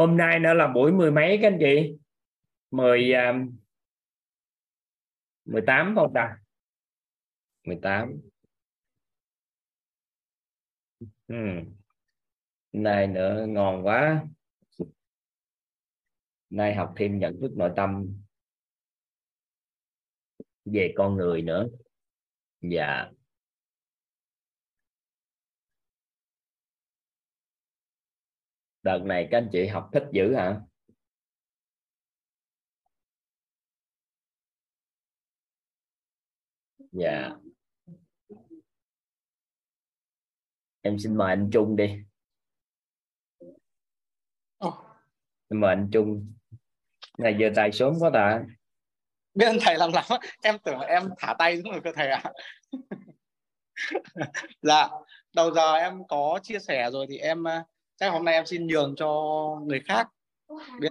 hôm nay nó là buổi mười mấy các anh chị? Mười um, mười tám không ta? Mười tám. Này nữa ngon quá. Nay học thêm nhận thức nội tâm. Về con người nữa. Dạ đợt này các anh chị học thích dữ hả? Dạ. Em xin mời anh Trung đi. Oh. mời anh Trung. Ngày giờ tài sớm quá ta. Biết ơn thầy làm lắm em tưởng em thả tay xuống rồi cơ thầy ạ. À. dạ đầu giờ em có chia sẻ rồi thì em chắc hôm nay em xin nhường cho người khác biết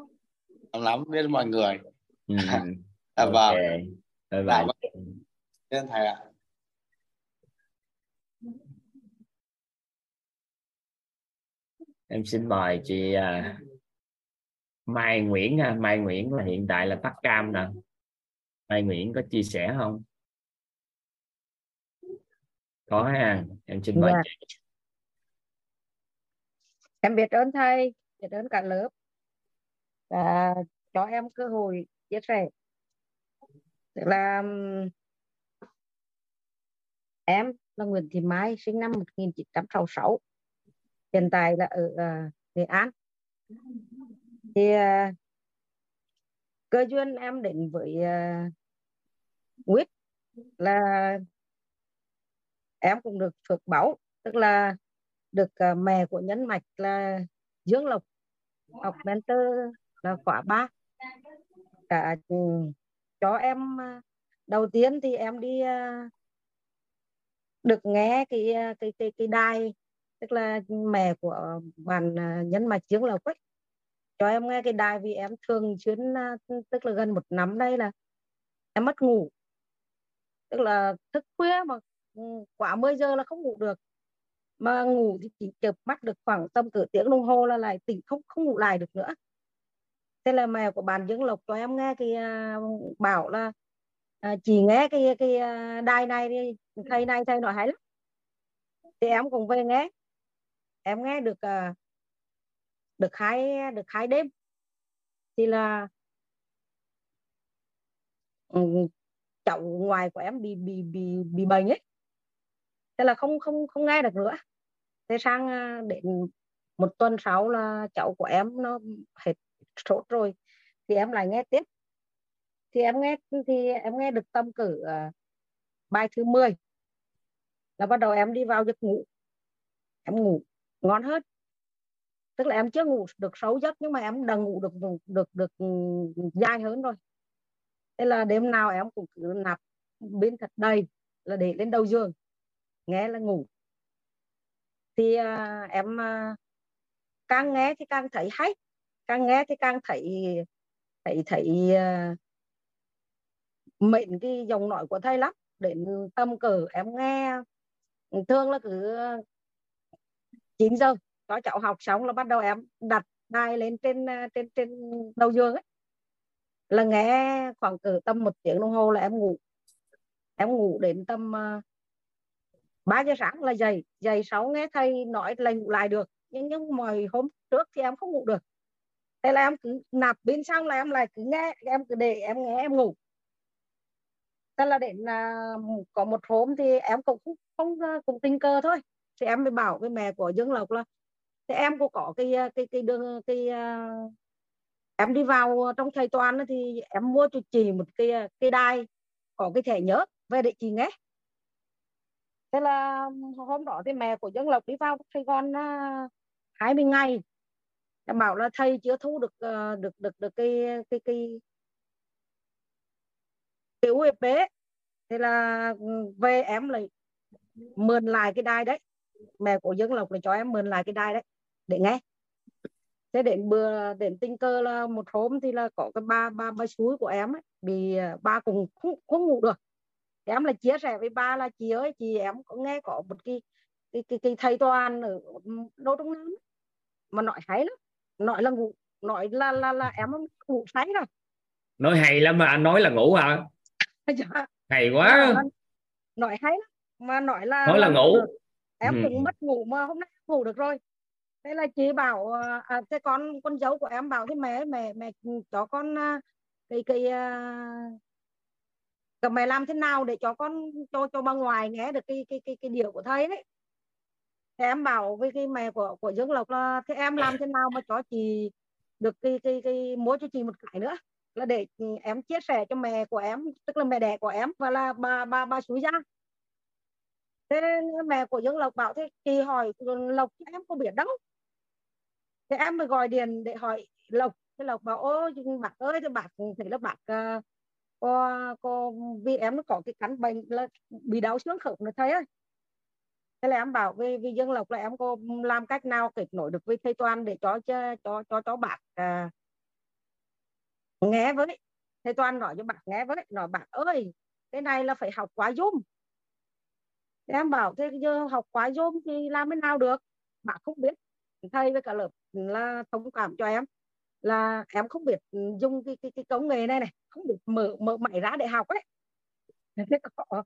làm lắm biết mọi người. Ừ. à, okay. vâng. Bye bye. biết ơn thầy ạ. Em xin mời chị uh, Mai Nguyễn ha. Mai Nguyễn là hiện tại là tắt cam nè. Mai Nguyễn có chia sẻ không? Có ha. Em xin mời Dạ. chị em biết ơn thầy biết ơn cả lớp. Và cho em cơ hội chia sẻ. Tức là em là Nguyễn Thị Mai sinh năm 1966 hiện tại là ở uh, Nghệ An. Thì uh, cơ duyên em đến với à, uh, Quyết là em cũng được phước báu tức là được uh, mẹ của nhân mạch là Dương Lộc học mentor là khóa 3 cả ừ, cho em ờ, đầu tiên thì em đi uh, được nghe cái cái cái cái đài tức là mẹ của bạn nhân mạch Dương Lộc ấy. Cho em nghe cái đài vì em thường chuyến tức là gần một năm đây là em mất ngủ. Tức là thức khuya mà ừ, quả 10 giờ là không ngủ được mà ngủ thì chỉ chợp mắt được khoảng tầm cỡ tiếng đồng hồ là lại tỉnh không không ngủ lại được nữa. Thế là mẹ của bạn Dương Lộc cho em nghe cái uh, bảo là à, uh, chỉ nghe cái cái uh, đài này đi thầy này thầy nói hay lắm. Thì em cũng về nghe. Em nghe được uh, được hai được hai đêm. Thì là um, cháu ngoài của em bị bị bị bị bệnh ấy. Thế là không không không nghe được nữa thế sang ờ, đến một tuần sau là cháu của em nó hết sốt rồi thì em lại nghe tiếp. Thì em nghe thì em nghe được tâm cử uh, ờ, bài thứ 10 là bắt đầu em đi vào giấc ngủ. Em ngủ ngon hết tức là em chưa ngủ được sâu giấc nhưng mà em đã ngủ được được được, được dài hơn rồi. Thế là đêm nào em cũng cứ nạp bên thật đầy là để lên đầu giường nghe là ngủ thì uh, em uh, càng nghe thì càng thấy hay càng nghe thì càng thấy thấy thấy à, uh, mệnh cái dòng nói của thầy lắm. Đến tâm cờ em nghe thường là cứ 9 giờ có cháu học xong là bắt đầu em đặt đài lên trên trên trên đầu giường ấy. Là nghe khoảng cỡ tầm một tiếng đồng hồ là em ngủ. Em ngủ đến tầm uh, ba giờ sáng là dậy dậy sáu nghe thầy nói là ngủ lại được. Nhưng nhưng mọi hôm trước thì em không ngủ được. Thế là em cứ nạp pin xong là em lại cứ nghe em cứ để em nghe em ngủ. Thế là đến uh, có một hôm thì em cũng không, không à, cũng tình cờ thôi. Thì em mới bảo với mẹ của Dương Lộc là thì em cũng có cái à, cái cái đường cái uh, em đi vào trong thầy toán thì em mua cho chị một cái cái đai có cái thẻ nhớ về để chị nghe thế là hôm đó thì mẹ của Dương Lộc đi vào Sài Gòn à, hai mươi ngày. Em bảo là thầy chưa thu được ờ, được được được cái cái cái cái USB thế là ừ, về em lại mượn lại cái đai đấy. Mẹ của Dương Lộc là cho em mượn lại cái đai đấy để nghe. Thế đến bữa đến tình cờ là một hôm thì là có cái ba ba ba suối của em ấy, bị ờ, ba cùng không, không ngủ được em là chia sẻ với ba là chị ơi chị em có nghe có một cái cái cái, cái thầy toàn ở đô trung nam mà nói hay lắm nói là ngủ nói là là là em ngủ say rồi. Nói hay lắm mà anh nói là ngủ hả? Dạ. hay quá. Nói hay lắm mà nói là nói là, là ngủ. em ừ. cũng mất ngủ mà hôm nay ngủ được rồi. Thế là chị bảo à, à thế con con dâu của em bảo thế mẹ mẹ mẹ cho con à, cái cái rồi mày làm thế nào để cho con cho cho bà ngoài nghe được cái cái cái cái điều của thầy đấy? Thì em bảo với cái mẹ của của Dương Lộc là thế em làm thế nào mà cho chị được cái cái cái mua cho chị một cái nữa? Là để ừ, em chia sẻ cho mẹ của em tức là mẹ đẻ của em và là bà bà bà chú gia thế mẹ của Dương Lộc bảo thế chị hỏi Lộc em có biết đâu. Thế em mới gọi điện để hỏi Lộc. Thế Lộc bảo ôi bác ơi thì bác thấy là bác uh, cô, cô vì em nó có cái căn bệnh là bị đau xương khớp nữa thầy ơi. Thế là em bảo vì vì Dương Lộc là em có làm cách nào kết nối được với thầy Toàn để cho cho cho cho, cho bác à, nghe với? Thầy Toàn nói cho bác nghe với nói bác ơi cái này là phải học quá zoom. Em bảo thế giờ học quá zoom thì làm thế nào được? Bác không biết. Thầy với cả lớp là thông cảm cho em là em không biết ừ, dùng cái cái, cái công nghệ này này không biết mở mở máy ra để học ấy. Thế có,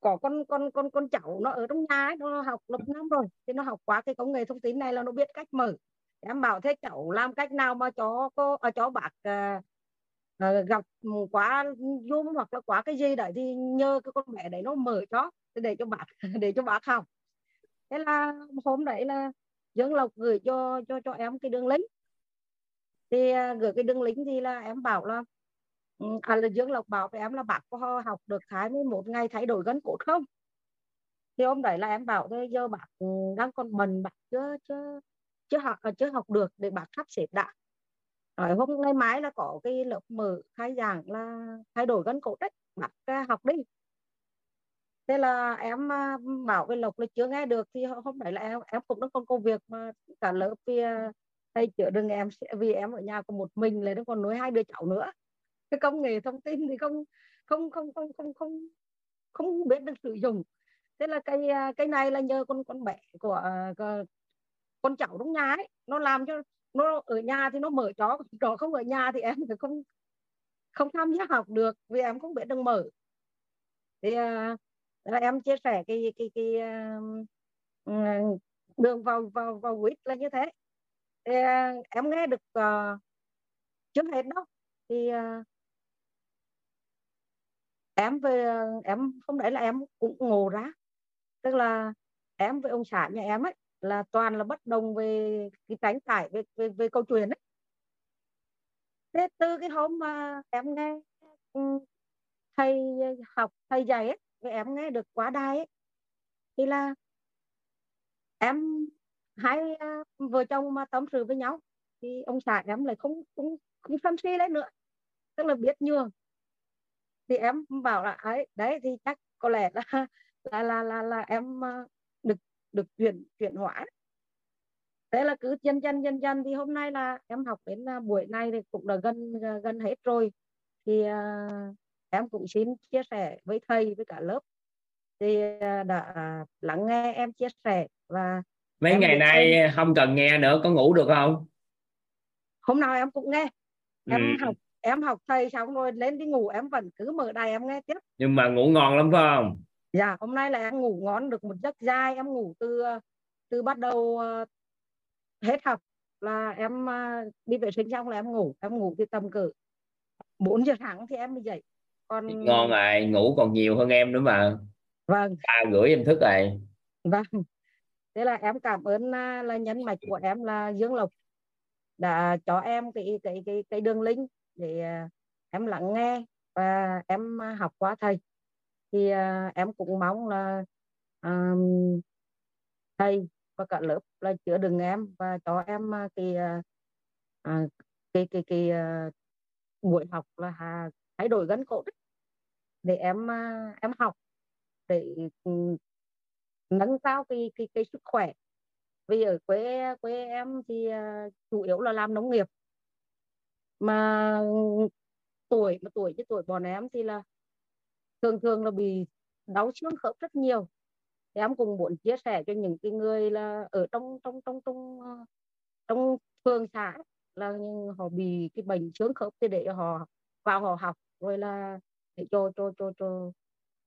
có con con con con cháu nó ở trong nhà ấy, nó học lớp năm rồi thì nó học qua cái công nghệ thông tin này là nó biết cách mở. Em bảo thế cháu làm cách nào mà cho cô à, cho bác à, à, gặp quá zoom hoặc là quá cái gì đấy thì nhờ cái con mẹ đấy nó mở cho để cho bác để cho bác học. Thế là hôm đấy là Dương Lộc gửi cho cho cho em cái đường link thì à, gửi cái đường link thì là em bảo là ừ, à là Dương Lộc bảo với em là bác có học được 21 ngày thay đổi gân cốt không? Thì hôm đấy là em bảo thôi, giờ bác ừ, đang còn bận, bác chưa chưa chưa học à, chưa học được để bác sắp xếp đã. Rồi hôm nay mai là có cái lớp mở khai giảng là thay đổi gân cốt đấy, bác à, học đi. Thế là em bảo với lộc là chưa nghe được thì hôm đấy là em em cũng đang còn công việc mà cả lớp thì thầy chữa đừng em sẽ vì em ở nhà có một mình là nó còn nuôi hai đứa cháu nữa. Cái công nghệ thông tin thì không không không không không không không biết được sử dụng. Thế là cái à, cái này là nhờ con con bé của, à, của con cháu trong nhà ấy. Nó làm cho nó ở nhà thì nó mở chó chó không ở nhà thì em thì không không tham gia học được vì em không biết được mở. Thì à, là em chia sẻ cái cái cái cái đường vào vào vào quýt là như thế em nghe được uh, trước hết đó thì uh, em về ờ, em không đấy là em cũng ngộ ra. Tức là em với ông xã nhà em ấy là toàn là bất đồng về cái tránh cãi về, về về câu chuyện ấy. Thế từ cái hôm mà em nghe ừ, thầy học thầy dạy ấy em nghe được quá đài ấy. Thì là em hai à, vợ chồng mà tâm sự với nhau thì ông xã em lại không không không sân si đấy nữa. Tức là biết nhường. Thì em bảo là ấy đấy thì chắc có lẽ là là là là, là em à, được được chuyển chuyển hóa. Thế là cứ dần dần dần dần thì hôm nay là em học đến à, buổi này thì cũng là gần gần hết rồi. Thì uh, em cũng xin chia sẻ với thầy với cả lớp. Thì uh, đã lắng nghe em chia sẻ và mấy ngày nay em... không cần nghe nữa có ngủ được không? Hôm nào em cũng nghe. Em ừ. học em học thầy xong rồi lên đi ngủ em vẫn cứ mở đài em nghe tiếp. Nhưng mà ngủ ngon lắm phải không? Dạ hôm nay là em ngủ ngon được một giấc dài em ngủ từ từ bắt đầu uh, hết học là em uh, đi vệ sinh xong là em ngủ. Em ngủ từ tầm cỡ 4 giờ sáng thì em mới dậy. Còn ngon rồi ngủ còn nhiều hơn em nữa mà. Vâng. Ba gửi em thức rồi. Vâng thế là em cảm ơn à, là nhân mạch của em là Dương Lộc đã cho em cái cái cái cái đường link để à, em lắng nghe và em học qua thầy. Thì à, em cũng mong là um, thầy và cả lớp là chữa đừng em và cho em cái uh, cái cái cái uh, buổi học là thay đổi gân cốt để em uh, em học để ừ, nâng cao cái cái cái sức khỏe. Vì ở quê quê em thì uh, chủ yếu là làm nông nghiệp. Mà tuổi mà tuổi với tuổi bọn em thì là thường thường là bị đau xương khớp rất nhiều. Thì em cũng muốn chia sẻ cho những cái người là ở trong trong trong trong à, trong phường xã là họ bị cái bệnh xương khớp thì để họ vào họ học rồi là để cho cho cho cho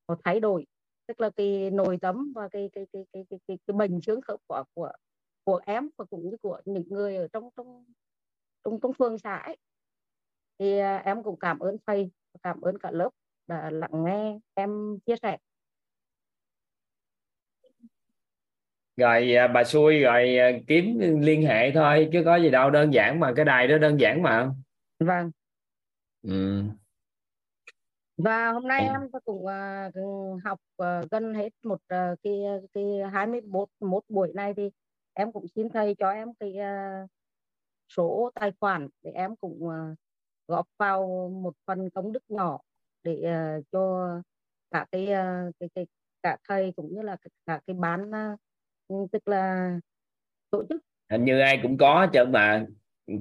họ thay đổi tức là cái nội tấm và cái cái cái cái cái, cái, cái bệnh chướng khớp của của của em và cũng như của những người ở trong trong trong trong phường xã ấy. thì à, em cũng cảm ơn thầy cảm ơn cả lớp đã lắng nghe em chia sẻ rồi à, bà xui rồi à, kiếm liên hệ thôi chứ có gì đâu đơn giản mà cái đài đó đơn giản mà vâng ừ. Và hôm nay em. cũng uh, học uh, gần hết một uh, cái cái 21 một buổi này thì em cũng xin thầy cho em cái uh, số tài khoản để em cũng uh, góp vào một phần công đức nhỏ để uh, cho cả cái, uh, cái cái cả thầy cũng như là cả cái bán uh, tức là tổ chức. Hình như ai cũng có chứ mà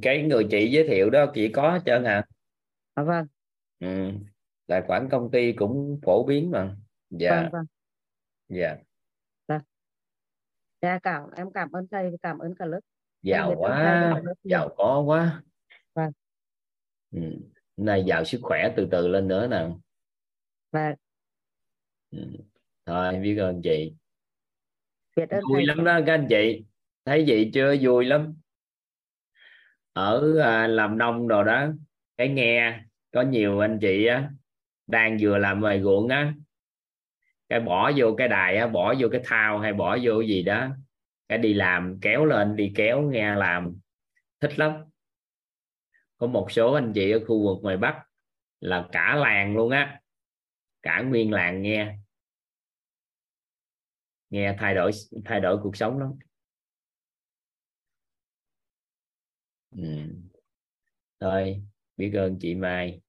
cái người chị giới thiệu đó chỉ có trơn hả? À, vâng. Ừ. tài khoản công ty cũng phổ biến mà. Dạ. Vâng, vâng. dạ. Vâng. dạ cảm em cảm ơn thầy cảm ơn cả lớp. Giàu quá giàu có quá. Vâng. Ừ. này giàu sức khỏe từ từ lên nữa nè. Vâng ừ. thôi biết ơn chị. Biết ơn vui thầy. lắm đó các anh chị. Thấy chị chưa? Vui lắm. Ở à, làm nông rồi đó. Cái nghe có nhiều anh chị á đang vừa làm ngoài ruộng á, cái bỏ vô cái đài á, bỏ vô cái thao hay bỏ vô gì đó, cái đi làm, kéo lên, đi kéo nghe làm, thích lắm. Có một số anh chị ở khu vực ngoài bắc là cả làng luôn á, cả nguyên làng nghe nghe thay đổi thay đổi cuộc sống lắm. Ừ. thôi, biết ơn chị Mai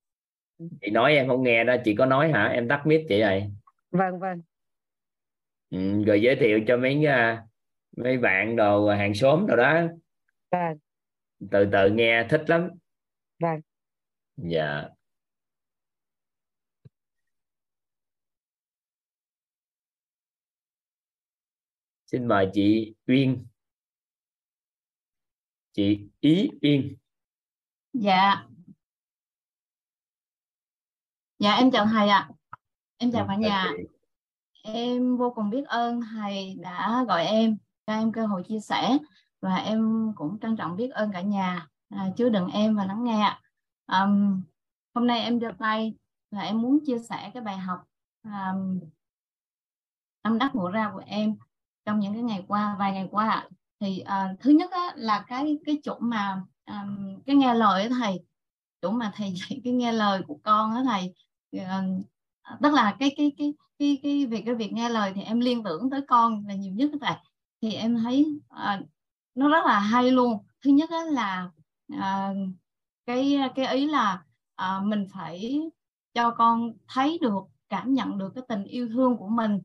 chị nói em không nghe đó chị có nói hả? Em tắt mic chị này. Vâng vâng. Ừ, rồi giới thiệu cho mấy uh, mấy bạn đồ hàng xóm đồ đó. Vâng. Từ từ nghe thích lắm. Vâng. Dạ. Xin mời chị Uyên. Chị Ý Uyên. Dạ dạ em chào thầy ạ. Em chào cả nhà. em vô cùng biết ơn thầy đã gọi em cho em cơ hội chia sẻ. Và em cũng trân trọng biết ơn cả nhà. À, chứa đựng em và lắng nghe um, hôm nay em giơ tay là em muốn chia sẻ cái bài học um, tâm đắc ngộ ra của em trong những cái ngày qua vài ngày qua thì uh, thứ nhất á, là cái cái chỗ mà um, cái nghe lời ấy thầy. Chỗ mà thầy dạy cái nghe lời của con á thầy tức là cái cái cái cái cái việc cái việc nghe lời thì em liên tưởng tới con là nhiều nhất thầy thì em thấy uh, nó rất là hay luôn. Thứ nhất là uh, cái cái ý là uh, mình phải cho con thấy được cảm nhận được cái tình yêu thương của mình.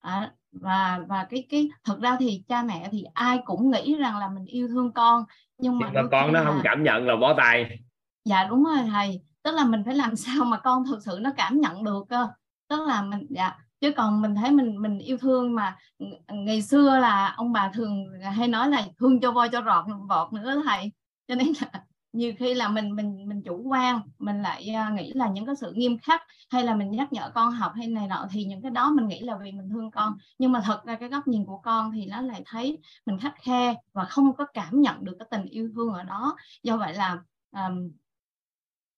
À, và và cái cái thực ra thì cha mẹ thì ai cũng nghĩ rằng là mình yêu thương con nhưng mà con nó là... không cảm nhận là bó tay. Dạ đúng rồi thầy tức là mình phải làm sao mà con thực sự nó cảm nhận được cơ. Tức là mình dạ chứ còn mình thấy mình mình yêu thương mà ngày xưa là ông bà thường hay nói là thương cho voi cho rọt vọt nữa thầy. Cho nên là nhiều khi là mình mình mình chủ quan mình lại à, nghĩ là những cái sự nghiêm khắc hay là mình nhắc nhở con học hay này nọ thì những cái đó mình nghĩ là vì mình thương con. Nhưng mà thật ra cái góc nhìn của con thì nó lại thấy mình khắc khe và không có cảm nhận được cái tình yêu thương ở đó. Do vậy là um,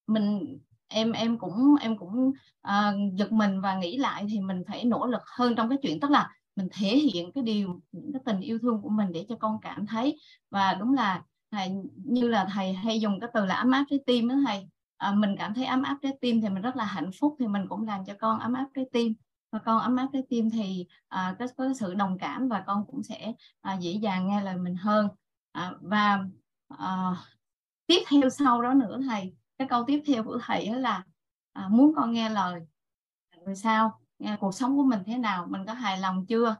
mình em em cũng em cũng uh, giật mình và nghĩ lại thì mình phải nỗ lực hơn trong cái chuyện tức là mình thể hiện cái điều những cái tình yêu thương của mình để cho con cảm thấy. Và đúng là thầy, như là thầy hay dùng cái từ là ấm áp trái tim đó thầy. À, mình cảm thấy ấm áp trái tim thì mình rất là hạnh phúc thì mình cũng làm cho con ấm áp trái tim. Và con ấm áp trái tim thì à, có, có sự đồng cảm và con cũng sẽ à, dễ dàng nghe lời mình hơn. À, và à, tiếp theo sau đó nữa thầy cái câu tiếp theo của thầy là à, muốn con nghe lời rồi sao? Nghe cuộc sống của mình thế nào? Mình có hài lòng chưa?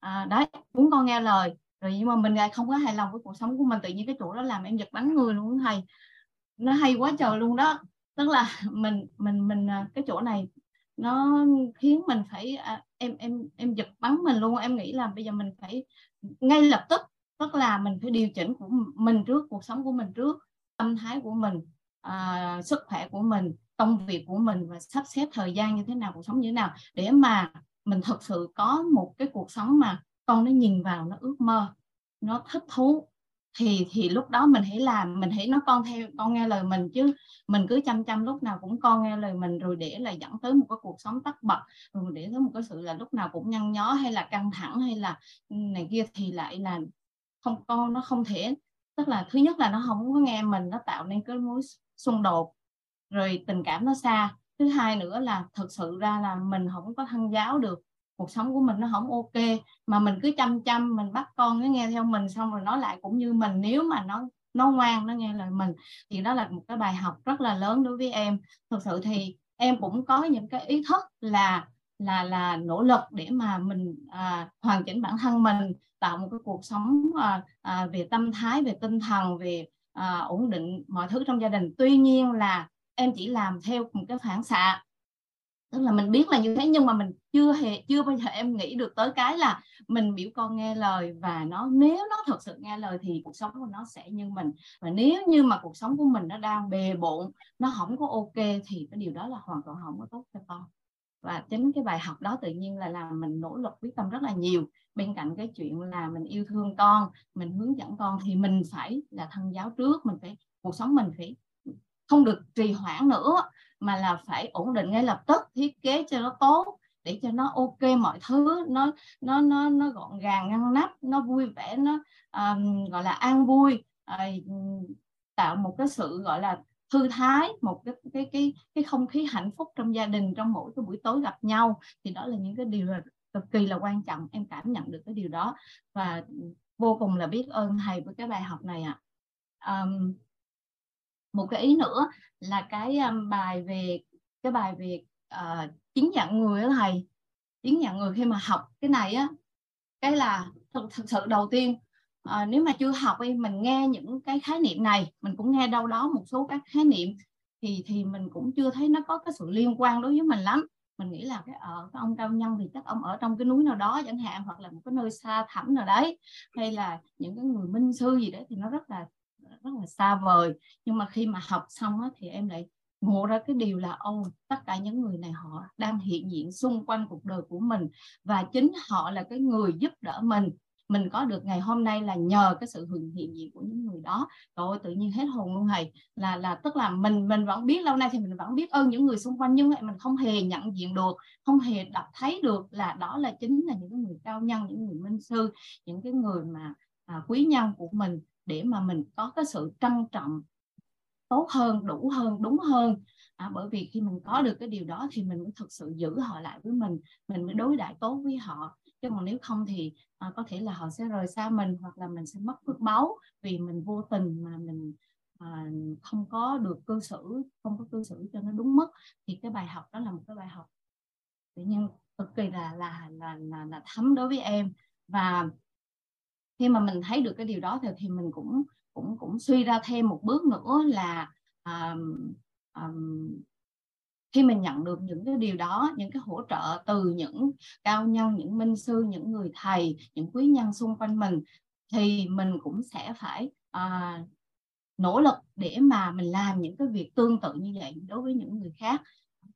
À, đấy muốn con nghe lời. Rồi nhưng mà mình lại không có hài lòng với cuộc sống của mình tự nhiên cái chỗ đó làm em giật bắn người luôn thầy. Nó hay quá trời luôn đó. Tức là mình mình mình à, cái chỗ này nó khiến mình phải à, em em em giật bắn mình luôn. Em nghĩ là bây giờ mình phải ngay lập tức tức là mình phải điều chỉnh của mình trước cuộc sống của mình trước tâm thái của mình à, sức khỏe của mình công việc của mình và sắp xếp thời gian như thế nào cuộc sống như thế nào để mà mình thực sự có một cái cuộc sống mà con nó nhìn vào nó ước mơ nó thích thú. Thì thì lúc đó mình hãy làm mình hãy nói con theo con nghe lời mình chứ mình cứ chăm chăm lúc nào cũng con nghe lời mình rồi để là dẫn tới một cái cuộc sống tắc bật rồi để tới một cái sự là lúc nào cũng nhăn nhó hay là căng thẳng hay là ừ, này kia thì lại là không con nó không thể tức là thứ nhất là nó không có nghe mình, nó tạo nên cái mối xung đột, rồi tình cảm nó xa. Thứ hai nữa là thực sự ra là mình không có thân giáo được, cuộc sống của mình nó không ok, mà mình cứ chăm chăm, mình bắt con nó nghe theo mình xong rồi nói lại cũng như mình. Nếu mà nó nó ngoan, nó nghe lời mình, thì đó là một cái bài học rất là lớn đối với em. Thực sự thì em cũng có những cái ý thức là là là nỗ lực để mà mình à, hoàn chỉnh bản thân mình tạo một cái cuộc sống à, à, về tâm thái về tinh thần về à, ổn định mọi thứ trong gia đình. Tuy nhiên là em chỉ làm theo một cái phản xạ tức là mình biết là như thế nhưng mà mình chưa hề chưa bao giờ em nghĩ được tới cái là mình biểu con nghe lời và nó nếu nó thật sự nghe lời thì cuộc sống của nó sẽ như mình. Và nếu như mà cuộc sống của mình nó đang bề bộn nó không có ok thì cái điều đó là hoàn toàn không có tốt cho con và chính cái bài học đó tự nhiên là làm mình nỗ lực quyết tâm rất là nhiều. Bên cạnh cái chuyện là mình yêu thương con mình hướng dẫn con thì mình phải là thân giáo trước mình phải cuộc sống mình phải không được trì hoãn nữa mà là phải ổn định ngay lập tức thiết kế cho nó tốt để cho nó ok mọi thứ nó nó nó nó gọn gàng ngăn nắp nó vui vẻ nó um, gọi là an vui uh, tạo một cái sự gọi là thư thái một cái cái cái cái không khí hạnh phúc trong gia đình trong mỗi cái buổi tối gặp nhau thì đó là những cái điều là cực kỳ là quan trọng em cảm nhận được cái điều đó và vô cùng là biết ơn thầy với cái bài học này ạ à. um, một cái ý nữa là cái um, bài về cái bài về uh, chứng nhận người đó thầy chứng nhận người khi mà học cái này á cái là thật thật sự đầu tiên à, nếu mà chưa học đi mình nghe những cái khái niệm này mình cũng nghe đâu đó một số các khái niệm thì thì mình cũng chưa thấy nó có cái sự liên quan đối với mình lắm. Mình nghĩ là cái ở cái ông cao nhân thì chắc ông ở trong cái núi nào đó chẳng hạn hoặc là một cái nơi xa thẳm nào đấy hay là những cái người minh sư gì đấy thì nó rất là rất là xa vời. Nhưng mà khi mà học xong á, thì em lại ngộ ra cái điều là ô tất cả những người này họ đang hiện diện xung quanh cuộc đời của mình và chính họ là cái người giúp đỡ mình mình có được ngày hôm nay là nhờ cái sự hiện hiện diện của những người đó. Rồi tự nhiên hết hồn luôn thầy. Là là tức là mình mình vẫn biết lâu nay thì mình vẫn biết ơn những người xung quanh nhưng mà mình không hề nhận diện được không hề đọc thấy được là đó là chính là những cái người cao nhân những người minh sư những cái người mà à, quý nhân của mình để mà mình có cái sự trân trọng tốt hơn đủ hơn đúng hơn. À, bởi vì khi mình có được cái điều đó thì mình mới thực sự giữ họ lại với mình mình mới đối đãi tốt với họ chứ còn nếu không thì à, có thể là họ sẽ rời xa mình hoặc là mình sẽ mất phước báu vì mình vô tình mà mình à, không có được cư xử không có cư xử cho nó đúng mức. Thì cái bài học đó là một cái bài học tự nhiên cực kỳ là là là là, là thấm đối với em. Và khi mà mình thấy được cái điều đó thì, thì mình cũng cũng cũng suy ra thêm một bước nữa là um, um, khi mình nhận được những cái điều đó những cái hỗ trợ từ những cao nhân những minh sư những người thầy những quý nhân xung quanh mình thì mình cũng sẽ phải à, nỗ lực để mà mình làm những cái việc tương tự như vậy đối với những người khác.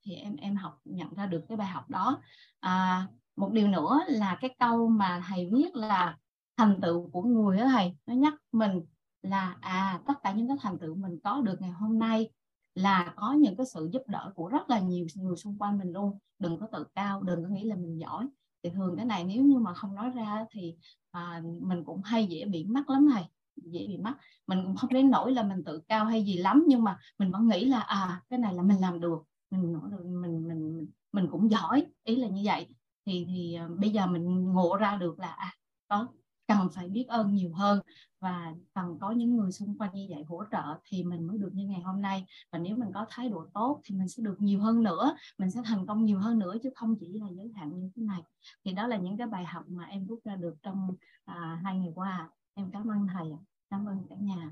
Thì em em học nhận ra được cái bài học đó. À, một điều nữa là cái câu mà thầy viết là thành tựu của người đó thầy nó nhắc mình là à tất cả những cái thành tựu mình có được ngày hôm nay là có những cái sự giúp đỡ của rất là nhiều người xung quanh mình luôn. Đừng có tự cao đừng có nghĩ là mình giỏi. Thì thường cái này nếu như mà không nói ra thì à, mình cũng hay dễ bị mắc lắm này, dễ bị mắc. Mình cũng không đến nỗi là mình tự cao hay gì lắm nhưng mà mình vẫn nghĩ là à cái này là mình làm được mình mình mình mình, mình cũng giỏi ý là như vậy. Thì thì à, bây giờ mình ngộ ra được là à có cần phải biết ơn nhiều hơn và cần có những người xung quanh như vậy hỗ trợ thì mình mới được như ngày hôm nay. Và nếu mình có thái độ tốt thì mình sẽ được nhiều hơn nữa. Mình sẽ thành công nhiều hơn nữa chứ không chỉ là giới hạn như thế này. Thì đó là những cái bài học mà em rút ra được trong à, hai ngày qua. Em cảm ơn thầy cảm ơn cả nhà.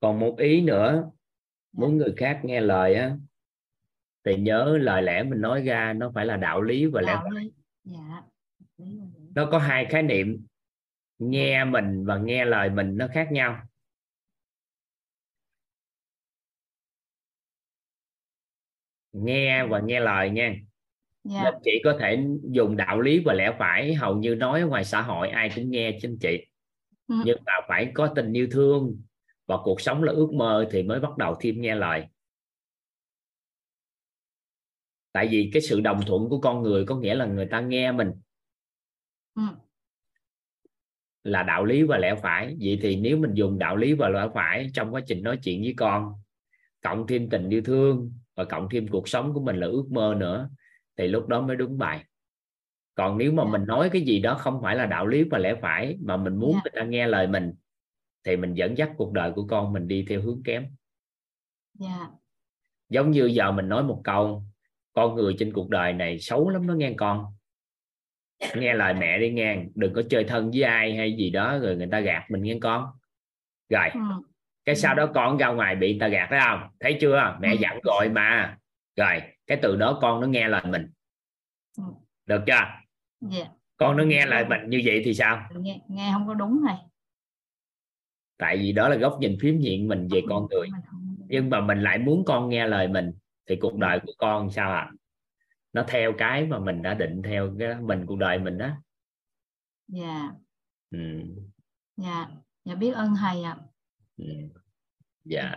Còn một ý nữa. Dạ. muốn người khác nghe lời á thì nhớ lời lẽ mình nói ra nó phải là đạo lý và đạo lẽ lý. Dạ. nó có hai khái niệm nghe mình và nghe lời mình nó khác nhau. Nghe và nghe lời nha. Dạ. Nên chị có thể dùng đạo lý và lẽ phải hầu như nói ở ngoài xã hội ai cũng nghe trên chị. Ừ. nhưng mà phải có tình yêu thương và cuộc sống là ước mơ thì mới bắt đầu thêm nghe lời. Tại vì cái sự đồng thuận của con người có nghĩa là người ta nghe mình. Ừ. là đạo lý và lẽ phải. Vậy thì nếu mình dùng đạo lý và lẽ phải trong quá trình nói chuyện với con cộng thêm tình yêu thương và cộng thêm cuộc sống của mình là ước mơ nữa thì lúc đó mới đúng bài. Còn nếu mà Dạ. mình nói cái gì đó không phải là đạo lý và lẽ phải mà mình muốn Dạ. người ta nghe lời mình thì mình dẫn dắt cuộc đời của con mình đi theo hướng kém. Dạ. Giống như giờ mình nói một câu con người trên cuộc đời này xấu lắm nó nghe con nghe lời mẹ đi nghe đừng có chơi thân với ai hay gì đó rồi người ta gạt mình nghe con. Rồi ừ. cái sau đó con ra ngoài bị người ta gạt phải không? Thấy chưa? Mẹ Ừ. dặn rồi mà. Rồi cái từ đó con nó nghe lời mình. Ừ. được chưa? Dạ. Con nó nghe lời mình như vậy thì sao? Nghe nghe không có đúng này. Tại vì đó là góc nhìn phiếm diện mình về con người. nhưng mà mình lại muốn con nghe lời mình thì cuộc đời của con sao ạ nó theo cái mà mình đã định theo cái mình cuộc đời mình đó. Dạ. Ừ. dạ. Dạ biết ơn thầy ạ. Ừ. dạ.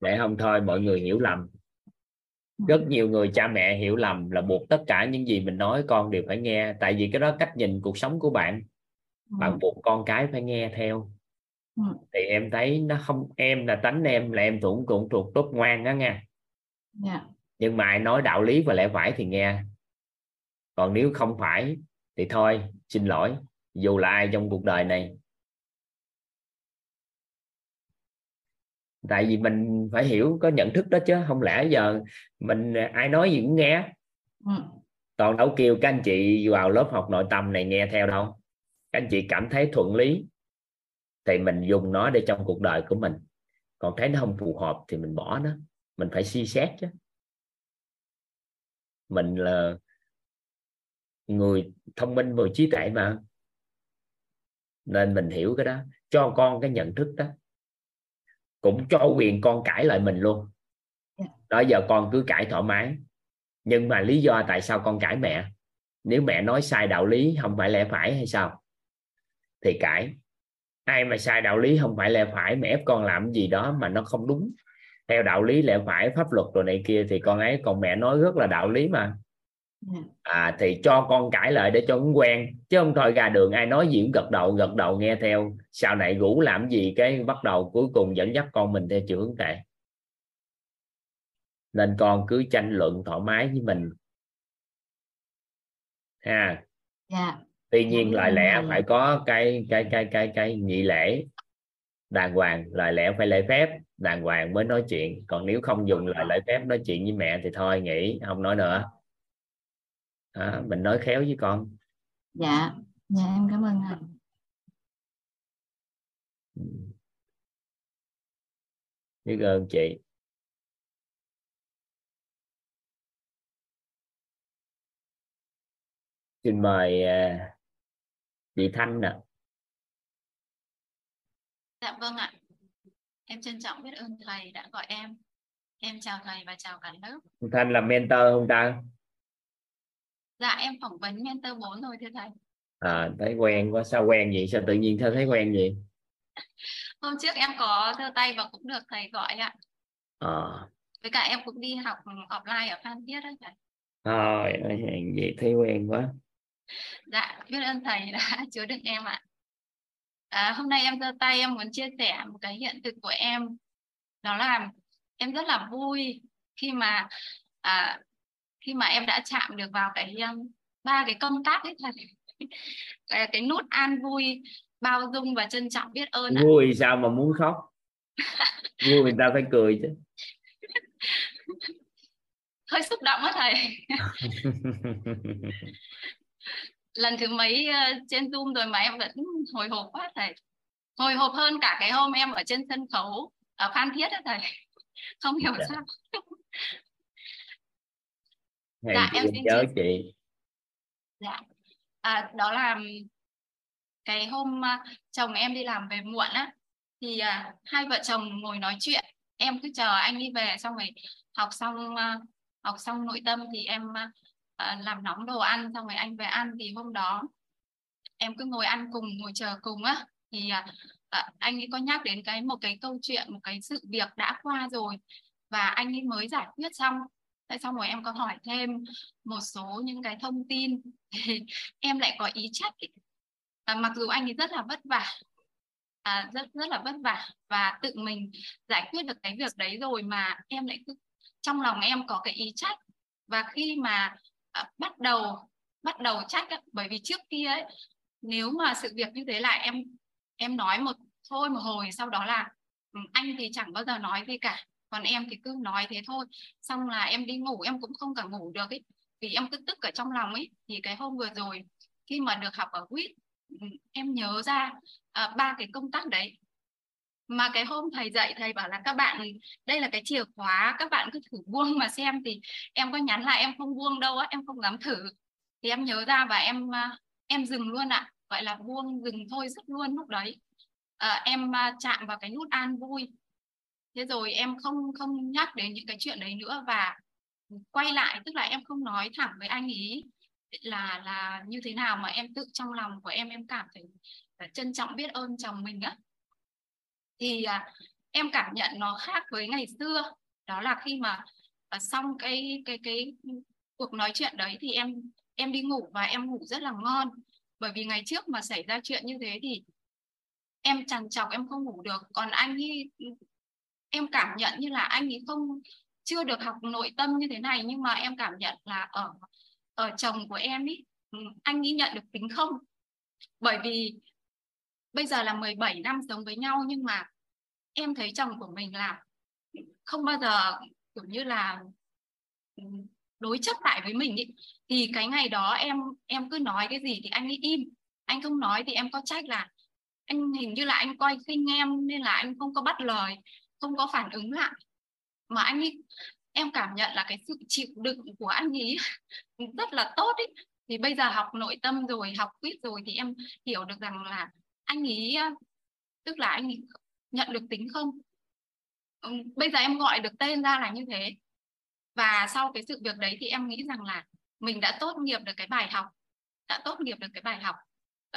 Để không thôi mọi người hiểu lầm. Rất nhiều người cha mẹ hiểu lầm là buộc tất cả những gì mình nói con đều phải nghe. Tại vì cái đó cách nhìn cuộc sống của bạn. Ừ. bạn buộc con cái phải nghe theo. Ừ. thì em thấy nó không em là tánh em là em cũng cũng thuộc tốt ngoan đó nha dạ nhưng mà ai nói đạo lý và lẽ phải thì nghe. Còn nếu không phải thì thôi xin lỗi dù là ai trong cuộc đời này. Tại vì mình phải hiểu có nhận thức đó chứ không lẽ giờ mình ai nói gì cũng nghe. Ừ. toàn đâu kêu các anh chị vào lớp học nội tâm này nghe theo đâu. Các anh chị cảm thấy thuận lý thì mình dùng nó để trong cuộc đời của mình. Còn thấy nó không phù hợp thì mình bỏ nó. Mình phải suy xét chứ mình là người thông minh và trí tuệ mà. Nên mình hiểu cái đó. Cho con cái nhận thức đó. Cũng cho quyền con cãi lại mình luôn. Dạ. đó giờ con cứ cãi thoải mái. Nhưng mà lý do tại sao con cãi mẹ? Nếu mẹ nói sai đạo lý không phải lẽ phải hay sao? Thì cãi. Ai mà sai đạo lý không phải lẽ phải mà ép con làm gì đó mà nó không đúng theo đạo lý lẽ phải pháp luật rồi này kia thì con ấy còn mẹ nói rất là đạo lý mà. Dạ. à thì cho con cãi lại để cho nó quen chứ không thôi ra đường ai nói gì cũng gật đầu gật đầu nghe theo. Sau này rủ làm gì cái bắt đầu cuối cùng dẫn dắt con mình theo chiều hướng tệ nên con cứ tranh luận thoải mái với mình. Ha. Dạ. Tuy nhiên Dạ, lời lẽ phải có cái cái cái cái cái nhị lễ đàng hoàng lời lẽ phải lễ phép đàng hoàng mới nói chuyện. Còn nếu không dùng lời lễ phép nói chuyện với mẹ thì thôi nghỉ. Không nói nữa. Đó, mình nói khéo với con. Dạ. Dạ em cảm ơn thầy biết ơn chị. Xin mời à, chị Thanh nè. Dạ vâng ạ. Em trân trọng biết ơn thầy đã gọi em. Em chào thầy và chào cả lớp. Thanh là mentor không ta Dạ em phỏng vấn mentor 4 rồi thưa thầy. à, thấy quen quá sao quen vậy sao tự nhiên sao thấy quen vậy Hôm trước em có thơ tay và cũng được thầy gọi ạ. à, Với cả em cũng đi học offline ở Phan Thiết đấy thầy. thôi vậy thấy quen quá Dạ biết ơn thầy đã chứa đựng em ạ. À, hôm nay em giơ tay em muốn chia sẻ một cái hiện thực của em. Đó là em rất là vui khi mà à, khi mà em đã chạm được vào cái um, ba cái công tác ấy thầy. cái, cái nút an vui bao dung và trân trọng biết ơn vui sao mà muốn khóc vui người ta phải cười chứ hơi xúc động á thầy lần thứ mấy ờ, trên zoom rồi mà em vẫn hồi hộp quá thầy. Hồi hộp hơn cả cái hôm em ở trên sân khấu ở phan thiết á thầy. Không hiểu Dạ. sao. Hèn Dạ, em xin chia- chị. Dạ. À, đó là cái hôm uh, chồng em đi làm về muộn á thì uh, hai vợ chồng ngồi nói chuyện. Em cứ chờ anh đi về xong rồi học xong học xong nội tâm thì em Ờ, làm nóng đồ ăn xong rồi anh về ăn thì hôm đó em cứ ngồi ăn cùng ngồi chờ cùng á. Thì à, à, anh ấy có nhắc đến cái một cái câu chuyện một cái sự việc đã qua rồi và anh ấy mới giải quyết xong. Tại xong rồi em có hỏi thêm một số những cái thông tin thì em lại có ý trách. À, mặc dù anh ấy rất là vất vả à, rất rất là vất vả và tự mình giải quyết được cái việc đấy rồi mà em lại cứ trong lòng em có cái ý trách. Và khi mà à, bắt đầu bắt đầu trách bởi vì trước kia ấy nếu mà sự việc như thế là em em nói một thôi một hồi sau đó là ừ, anh thì chẳng bao giờ nói gì cả còn em thì cứ nói thế thôi. Xong là em đi ngủ em cũng không cả ngủ được ấy vì em cứ tức ở trong lòng ấy. Thì cái hôm vừa rồi khi mà được học ở quýt ừ, em nhớ ra à, ba cái công tác đấy mà cái hôm thầy dạy thầy bảo là các bạn đây là cái chìa khóa các bạn cứ thử buông mà xem thì em có nhắn lại em không buông đâu á em không dám thử. Thì em nhớ ra và em à, em dừng luôn ạ à. gọi là buông dừng thôi rất luôn lúc đấy. Ờ, à, em chạm vào cái nút an vui. Thế rồi em không không nhắc đến những cái chuyện đấy nữa và quay lại tức là em không nói thẳng với anh ý là là như thế nào mà em tự trong lòng của em em cảm thấy trân trọng biết ơn chồng mình á thì à, em cảm nhận nó khác với ngày xưa. Đó là khi mà à, xong cái cái cái cuộc nói chuyện đấy thì em em đi ngủ và em ngủ rất là ngon. Bởi vì ngày trước mà xảy ra chuyện như thế thì em trằn trọc em không ngủ được. Còn anh ấy em cảm nhận như là anh ấy không chưa được học nội tâm như thế này nhưng mà em cảm nhận là ở ở chồng của em ý ừ, anh ấy nhận được tính không? Bởi vì bây giờ là 17 năm sống với nhau, nhưng mà em thấy chồng của mình là không bao giờ, kiểu như là ừ, đối chất lại với mình ý. thì cái ngày đó em em cứ nói cái gì thì anh ấy im. Anh không nói thì em có trách là anh hình như là anh coi khinh em nên là anh không có bắt lời, không có phản ứng lại. Mà anh ấy, em cảm nhận là cái sự chịu đựng của anh ấy rất là tốt ấy thì bây giờ học nội tâm rồi, học quyết rồi thì em hiểu được rằng là anh ấy ờ, tức là anh ấy nhận được tính không? Ừ, bây giờ em gọi được tên ra là như thế. Và sau cái sự việc đấy thì em nghĩ rằng là mình đã tốt nghiệp được cái bài học đã tốt nghiệp được cái bài học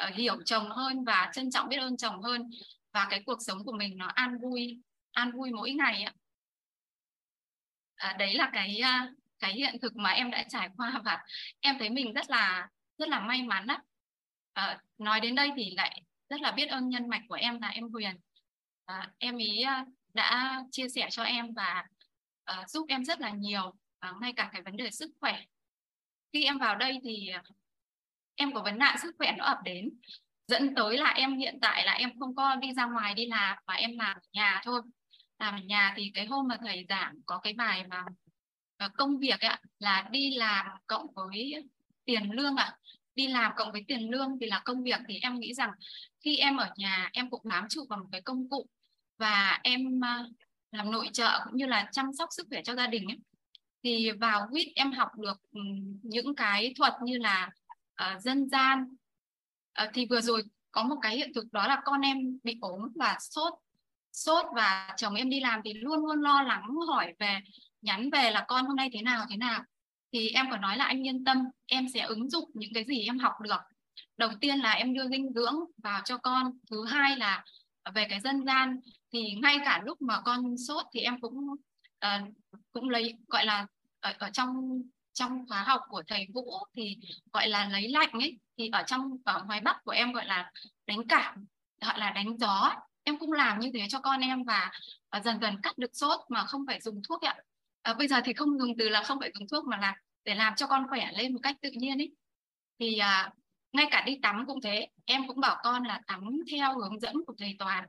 uh, hiểu chồng hơn và trân trọng biết ơn chồng hơn. Và cái cuộc sống của mình nó an vui an vui mỗi ngày ạ. À, đấy là cái ờ, cái hiện thực mà em đã trải qua và em thấy mình rất là rất là may mắn á. À, nói đến đây thì lại rất là biết ơn nhân mạch của em là em Huyền. À, em ý à, đã chia sẻ cho em và uh, giúp em rất là nhiều à, ngay cả cái vấn đề sức khỏe. Khi em vào đây thì à, em có vấn nạn sức khỏe nó ập đến. Dẫn tới là em hiện tại là em không có đi ra ngoài đi làm mà em làm ở nhà thôi. Làm ở nhà thì cái hôm mà thầy giảng có cái bài mà công việc ạ là đi làm cộng với tiền lương ạ. à đi làm cộng với tiền lương thì là công việc thì em nghĩ rằng khi em ở nhà em cũng bám trụ vào một cái công cụ và em ờ, làm nội trợ cũng như là chăm sóc sức khỏe cho gia đình ấy. thì vào quýt em học được ừ, những cái thuật như là uh, dân gian uh, thì vừa rồi có một cái hiện thực đó là con em bị ốm và sốt sốt và chồng em đi làm thì luôn luôn lo lắng hỏi về nhắn về là con hôm nay thế nào thế nào thì em có nói là anh yên tâm em sẽ ứng dụng những cái gì em học được. Đầu tiên là em đưa dinh dưỡng vào cho con. Thứ hai là về cái dân gian thì ngay cả lúc mà con sốt thì em cũng uh, cũng lấy gọi là ở, ở trong trong khóa học của thầy Vũ thì gọi là lấy lạnh ấy. Thì ở trong ở ngoài Bắc của em gọi là đánh cảm gọi là đánh gió em cũng làm như thế cho con em và, uh, dần dần cắt được sốt mà không phải dùng thuốc ạ. À, bây giờ thì không dùng từ là không phải dùng thuốc mà là để làm cho con khỏe lên một cách tự nhiên ấy. Thì à, ngay cả đi tắm cũng thế em cũng bảo con là tắm theo hướng dẫn của thầy toàn.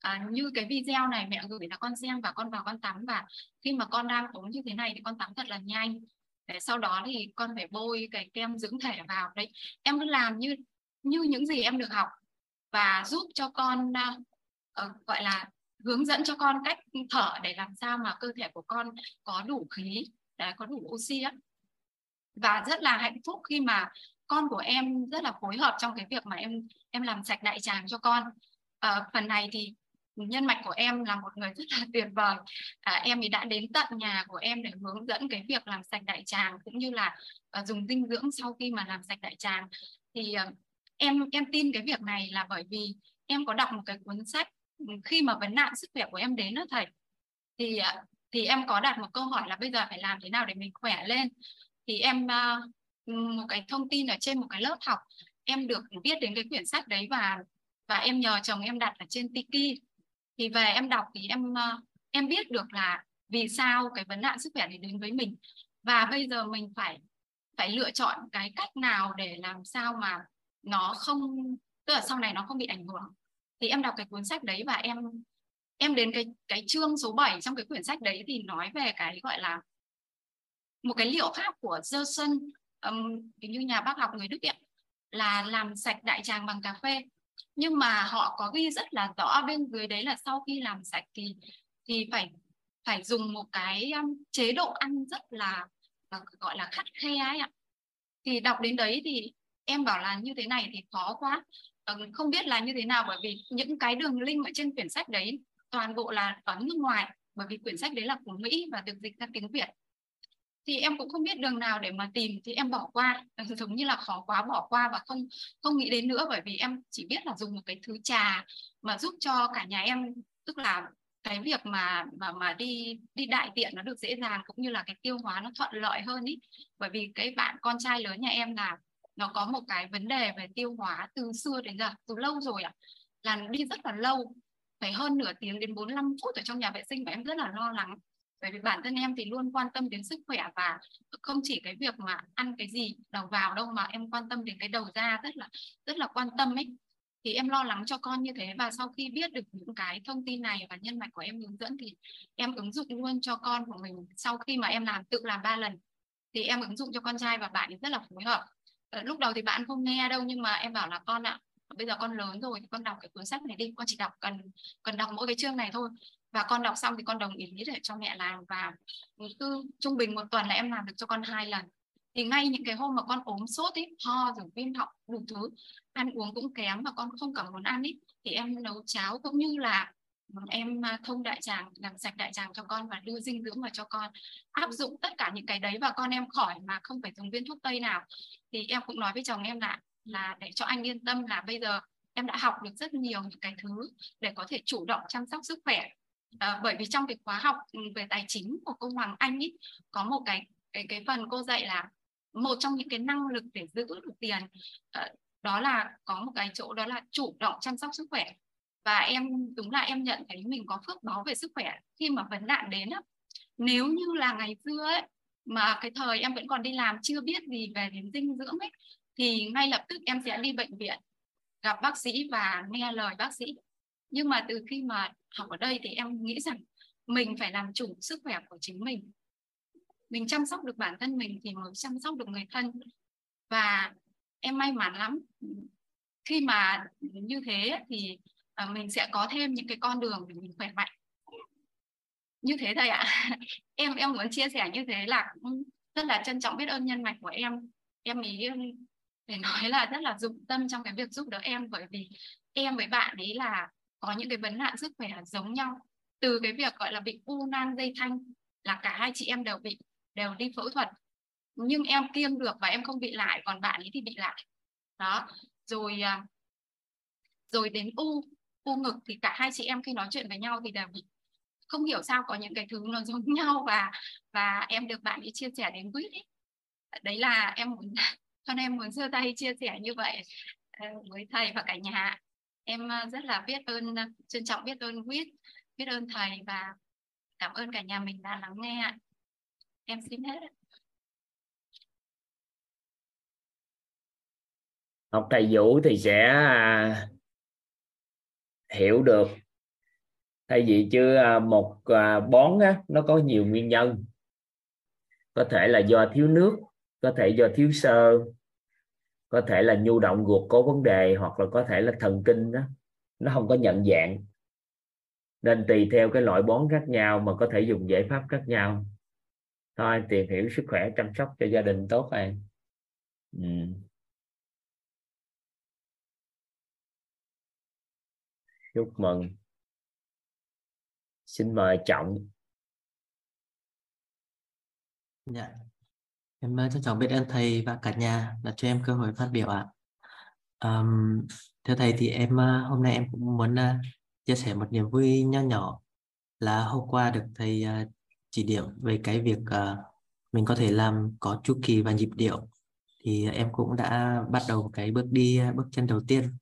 À, như cái video này mẹ gửi là con xem và con vào con tắm và khi mà con đang ốm như thế này thì con tắm thật là nhanh. Để sau đó thì con phải bôi cái kem dưỡng thể vào. Đấy em cứ làm như như những gì em được học và giúp cho con uh, gọi là hướng dẫn cho con cách thở để làm sao mà cơ thể của con có đủ khí đấy, có đủ oxy á và rất là hạnh phúc khi mà con của em rất là phối hợp trong cái việc mà em em làm sạch đại tràng cho con. À, phần này thì nhân mạch của em là một người rất là tuyệt vời. À, em thì đã đến tận nhà của em để hướng dẫn cái việc làm sạch đại tràng cũng như là uh, dùng dinh dưỡng sau khi mà làm sạch đại tràng. Thì uh, em em tin cái việc này là bởi vì em có đọc một cái cuốn sách ừ, khi mà vấn nạn sức khỏe của em đến đó thầy. Thì uh, thì em có đặt một câu hỏi là bây giờ phải làm thế nào để mình khỏe lên? Thì em ờ, một cái thông tin ở trên một cái lớp học, em được biết đến cái quyển sách đấy và và em nhờ chồng em đặt ở trên Tiki. Thì về em đọc thì em ờ, em biết được là vì sao cái vấn nạn sức khỏe này đến với mình. Và bây giờ mình phải phải lựa chọn cái cách nào để làm sao mà nó không, tức là sau này nó không bị ảnh hưởng. Thì em đọc cái cuốn sách đấy và em em đến cái cái chương số 7 trong cái quyển sách đấy thì nói về cái, gọi là một cái liệu pháp của Gerson um, như nhà bác học người Đức ấy, là làm sạch đại tràng bằng cà phê. Nhưng mà họ có ghi rất là rõ bên dưới đấy là sau khi làm sạch thì thì phải phải dùng một cái um, chế độ ăn rất là gọi là khắt khe ấy ạ. Thì đọc đến đấy thì em bảo là như thế này thì khó quá. Không biết là như thế nào bởi vì những cái đường link ở trên quyển sách đấy toàn bộ là ở nước ngoài bởi vì quyển sách đấy là của Mỹ và được dịch ra tiếng Việt thì em cũng không biết đường nào để mà tìm thì em bỏ qua. Ờ, giống như là khó quá bỏ qua và không không nghĩ đến nữa bởi vì em chỉ biết là dùng một cái thứ trà mà giúp cho cả nhà em tức là cái việc mà mà mà đi đi đại tiện nó được dễ dàng cũng như là cái tiêu hóa nó thuận lợi hơn ý. Bởi vì cái bạn con trai lớn nhà em là nó có một cái vấn đề về tiêu hóa từ xưa đến giờ từ lâu rồi ạ. À, là đi rất là lâu phải hơn nửa tiếng đến 45 phút ở trong nhà vệ sinh và em rất là lo lắng bởi vì bản thân em thì luôn quan tâm đến sức khỏe và không chỉ cái việc mà ăn cái gì đầu vào đâu mà em quan tâm đến cái đầu ra rất là rất là quan tâm ấy. Thì em lo lắng cho con như thế và sau khi biết được những cái thông tin này và nhân mạch của em hướng dẫn thì em ứng dụng luôn cho con của mình. Sau khi mà em làm, tự làm ba lần thì em ứng dụng cho con trai và bạn ấy rất là phối hợp. Ờ, lúc đầu thì bạn không nghe đâu nhưng mà em bảo là con ạ, bây giờ con lớn rồi thì con đọc cái cuốn sách này đi, con chỉ đọc, cần cần đọc mỗi cái chương này thôi và con đọc xong thì con đồng ý để cho mẹ làm và cứ trung bình một tuần là em làm được cho con hai lần. Thì ngay những cái hôm mà con ốm sốt ấy ho rồi viêm họng đủ thứ, ăn uống cũng kém và con không cảm muốn ăn ấy thì em nấu cháo cũng như là em à, thông đại tràng, làm sạch đại tràng cho con và đưa dinh dưỡng vào cho con. Áp dụng tất cả những cái đấy và con em khỏi mà không phải dùng viên thuốc tây nào. Thì em cũng nói với chồng em là là để cho anh yên tâm là bây giờ em đã học được rất nhiều những cái thứ để có thể chủ động chăm sóc sức khỏe à, bởi vì trong cái khóa học ừ, về tài chính của cô Hoàng Anh ý có một cái cái cái phần cô dạy là một trong những cái năng lực để giữ được tiền à, đó là có một cái chỗ đó là chủ động chăm sóc sức khỏe. Và em đúng là em nhận thấy mình có phước báo về sức khỏe khi mà vấn nạn đến á. Nếu như là ngày xưa ấy mà cái thời em vẫn còn đi làm chưa biết gì về đến dinh dưỡng ấy thì ngay lập tức em sẽ đi bệnh viện gặp bác sĩ và nghe lời bác sĩ nhưng mà từ khi mà học ở đây thì em nghĩ rằng mình phải làm chủ sức khỏe của chính mình. Mình chăm sóc được bản thân mình thì mới chăm sóc được người thân. Và em may mắn lắm. Khi mà như thế thì à, mình sẽ có thêm những cái con đường để mình khỏe mạnh. Như thế thầy ạ. Em em muốn chia sẻ như thế là rất là trân trọng biết ơn nhân mạch của em. Em ý để nói là rất là dụng tâm trong cái việc giúp đỡ em bởi vì em với bạn ấy là có những cái vấn nạn sức khỏe giống nhau. Từ cái việc, gọi là, bị u nang dây thanh là cả hai chị em đều bị, đều đi phẫu thuật. Nhưng em kiêng được và em không bị lại, còn bạn ấy thì bị lại. Đó. Rồi à, rồi đến u u ngực thì cả hai chị em khi nói chuyện với nhau thì đều bị, không hiểu sao có những cái thứ nó giống nhau và và em được bạn ấy chia sẻ đến quýt ấy. Đấy là em muốn, cho nên em muốn giơ tay chia sẻ như vậy ờ, với thầy và cả nhà em ờ, rất là biết ơn ờ, trân trọng biết ơn quyết biết ơn thầy và cảm ơn cả nhà mình đã lắng nghe ạ. em xin hết học thầy vũ thì sẽ à, hiểu được. Thay vì chứ à, một à, bón á, nó có nhiều nguyên nhân. Có thể là do thiếu nước có thể do thiếu sơ có thể là nhu động ruột có vấn đề hoặc là có thể là thần kinh đó, nó không có nhận dạng. Nên tùy theo cái loại bón khác nhau mà có thể dùng giải pháp khác nhau. Thôi, tìm hiểu sức khỏe, chăm sóc cho gia đình tốt em ừ. chúc mừng. Xin mời trọng. Dạ em ờ, trân trọng biết ơn thầy và cả nhà đã cho em cơ hội phát biểu ạ. Um, thưa thầy thì em ờ, hôm nay em cũng muốn uh, chia sẻ một niềm vui nho nhỏ là hôm qua được thầy uh, chỉ điểm về cái việc uh, mình có thể làm có chu kỳ và nhịp điệu. Thì em cũng đã bắt đầu cái bước đi bước chân đầu tiên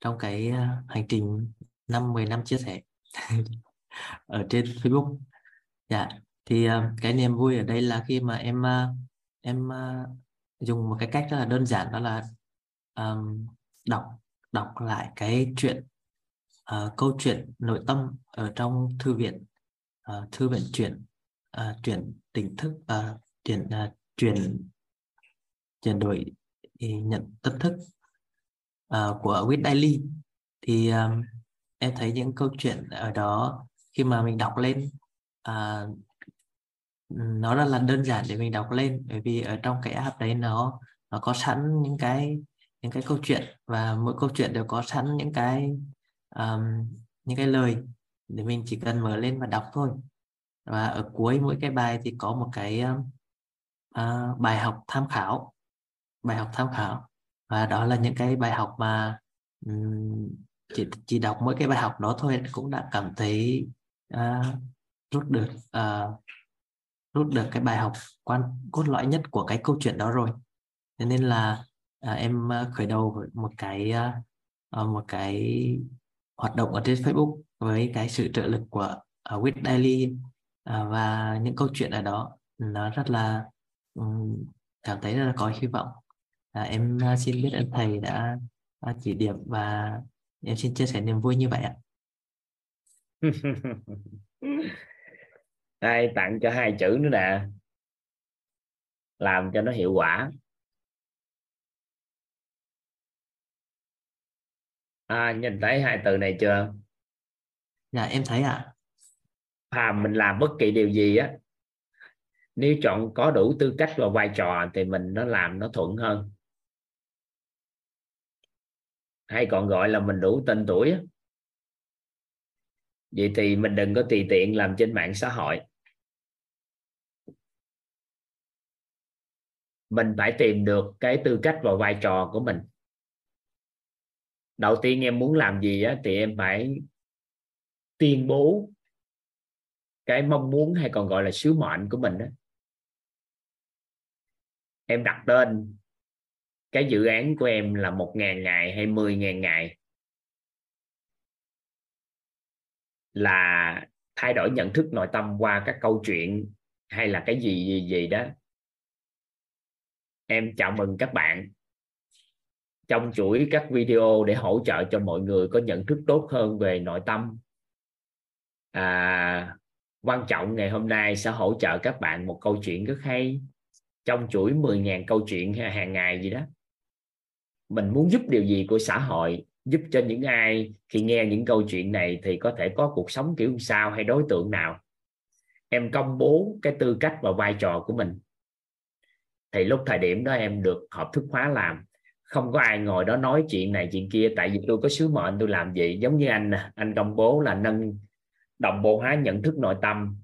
trong cái hành trình năm 10 năm chia sẻ ở trên Facebook. Dạ thì cái niềm vui ở đây là khi mà em em ờ, dùng một cái cách rất là đơn giản đó là um, đọc đọc lại cái chuyện uh, câu chuyện nội tâm ở trong thư viện uh, thư viện truyện uh, truyện tỉnh thức uh, chuyển uh, chuyển chuyển đổi nhận tâm thức uh, của Whit Daily thì um, em thấy những câu chuyện ở đó khi mà mình đọc lên uh, nó rất là đơn giản để mình đọc lên bởi vì ở trong cái app đấy nó nó có sẵn những cái những cái câu chuyện và mỗi câu chuyện đều có sẵn những cái um, những cái lời để mình chỉ cần mở lên và đọc thôi. Và ở cuối mỗi cái bài thì có một cái uh, bài học tham khảo bài học tham khảo. Và đó là những cái bài học mà um, chỉ chỉ đọc mỗi cái bài học đó thôi cũng đã cảm thấy uh, rút được uh, rút được cái bài học quan cốt lõi nhất của cái câu chuyện đó rồi. Nên là à, em à, khởi đầu với một cái à, à, một cái hoạt động ở trên Facebook với cái sự trợ lực của ở With Daily à, và những câu chuyện ở đó. Nó rất là um, cảm thấy rất là có hy vọng. À, em xin biết ơn thầy đã chỉ điểm và em xin chia sẻ niềm vui như vậy ạ. đây tặng cho hai chữ nữa nè. Làm cho nó hiệu quả. À, nhìn thấy hai từ này chưa? Dạ em thấy ạ. À. à mình làm bất kỳ điều gì á nếu chọn có đủ tư cách và vai trò thì mình nó làm nó thuận hơn. Hay còn gọi là mình đủ tên tuổi vậy thì mình đừng có tùy tiện làm trên mạng xã hội mình phải tìm được cái tư cách và vai trò của mình. Đầu tiên em muốn làm gì á, thì em phải tuyên bố cái mong muốn hay còn gọi là sứ mệnh của mình đó em đặt tên cái dự án của em là một ngàn ngày hay mười ngàn ngày. Là thay đổi nhận thức nội tâm qua các câu chuyện hay là cái gì gì gì đó em chào mừng các bạn. Trong chuỗi các video để hỗ trợ cho mọi người có nhận thức tốt hơn về nội tâm à, quan trọng ngày hôm nay sẽ hỗ trợ các bạn một câu chuyện rất hay. Trong chuỗi 10.000 câu chuyện hàng ngày gì đó mình muốn giúp điều gì của xã hội giúp cho những ai khi nghe những câu chuyện này thì có thể có cuộc sống kiểu sao hay đối tượng nào. Em công bố cái tư cách và vai trò của mình thì lúc thời điểm đó em được hợp thức hóa làm, không có ai ngồi đó nói chuyện này chuyện kia, tại vì tôi có sứ mệnh tôi làm vậy. Giống như anh anh công bố là nâng đồng bộ hóa nhận thức nội tâm.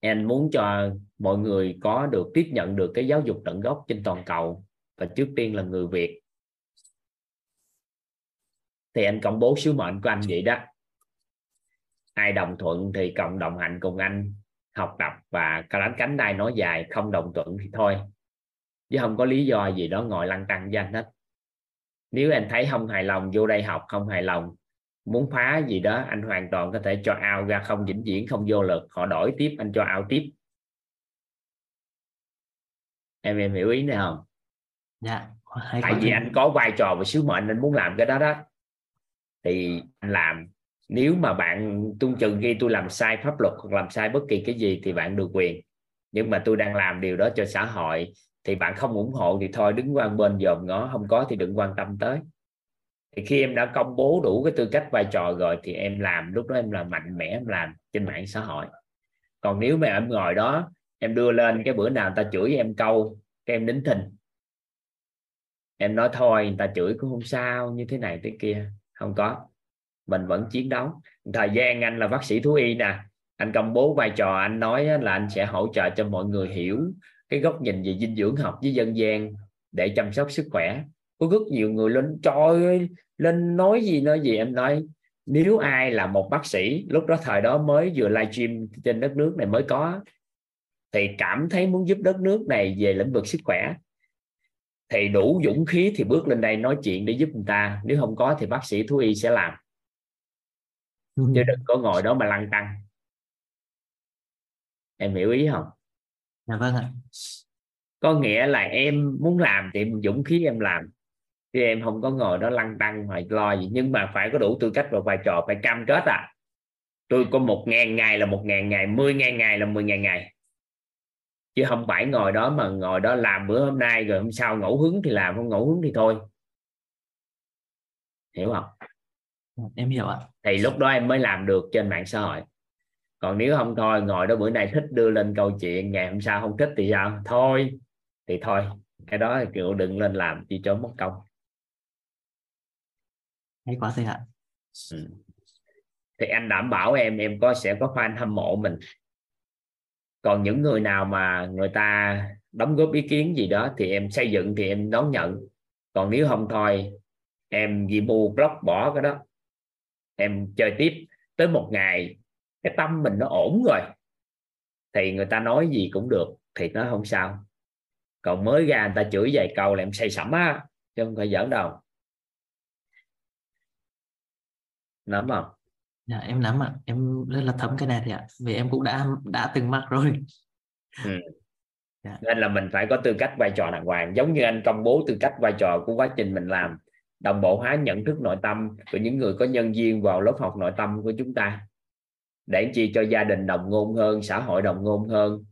Anh muốn cho mọi người có được, tiếp nhận được cái giáo dục tận gốc trên toàn cầu và trước tiên là người Việt. Thì anh công bố sứ mệnh của anh vậy đó. Ai đồng thuận thì cộng đồng hành cùng anh học tập và cánh cánh tay nói dài, không đồng thuận thì thôi chứ không có lý do gì đó ngồi lăn tăng với anh hết. Nếu anh thấy không hài lòng vô đây học không hài lòng muốn phá gì đó anh hoàn toàn có thể cho ao ra không vĩnh viễn không vô lực. Họ đổi tiếp anh cho ao tiếp. Em em hiểu ý này không? Dạ tại vì anh có vai trò và sứ mệnh anh muốn làm cái đó đó. Thì anh làm. Nếu mà bạn tung chừng khi tôi làm sai pháp luật hoặc làm sai bất kỳ cái gì thì bạn được quyền. Nhưng mà tôi đang làm điều đó cho xã hội thì bạn không ủng hộ thì thôi, đứng qua bên dòm ngó, không có thì đừng quan tâm tới. Thì khi em đã công bố đủ cái tư cách vai trò rồi thì em làm, lúc đó em là mạnh mẽ em làm trên mạng xã hội. Còn nếu mà em ngồi đó, em đưa lên cái bữa nào người ta chửi em câu, cái em đính thình. Em nói thôi, người ta chửi cũng không sao, như thế này thế kia, không có. Mình vẫn chiến đấu. Thời gian anh là bác sĩ thú y nè, anh công bố vai trò, anh nói là anh sẽ hỗ trợ cho mọi người hiểu cái góc nhìn về dinh dưỡng học với dân gian để chăm sóc sức khỏe. Có rất nhiều người lên trời ơi lên nói gì nói gì? Em nói nếu ai là một bác sĩ lúc đó thời đó mới vừa livestream trên đất nước này mới có thì cảm thấy muốn giúp đất nước này về lĩnh vực sức khỏe thì đủ dũng khí thì bước lên đây nói chuyện để giúp người ta. Nếu không có thì bác sĩ thú y sẽ làm. Chứ đừng có ngồi đó mà lăn tăng. Em hiểu ý không dạ vâng ạ. Có nghĩa là em muốn làm thì em dũng khí em làm. Chứ em không có ngồi đó lăn tăng hoặc lo gì. Nhưng mà phải có đủ tư cách và vai trò phải cam kết à tôi có một ngàn ngày là một ngàn ngày mười ngàn ngày là mười ngàn ngày. Chứ không phải ngồi đó mà ngồi đó làm bữa hôm nay rồi hôm sau ngẫu hứng thì làm không ngẫu hứng thì thôi. Hiểu không? Dạ, em hiểu ạ. Thì lúc đó em mới làm được trên mạng xã hội còn nếu không thôi ngồi đó bữa nay thích đưa lên câu chuyện ngày hôm sau không thích thì sao? Thôi thì thôi. Cái đó thì kiểu đừng lên làm chỉ cho mất công. Hay quá thầy ạ. Ừ. thì anh đảm bảo em em có sẽ có fan hâm mộ mình. Còn những người nào mà người ta đóng góp ý kiến gì đó thì em xây dựng thì em đón nhận. Còn nếu không thôi em ghi bu block bỏ cái đó. Em chơi tiếp tới một ngày cái tâm mình nó ổn rồi thì người ta nói gì cũng được thì nó không sao. Còn mới ra người ta chửi vài câu là em say sẩm á chứ không phải giỡn đâu. Nắm không? Dạ em nắm ạ. Em rất là thấm cái này thì ạ. Vì em cũng đã đã từng mắc rồi. Ừ. dạ. nên là mình phải có tư cách vai trò đàng hoàng. Giống như anh công bố tư cách vai trò của quá trình mình làm đồng bộ hóa nhận thức nội tâm của những người có nhân viên vào lớp học nội tâm của chúng ta để chi cho gia đình đồng ngôn hơn xã hội đồng ngôn hơn.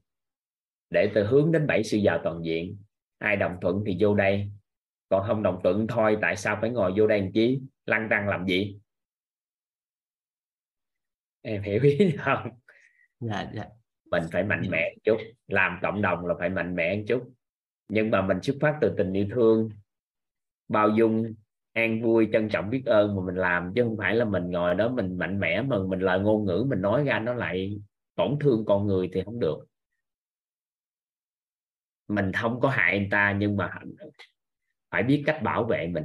Để từ hướng đến bảy sự giàu toàn diện. Ai đồng thuận thì vô đây. Còn không đồng thuận thôi tại sao phải ngồi vô đây chí lăn tăng làm gì? Em hiểu ý không? Dạ dạ. Mình phải mạnh mẽ một chút. Làm cộng đồng là phải mạnh mẽ một chút. Nhưng mà mình xuất phát từ tình yêu thương. Bao dung an vui trân trọng biết ơn mà mình làm chứ không phải là mình ngồi đó mình mạnh mẽ mà mình lời ngôn ngữ mình nói ra nó lại tổn thương con người thì không được mình không có hại người ta nhưng mà phải biết cách bảo vệ mình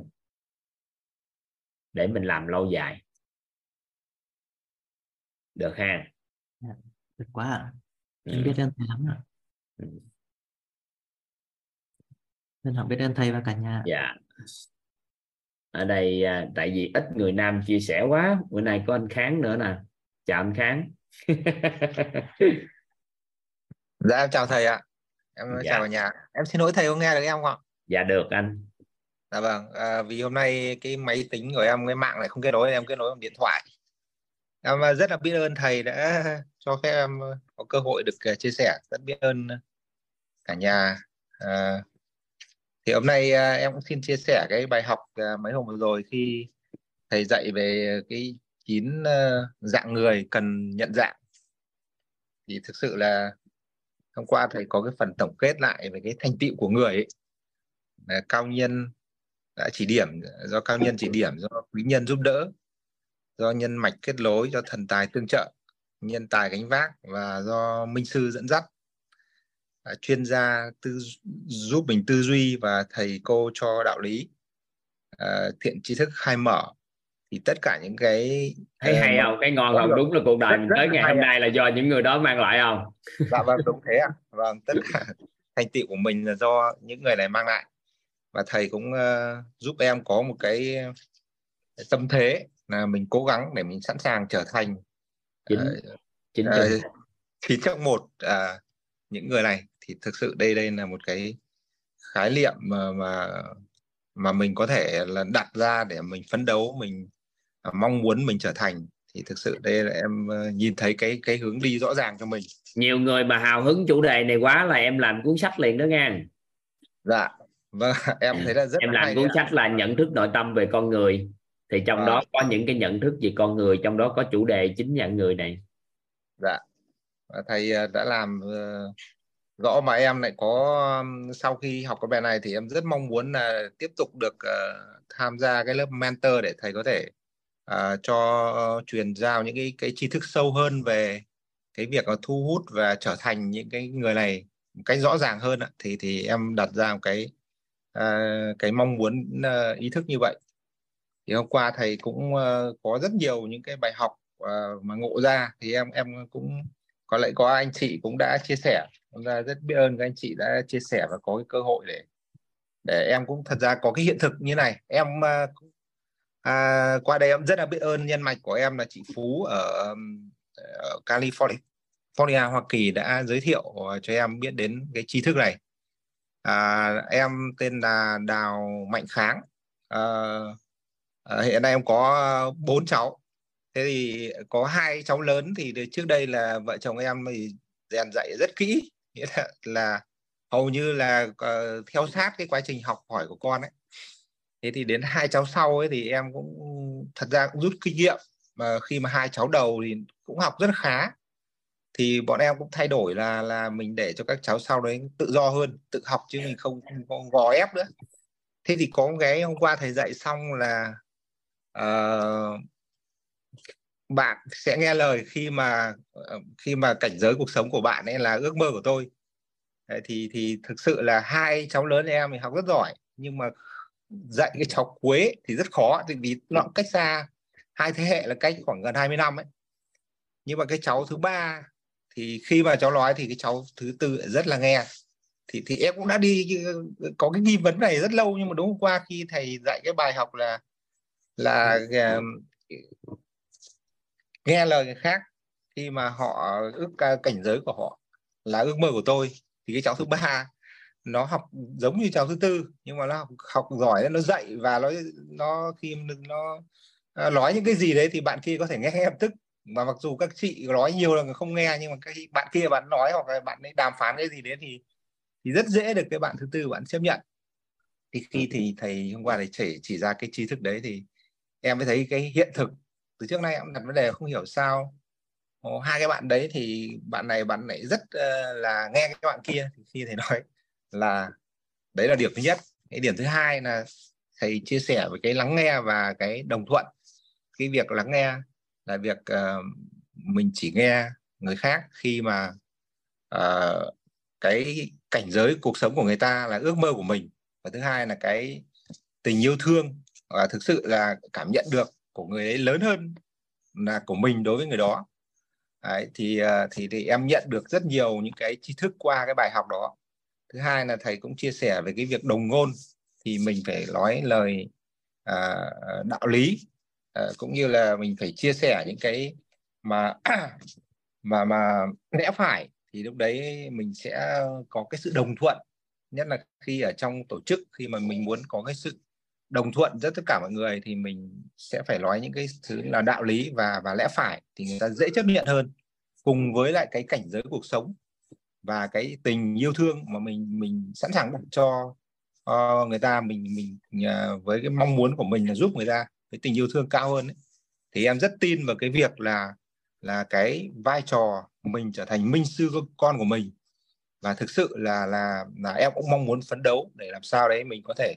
để mình làm lâu dài được ha dạ, được quá em ừ. biết ơn thầy lắm ạ ừ. Xin học biết ơn thầy và cả nhà. Dạ. Ở đây à, tại vì ít người nam chia sẻ quá, bữa nay có anh Kháng nữa nè. Chào anh Kháng. dạ em chào thầy ạ. Em dạ. chào nhà. Em xin lỗi thầy có nghe được em không ạ? Dạ được anh. Dạ vâng, à, vì hôm nay cái máy tính của em cái mạng lại không kết nối em kết nối bằng điện thoại. Em à, rất là biết ơn thầy đã cho phép em có cơ hội được à, chia sẻ. Rất biết ơn cả nhà. À, thì hôm nay à, em cũng xin chia sẻ cái bài học à, mấy hôm vừa rồi khi thầy dạy về cái chín à, dạng người cần nhận dạng thì thực sự là hôm qua thầy có cái phần tổng kết lại về cái thành tựu của người ấy. Là cao nhân đã chỉ điểm, do cao nhân chỉ điểm, do quý nhân giúp đỡ, do nhân mạch kết nối, do thần tài tương trợ, nhân tài gánh vác và do minh sư dẫn dắt chuyên gia tư giúp mình tư duy và thầy cô cho đạo lý à, thiện tri thức khai mở. Thì tất cả những cái thấy hay không? Cái ngon không? đúng là cuộc đời mình tới ngày hôm nay là do những người đó mang lại không? Dạ vâng đúng thế ạ. Vâng tất cả thành tựu của mình là do những người này mang lại. Và thầy cũng uh, giúp em có một cái tâm thế là mình cố gắng để mình sẵn sàng trở thành chính uh, chính uh, chín trong một uh, những người này thì thực sự đây đây là một cái khái niệm mà mà mà mình có thể là đặt ra để mình phấn đấu mình à, mong muốn mình trở thành. Thì thực sự đây là em ờ, nhìn thấy cái cái hướng đi rõ ràng cho mình. Nhiều người mà hào hứng chủ đề này quá là em làm cuốn sách liền đó nha dạ vâng em thấy là rất em làm cuốn sách là nhận thức nội tâm về con người. Thì trong à. đó có những cái nhận thức về con người trong đó có chủ đề chính nhận người này. Dạ thầy ờ, đã làm gõ mà em lại có sau khi học cái bài này thì em rất mong muốn là tiếp tục được uh, tham gia cái lớp mentor để thầy có thể uh, cho truyền giao những cái cái tri thức sâu hơn về cái việc thu hút và trở thành những cái người này một cách rõ ràng hơn thì thì em đặt ra một cái uh, cái mong muốn uh, ý thức như vậy. Thì hôm qua thầy cũng uh, có rất nhiều những cái bài học uh, mà ngộ ra. Thì em em cũng có lẽ có anh chị cũng đã chia sẻ em ra rất biết ơn các anh chị đã chia sẻ và có cái cơ hội để để em cũng thật ra có cái hiện thực như này. Em à, à qua đây em rất là biết ơn nhân mạch của em là chị Phú ở, um, ở California California Hoa Kỳ đã giới thiệu cho em biết đến cái tri thức này. À, em tên là Đào Mạnh Kháng. À, à, hiện nay em có bốn cháu. Thế thì có hai cháu lớn thì trước đây là vợ chồng em thì rèn dạy rất kỹ nghĩa là, là hầu như là uh, theo sát cái quá trình học hỏi của con ấy. Thế thì đến hai cháu sau ấy thì em cũng thật ra cũng rút kinh nghiệm mà khi mà hai cháu đầu thì cũng học rất khá. Thì bọn em cũng thay đổi là là mình để cho các cháu sau đấy tự do hơn tự học chứ mình không, không có gò ép nữa. Thế thì có cái hôm qua thầy dạy xong là uh, bạn sẽ nghe lời khi mà ờ, khi mà cảnh giới cuộc sống của bạn ấy là ước mơ của tôi. Thì thì thực sự là hai cháu lớn em thì học rất giỏi nhưng mà dạy cái cháu cuối thì rất khó vì nó cách xa hai thế hệ là cách khoảng gần 20 năm ấy. Nhưng mà cái cháu thứ ba thì khi mà cháu nói thì cái cháu thứ tư rất là nghe. Thì thì em cũng đã đi có cái nghi vấn này rất lâu nhưng mà đúng hôm qua khi thầy dạy cái bài học là là uh, nghe lời người khác khi mà họ ước cảnh giới của họ là ước mơ của tôi thì cái cháu thứ ba nó học giống như cháu thứ tư nhưng mà nó học, học giỏi nó dạy và nó nó khi nó à, nói những cái gì đấy thì bạn kia có thể nghe ngay lập tức. Mà mặc dù các chị nói nhiều là không nghe nhưng mà các bạn kia bạn nói hoặc là bạn ấy đàm phán cái gì đấy thì thì rất dễ được cái bạn thứ tư bạn chấp nhận. Thì khi thì thầy hôm qua thầy chỉ chỉ ra cái tri thức đấy thì em mới thấy cái hiện thực từ trước nay em đặt vấn đề không hiểu sao Ồ, hai cái bạn đấy thì bạn này bạn này rất uh, là nghe cái bạn kia. Thì khi thầy nói là đấy là điểm thứ nhất. Cái điểm thứ hai là thầy chia sẻ với cái lắng nghe và cái đồng thuận. Cái việc lắng nghe là việc uh, mình chỉ nghe người khác khi mà uh, cái cảnh giới cuộc sống của người ta là ước mơ của mình. Và thứ hai là cái tình yêu thương và thực sự là cảm nhận được của người ấy lớn hơn là của mình đối với người đó. Đấy, thì à, thì thì em nhận được rất nhiều những cái tri thức qua cái bài học đó. Thứ hai là thầy cũng chia sẻ về cái việc đồng ngôn thì mình phải nói lời à, à đạo lý à, cũng như là mình phải chia sẻ những cái mà mà mà lẽ phải thì lúc đấy mình sẽ có cái sự đồng thuận nhất là khi ở trong tổ chức khi mà mình muốn có cái sự đồng thuận giữa tất cả mọi người thì mình sẽ phải nói những cái thứ là đạo lý và và lẽ phải thì người ta dễ chấp nhận hơn cùng với lại cái cảnh giới cuộc sống và cái tình yêu thương mà mình mình sẵn sàng đặt cho uh, người ta mình mình uh, với cái mong muốn của mình là giúp người ta cái tình yêu thương cao hơn ấy. thì em rất tin vào cái việc là là cái vai trò mình trở thành minh sư con của mình và thực sự là là là em cũng mong muốn phấn đấu để làm sao đấy mình có thể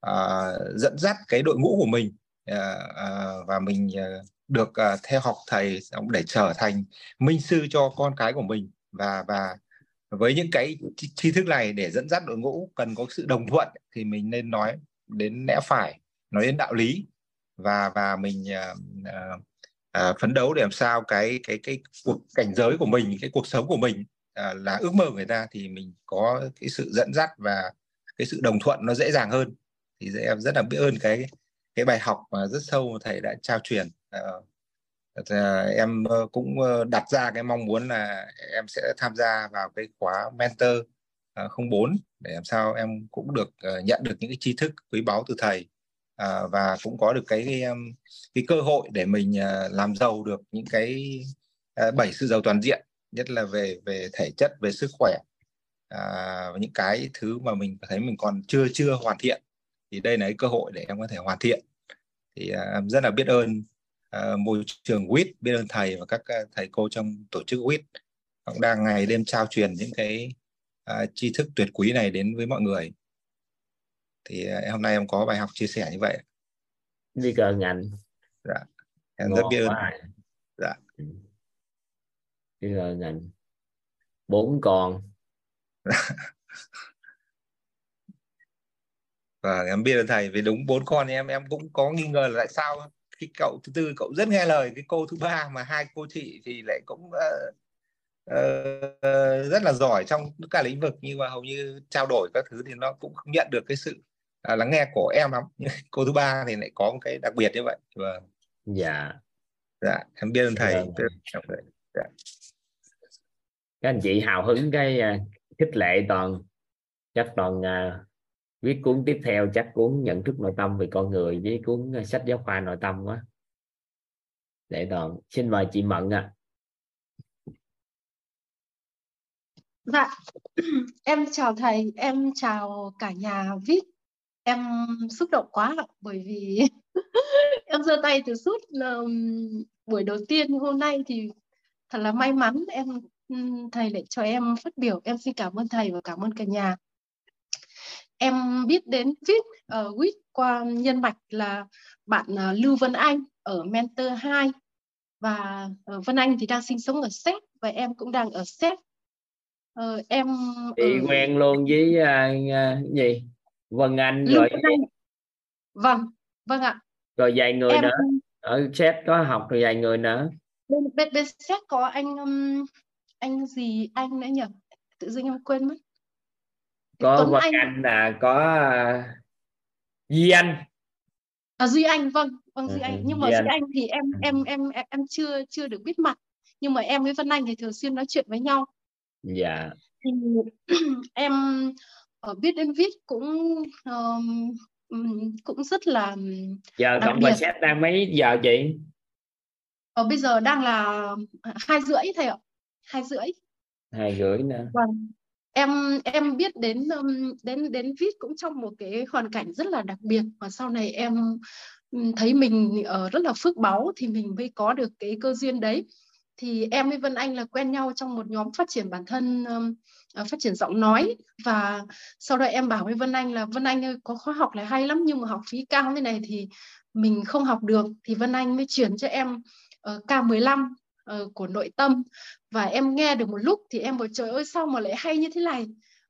À, dẫn dắt cái đội ngũ của mình uh, uh, và mình uh, được uh, theo học thầy để trở thành minh sư cho con cái của mình. Và và với những cái tri thức này để dẫn dắt đội ngũ cần có sự đồng thuận thì mình nên nói đến lẽ phải nói đến đạo lý. Và và mình uh, uh, phấn đấu để làm sao cái cái cái cuộc cảnh giới của mình cái cuộc sống của mình uh, là ước mơ của người ta thì mình có cái sự dẫn dắt và cái sự đồng thuận nó dễ dàng hơn thì em rất là biết ơn cái cái bài học mà rất sâu thầy đã trao truyền. Uh, em ờ, cũng ờ, đặt ra cái mong muốn là em sẽ tham gia vào cái khóa mentor 04 để làm sao em cũng được nhận được những cái tri thức quý báu từ thầy. Và cũng có được cái cái, cái cơ hội để mình làm giàu được những cái bảy sự giàu toàn diện nhất là về về thể chất về sức khỏe. Và những cái thứ mà mình thấy mình còn chưa chưa hoàn thiện thì đây là cái cơ hội để em có thể hoàn thiện. Thì em rất là biết ơn uh, môi trường WIT biết ơn thầy và các uh, thầy cô trong tổ chức WIT cũng đang ngày đêm trao truyền những cái tri thức tuyệt quý này đến với mọi người. Thì hôm nay em có bài học chia sẻ như vậy đi cờ ngành dạ. em rất biết ơn. Dạ. Biết ơn anh bốn con và em biết ơn thầy vì đúng bốn con em em cũng có nghi ngờ là tại sao cái cậu thứ tư cậu rất nghe lời cái cô thứ ba mà hai cô chị thì lại cũng uh, uh, rất là giỏi trong tất cả lĩnh vực nhưng mà hầu như trao đổi các thứ thì nó cũng không nhận được cái sự uh, lắng nghe của em lắm. Cô thứ ba thì lại có một cái đặc biệt như vậy. Và dạ. Dạ em biết ơn thầy. Dạ. dạ. các anh chị hào hứng cái à, khích lệ toàn chắc toàn à, viết cuốn tiếp theo chắc cuốn nhận thức nội tâm về con người với cuốn ờ, sách giáo khoa nội tâm quá để toàn xin mời chị mận ạ Dạ, em chào thầy, em chào cả nhà viết. Em xúc động quá bởi vì em giơ tay từ suốt um, buổi đầu tiên hôm nay thì thật là may mắn em thầy lại cho em phát biểu. Em xin cảm ơn thầy và cảm ơn cả nhà. Em biết đến viết uh, quýt qua nhân mạch là bạn uh, Lưu Vân Anh ở Mentor 2 và uh, Vân Anh thì đang sinh sống ở Séc và em cũng đang ở Séc Ờ, em chị ở quen luôn với à, à, gì Vân Anh Lưu rồi Vân Anh. Vâng, vâng ạ. rồi vài người Em nữa ở set có học rồi vài người nữa bên bên, bên xét có anh um, anh gì anh nữa nhỉ? Tự dưng em quên mất. Có Tuấn Vân Anh, Anh là có à, Duy Anh à, Duy Anh vâng, vâng Duy Ừ, Anh. ừ, Nhưng mà Duy Duy Anh. Anh thì em em em em em chưa chưa được biết mặt. Nhưng mà em với Vân Anh thì thường xuyên nói chuyện với nhau. dạ thì em ở biết đến viết cũng um, cũng rất là giờ đặc cộng biệt. set đang mấy giờ chị ở bây giờ đang là hai rưỡi thầy ạ hai rưỡi hai rưỡi nữa vâng em em biết đến đến đến viết cũng trong một cái hoàn cảnh rất là đặc biệt và sau này em thấy mình ở rất là phước báu thì mình mới có được cái cơ duyên đấy. Thì em với Vân Anh là quen nhau trong một nhóm phát triển bản thân ờ, phát triển giọng nói. Và sau đó em bảo với Vân Anh là, Vân Anh ơi, có khóa học này hay lắm, nhưng mà học phí cao thế này thì mình không học được. Thì Vân Anh mới chuyển cho em ờ, K15 uh, của nội tâm. Và em nghe được một lúc thì em bảo trời ơi sao mà lại hay như thế này?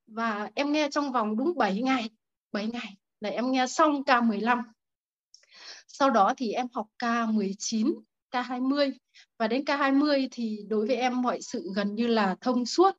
Và em nghe trong vòng đúng 7 ngày 7 ngày là em nghe xong K15 sau đó thì em học K19 K20 và đến K20 thì đối với em mọi sự gần như là thông suốt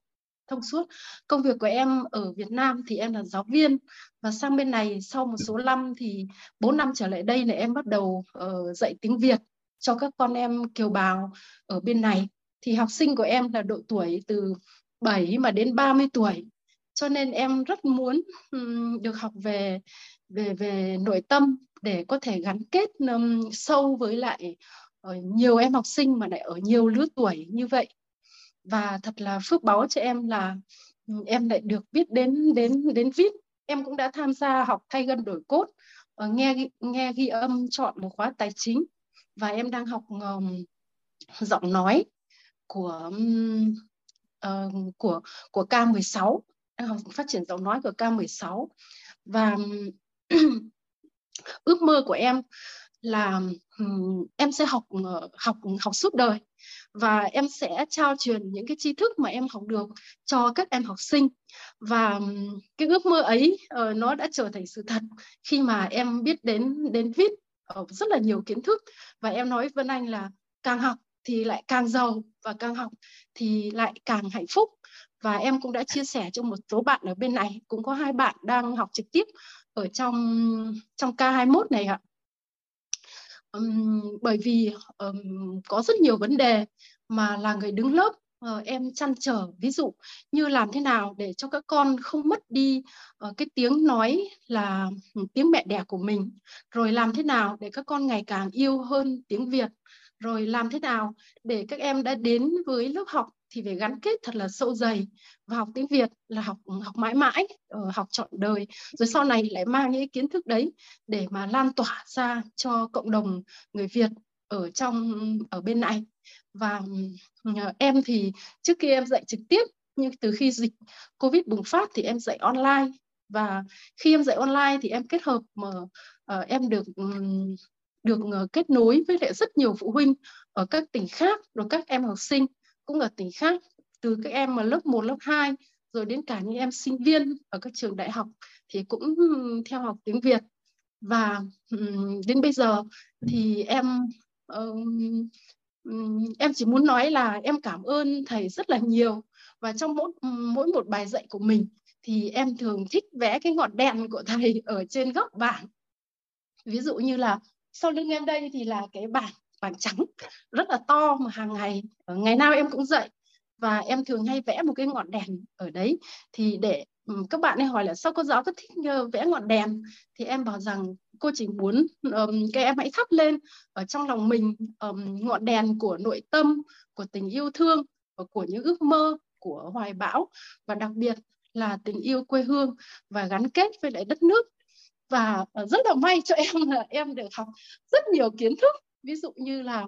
thông suốt. Công việc của em ở Việt Nam thì em là giáo viên. Và sang bên này sau một số năm thì 4 năm trở lại đây là em bắt đầu uh, dạy tiếng Việt cho các con em kiều bào ở bên này. Thì học sinh của em là độ tuổi từ 7 mà đến 30 tuổi. Cho nên em rất muốn um, được học về về về nội tâm để có thể gắn kết um, sâu với lại ờ, nhiều em học sinh mà lại ở nhiều lứa tuổi như vậy. Và thật là phước báu cho em là em lại được biết đến đến đến viết. Em cũng đã tham gia học thay gân đổi cốt ờ, nghe nghe ghi âm chọn một khóa tài chính và em đang học um, giọng nói của um, uh, của của K16 đang học phát triển giọng nói của K16 và ước mơ của em là um, em sẽ học uh, học học suốt đời. Và em sẽ trao truyền những cái tri thức mà em học được cho các em học sinh. Và um, cái ước mơ ấy uh, nó đã trở thành sự thật khi mà em biết đến đến viết rất là nhiều kiến thức. Và em nói với Vân Anh là càng học thì lại càng giàu và càng học thì lại càng hạnh phúc. Và em cũng đã chia sẻ cho một số bạn ở bên này cũng có hai bạn đang học trực tiếp ở trong trong K21 này ạ. Um, bởi vì um, có rất nhiều vấn đề mà là người đứng lớp uh, em chăn trở ví dụ như làm thế nào để cho các con không mất đi uh, cái tiếng nói là ừ, tiếng mẹ đẻ của mình. Rồi làm thế nào để các con ngày càng yêu hơn tiếng Việt. Rồi làm thế nào để các em đã đến với lớp học thì phải gắn kết thật là sâu dày và học tiếng Việt là học ừ, học mãi mãi ờ, học trọn đời. Rồi sau này lại mang những kiến thức đấy để mà lan tỏa ra cho cộng đồng người Việt ở trong ở bên này. Và ừ, em thì trước khi em dạy trực tiếp nhưng từ khi dịch Covid bùng phát thì em dạy online. Và khi em dạy online thì em kết hợp mà uh, em được um, được uh, kết nối với lại rất nhiều phụ huynh ở các tỉnh khác rồi các em học sinh cũng ở tỉnh khác từ các em mà lớp 1, lớp 2 rồi đến cả những em sinh viên ở các trường đại học thì cũng ừ, theo học tiếng Việt. Và um, đến bây giờ thì em em chỉ muốn nói là em cảm ơn thầy rất là nhiều. Và trong mỗi mỗi một bài dạy của mình thì em thường thích vẽ cái ngọn đèn của thầy ở trên góc bảng. Ví dụ như là sau lưng em đây thì là cái bảng bảng trắng rất là to mà hàng ngày ờ, ngày nào em cũng dậy. Và em thường hay vẽ một cái ngọn đèn ở đấy. Thì để các bạn ấy hỏi là sao cô giáo cứ thích ờ, vẽ ngọn đèn? Thì em bảo rằng cô chỉ muốn um, các em hãy thắp lên ở trong lòng mình um, ngọn đèn của nội tâm của tình yêu thương và của những ước mơ của hoài bão. Và đặc biệt là tình yêu quê hương và gắn kết với lại đất nước. Và uh, rất là may cho em là em được học rất nhiều kiến thức. Ví dụ như là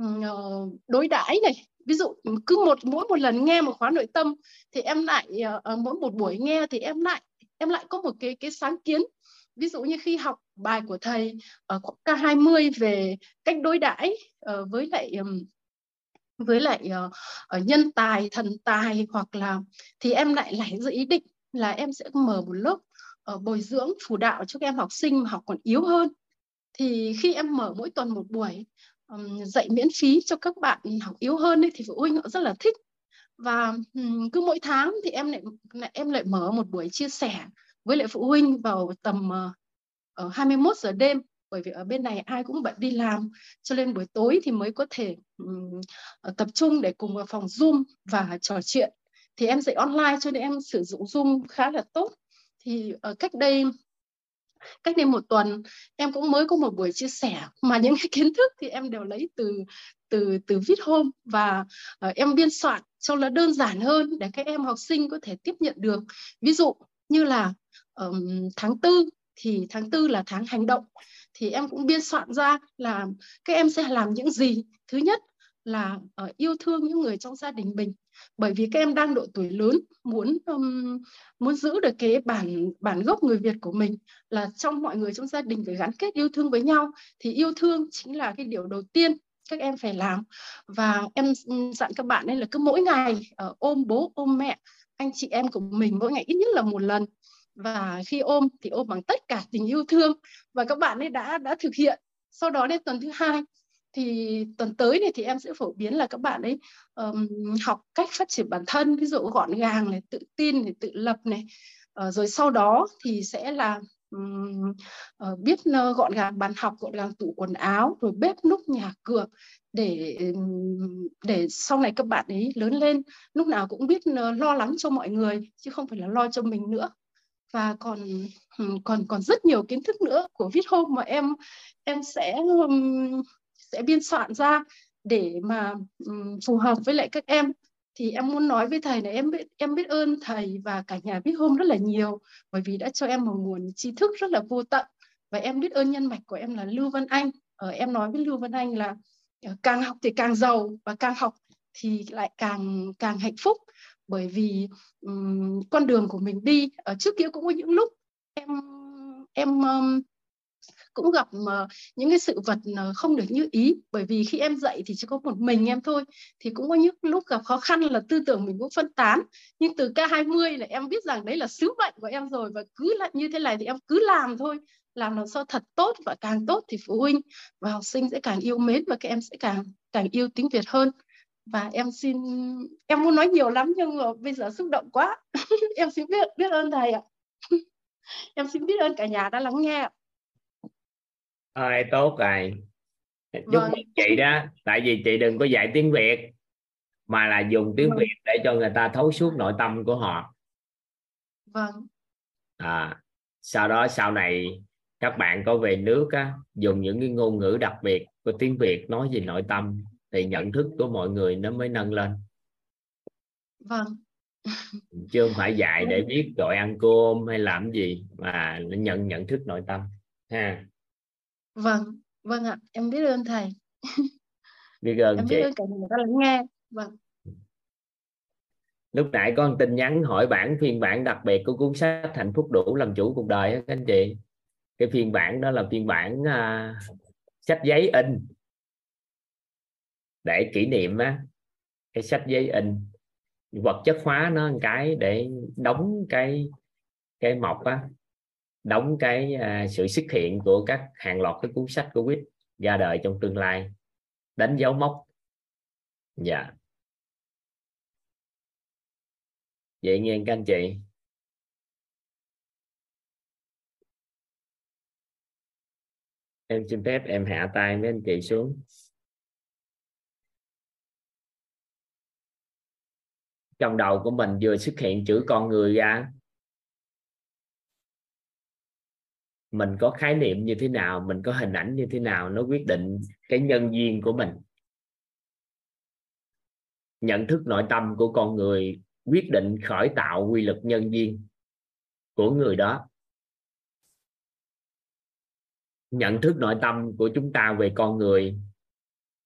uh, đối đãi này. Ví dụ cứ một mỗi một lần nghe một khóa nội tâm thì em lại uh, mỗi một buổi nghe thì em lại em lại có một cái cái sáng kiến ví dụ như khi học bài của thầy ờ, ở K20 về cách đối đãi ờ, với lại với lại ờ, nhân tài thần tài hoặc là thì em lại nảy ra ý định là em sẽ mở một lớp bồi dưỡng phụ đạo cho các em học sinh mà học còn yếu hơn. Thì khi em mở mỗi tuần một buổi dạy miễn phí cho các bạn học yếu hơn ấy, thì phụ huynh họ rất là thích. Và cứ mỗi tháng thì em lại em lại mở một buổi chia sẻ với lại phụ huynh vào tầm ờ, uh, 21 giờ đêm. Bởi vì ở bên này ai cũng bận đi làm cho nên buổi tối thì mới có thể um, tập trung để cùng vào phòng Zoom và trò chuyện. Thì em dạy online cho nên em sử dụng Zoom khá là tốt. Thì uh, cách đây cách đây một tuần em cũng mới có một buổi chia sẻ. Mà những cái kiến thức thì em đều lấy từ từ từ viết hôm. Và uh, em biên soạn cho nó đơn giản hơn để các em học sinh có thể tiếp nhận được. Ví dụ như là um, tháng tư thì tháng tư là tháng hành động. Thì em cũng biên soạn ra là các em sẽ làm những gì. Thứ nhất là uh, yêu thương những người trong gia đình mình. Bởi vì các em đang độ tuổi lớn muốn um, muốn giữ được cái bản bản gốc người Việt của mình là trong mọi người trong gia đình phải gắn kết yêu thương với nhau. Thì yêu thương chính là cái điều đầu tiên các em phải làm. Và em dặn các bạn ấy là cứ mỗi ngày uh, ôm bố ôm mẹ anh chị em của mình mỗi ngày ít nhất là một lần và khi ôm thì ôm bằng tất cả tình yêu thương. Và các bạn ấy đã đã thực hiện. Sau đó đến tuần thứ hai thì tuần tới này thì em sẽ phổ biến là các bạn ấy um, học cách phát triển bản thân. Ví dụ gọn gàng này tự tin này tự lập này. Uh, rồi sau đó thì sẽ là um, uh, biết uh, gọn gàng bàn học gọn gàng tủ quần áo rồi bếp núc nhà cửa để để sau này các bạn ấy lớn lên. Lúc nào cũng biết uh, lo lắng cho mọi người chứ không phải là lo cho mình nữa và còn ừ, còn còn rất nhiều kiến thức nữa của viết hôm mà em em sẽ um, sẽ biên soạn ra để mà um, phù hợp với lại các em. Thì em muốn nói với thầy là em biết em biết ơn thầy và cả nhà viết hôm rất là nhiều bởi vì đã cho em một nguồn tri thức rất là vô tận. Và em biết ơn nhân mạch của em là Lưu Văn Anh. Ở em nói với Lưu Văn Anh là ờ, càng học thì càng giàu và càng học thì lại càng càng hạnh phúc bởi vì um, con đường của mình đi ở trước kia cũng có những lúc em em um, cũng gặp uh, những cái sự vật uh, không được như ý. Bởi vì khi em dạy thì chỉ có một mình em thôi. Thì cũng có những lúc gặp khó khăn là tư tưởng mình cũng phân tán. Nhưng từ K20 là em biết rằng đấy là sứ mệnh của em rồi và cứ là như thế này thì em cứ làm thôi. Làm làm sao thật tốt và càng tốt thì phụ huynh và học sinh sẽ càng yêu mến và các em sẽ càng càng yêu tiếng Việt hơn và em xin em muốn nói nhiều lắm nhưng mà bây giờ xúc động quá. Em xin biết biết ơn thầy ạ. Em xin biết ơn cả nhà đã lắng nghe ơi tốt rồi. Chúc vâng. chị đó tại vì chị đừng có dạy tiếng việt mà là dùng tiếng vâng. việt để cho người ta thấu suốt nội tâm của họ. Vâng. À sau đó sau này các bạn có về nước á dùng những cái ngôn ngữ đặc biệt của tiếng việt nói về nội tâm thì nhận thức của mọi người nó mới nâng lên. Vâng. Chứ không phải dạy để biết gọi ăn cơm hay làm gì mà nhận nhận thức nội tâm ha. Vâng vâng ạ. Em biết ơn thầy. Biết ơn em chị. biết ơn cả người ta lắng nghe. Vâng. Lúc nãy một tin nhắn hỏi bản phiên bản đặc biệt của cuốn sách hạnh phúc đủ làm chủ cuộc đời các anh chị. Cái phiên bản đó là phiên bản uh, sách giấy in để kỷ niệm á cái sách giấy in. Vật chất hóa nó một cái để đóng cái cái mọc á đóng cái à, sự xuất hiện của các hàng loạt cái cuốn sách của quýt ra đời trong tương lai. Đánh dấu mốc. Dạ. Vậy nghe các anh chị. Em xin phép em hạ tay mấy anh chị xuống. Trong đầu của mình vừa xuất hiện chữ con người ra, mình có khái niệm như thế nào, mình có hình ảnh như thế nào, nó quyết định cái nhân duyên của mình. Nhận thức nội tâm của con người quyết định khởi tạo quy luật nhân duyên của người đó. Nhận thức nội tâm của chúng ta về con người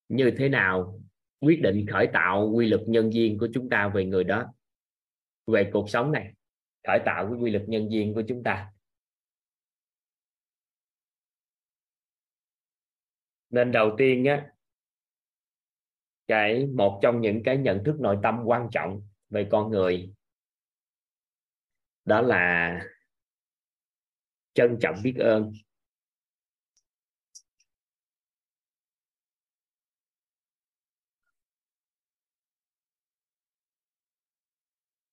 như thế nào quyết định khởi tạo quy luật nhân viên của chúng ta về người đó. Về cuộc sống này, khởi tạo cái quy luật nhân viên của chúng ta. Nên đầu tiên á, cái, một trong những cái nhận thức nội tâm quan trọng về con người, đó là trân trọng biết ơn.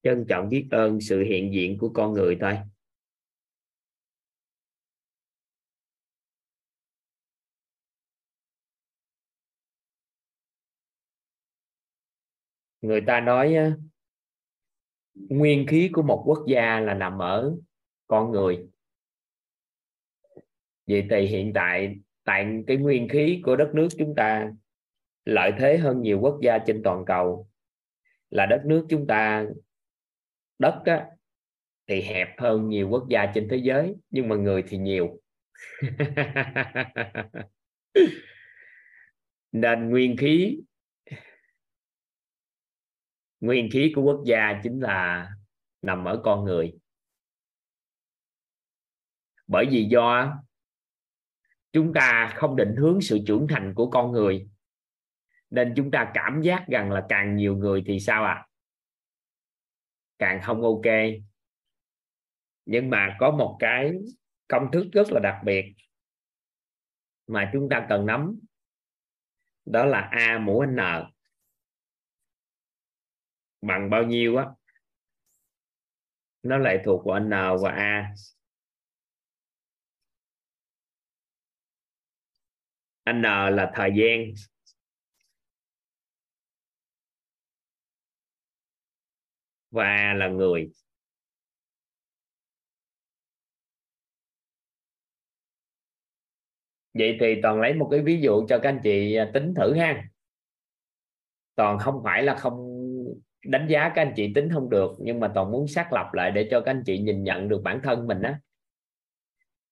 Trân trọng biết ơn sự hiện diện của con người thôi. Người ta nói nguyên khí của một quốc gia là nằm ở con người. Vậy thì hiện tại tại cái nguyên khí của đất nước chúng ta, lợi thế hơn nhiều quốc gia trên toàn cầu. Là đất nước chúng ta đất á, thì hẹp hơn nhiều quốc gia trên thế giới nhưng mà người thì nhiều nên nguyên khí nguyên khí của quốc gia chính là nằm ở con người bởi vì do chúng ta không định hướng sự trưởng thành của con người nên chúng ta cảm giác rằng là càng nhiều người thì sao ạ à? Càng không ok. Nhưng mà có một cái công thức rất là đặc biệt mà chúng ta cần nắm. Đó là a mũ n. Bằng bao nhiêu á? Nó lại thuộc vào n và a. N là thời gian. Và là người. Vậy thì toàn lấy một cái ví dụ cho các anh chị à, tính thử ha. Toàn không phải là không đánh giá các anh chị tính không được, nhưng mà toàn muốn xác lập lại để cho các anh chị nhìn nhận được bản thân mình á.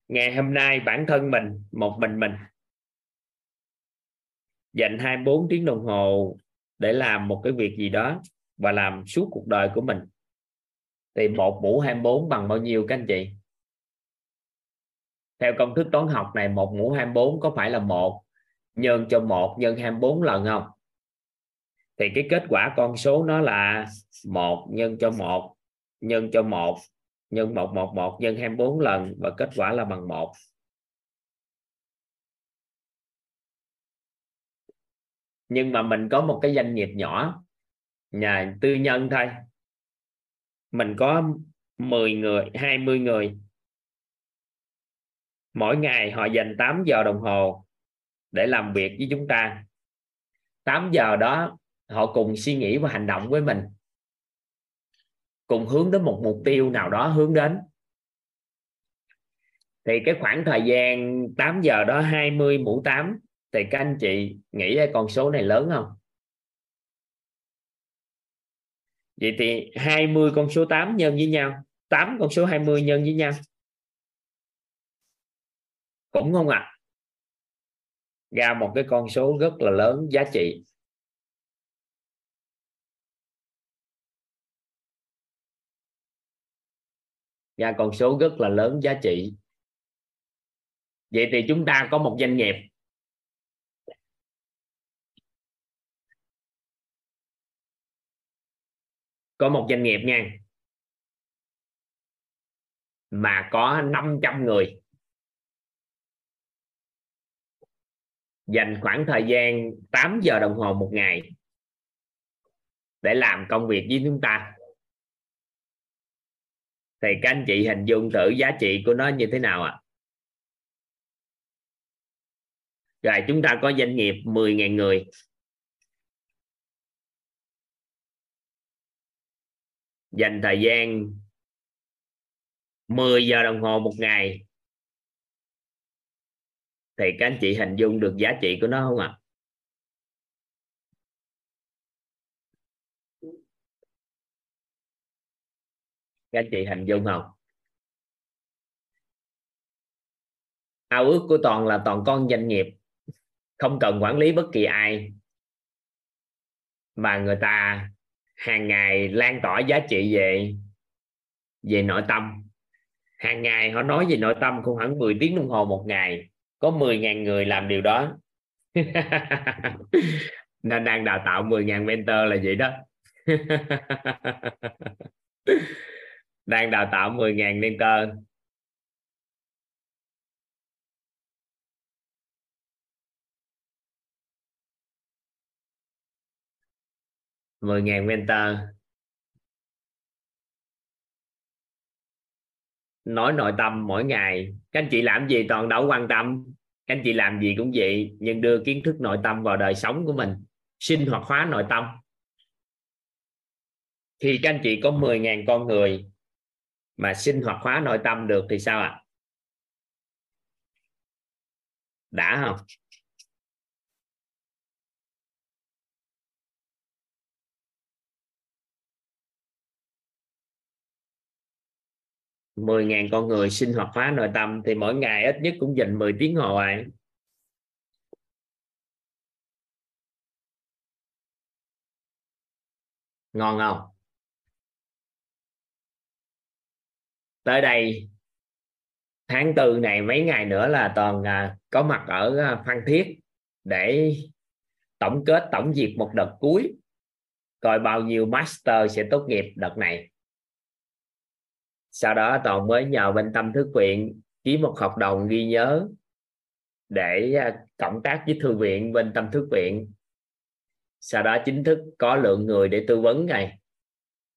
Ngày hôm nay bản thân mình, một mình mình. Dành 24 tiếng đồng hồ để làm một cái việc gì đó và làm suốt cuộc đời của mình. Thì một mũ 24 bằng bao nhiêu các anh chị? Theo công thức toán học này một mũ 24 có phải là một nhân cho một nhân 24 lần không? Thì cái kết quả con số nó là một nhân cho một nhân cho một nhân một một một nhân 24 lần và kết quả là bằng một. Nhưng mà mình có một cái doanh nghiệp nhỏ nhà tư nhân thôi. Mình có 10 người 20 người. Mỗi ngày họ dành 8 giờ đồng hồ để làm việc với chúng ta. 8 giờ đó, họ cùng suy nghĩ và hành động với mình. Cùng hướng đến một mục tiêu nào đó hướng đến. Thì cái khoảng thời gian 8 giờ đó 20 mũ 8 thì các anh chị nghĩ cái con số này lớn không? Vậy thì 20 con số 8 nhân với nhau 8 con số 20 nhân với nhau. Cũng không ạ? À? ra một cái con số rất là lớn, giá trị. Ra con số rất là lớn, giá trị. Vậy thì chúng ta có một doanh nghiệp. Có một doanh nghiệp nha. Mà có 500 người. Dành khoảng thời gian 8 giờ đồng hồ một ngày để làm công việc với chúng ta. Thì các anh chị hình dung thử giá trị của nó như thế nào ạ? À? rồi chúng ta có doanh nghiệp 10.000 người. Dành thời gian 10 giờ đồng hồ một ngày. Thì các anh chị hình dung được giá trị của nó không ạ? À? các anh chị hình dung không? Ao ước của toàn là toàn con doanh nghiệp, không cần quản lý bất kỳ ai. Mà người ta hàng ngày lan tỏa giá trị về về nội tâm. Hàng ngày họ nói về nội tâm cũng hẳn 10 tiếng đồng hồ một ngày. Có 10.000 người làm điều đó. Nên đang đào tạo 10.000 mentor là vậy đó. Đang đào tạo 10.000 mentor. Mười ngàn mentor nói nội tâm mỗi ngày. Các anh chị làm gì toàn đâu quan tâm. Các anh chị làm gì cũng vậy, nhưng đưa kiến thức nội tâm vào đời sống của mình, sinh hoạt hóa nội tâm. Khi các anh chị có 10.000 con người mà sinh hoạt hóa nội tâm được thì sao ạ? À? đã không? 10.000 con người sinh hoạt hóa nội tâm thì mỗi ngày ít nhất cũng dành 10 tiếng hồ à. ngon không? Tới đây tháng tư này mấy ngày nữa là toàn à, có mặt ở à, Phan Thiết để tổng kết tổng duyệt một đợt cuối. Coi bao nhiêu master sẽ tốt nghiệp đợt này sau đó toàn mới nhờ bên tâm thức viện ký một hợp đồng ghi nhớ để à, cộng tác với thư viện bên tâm thức viện sau đó chính thức có lượng người để tư vấn này.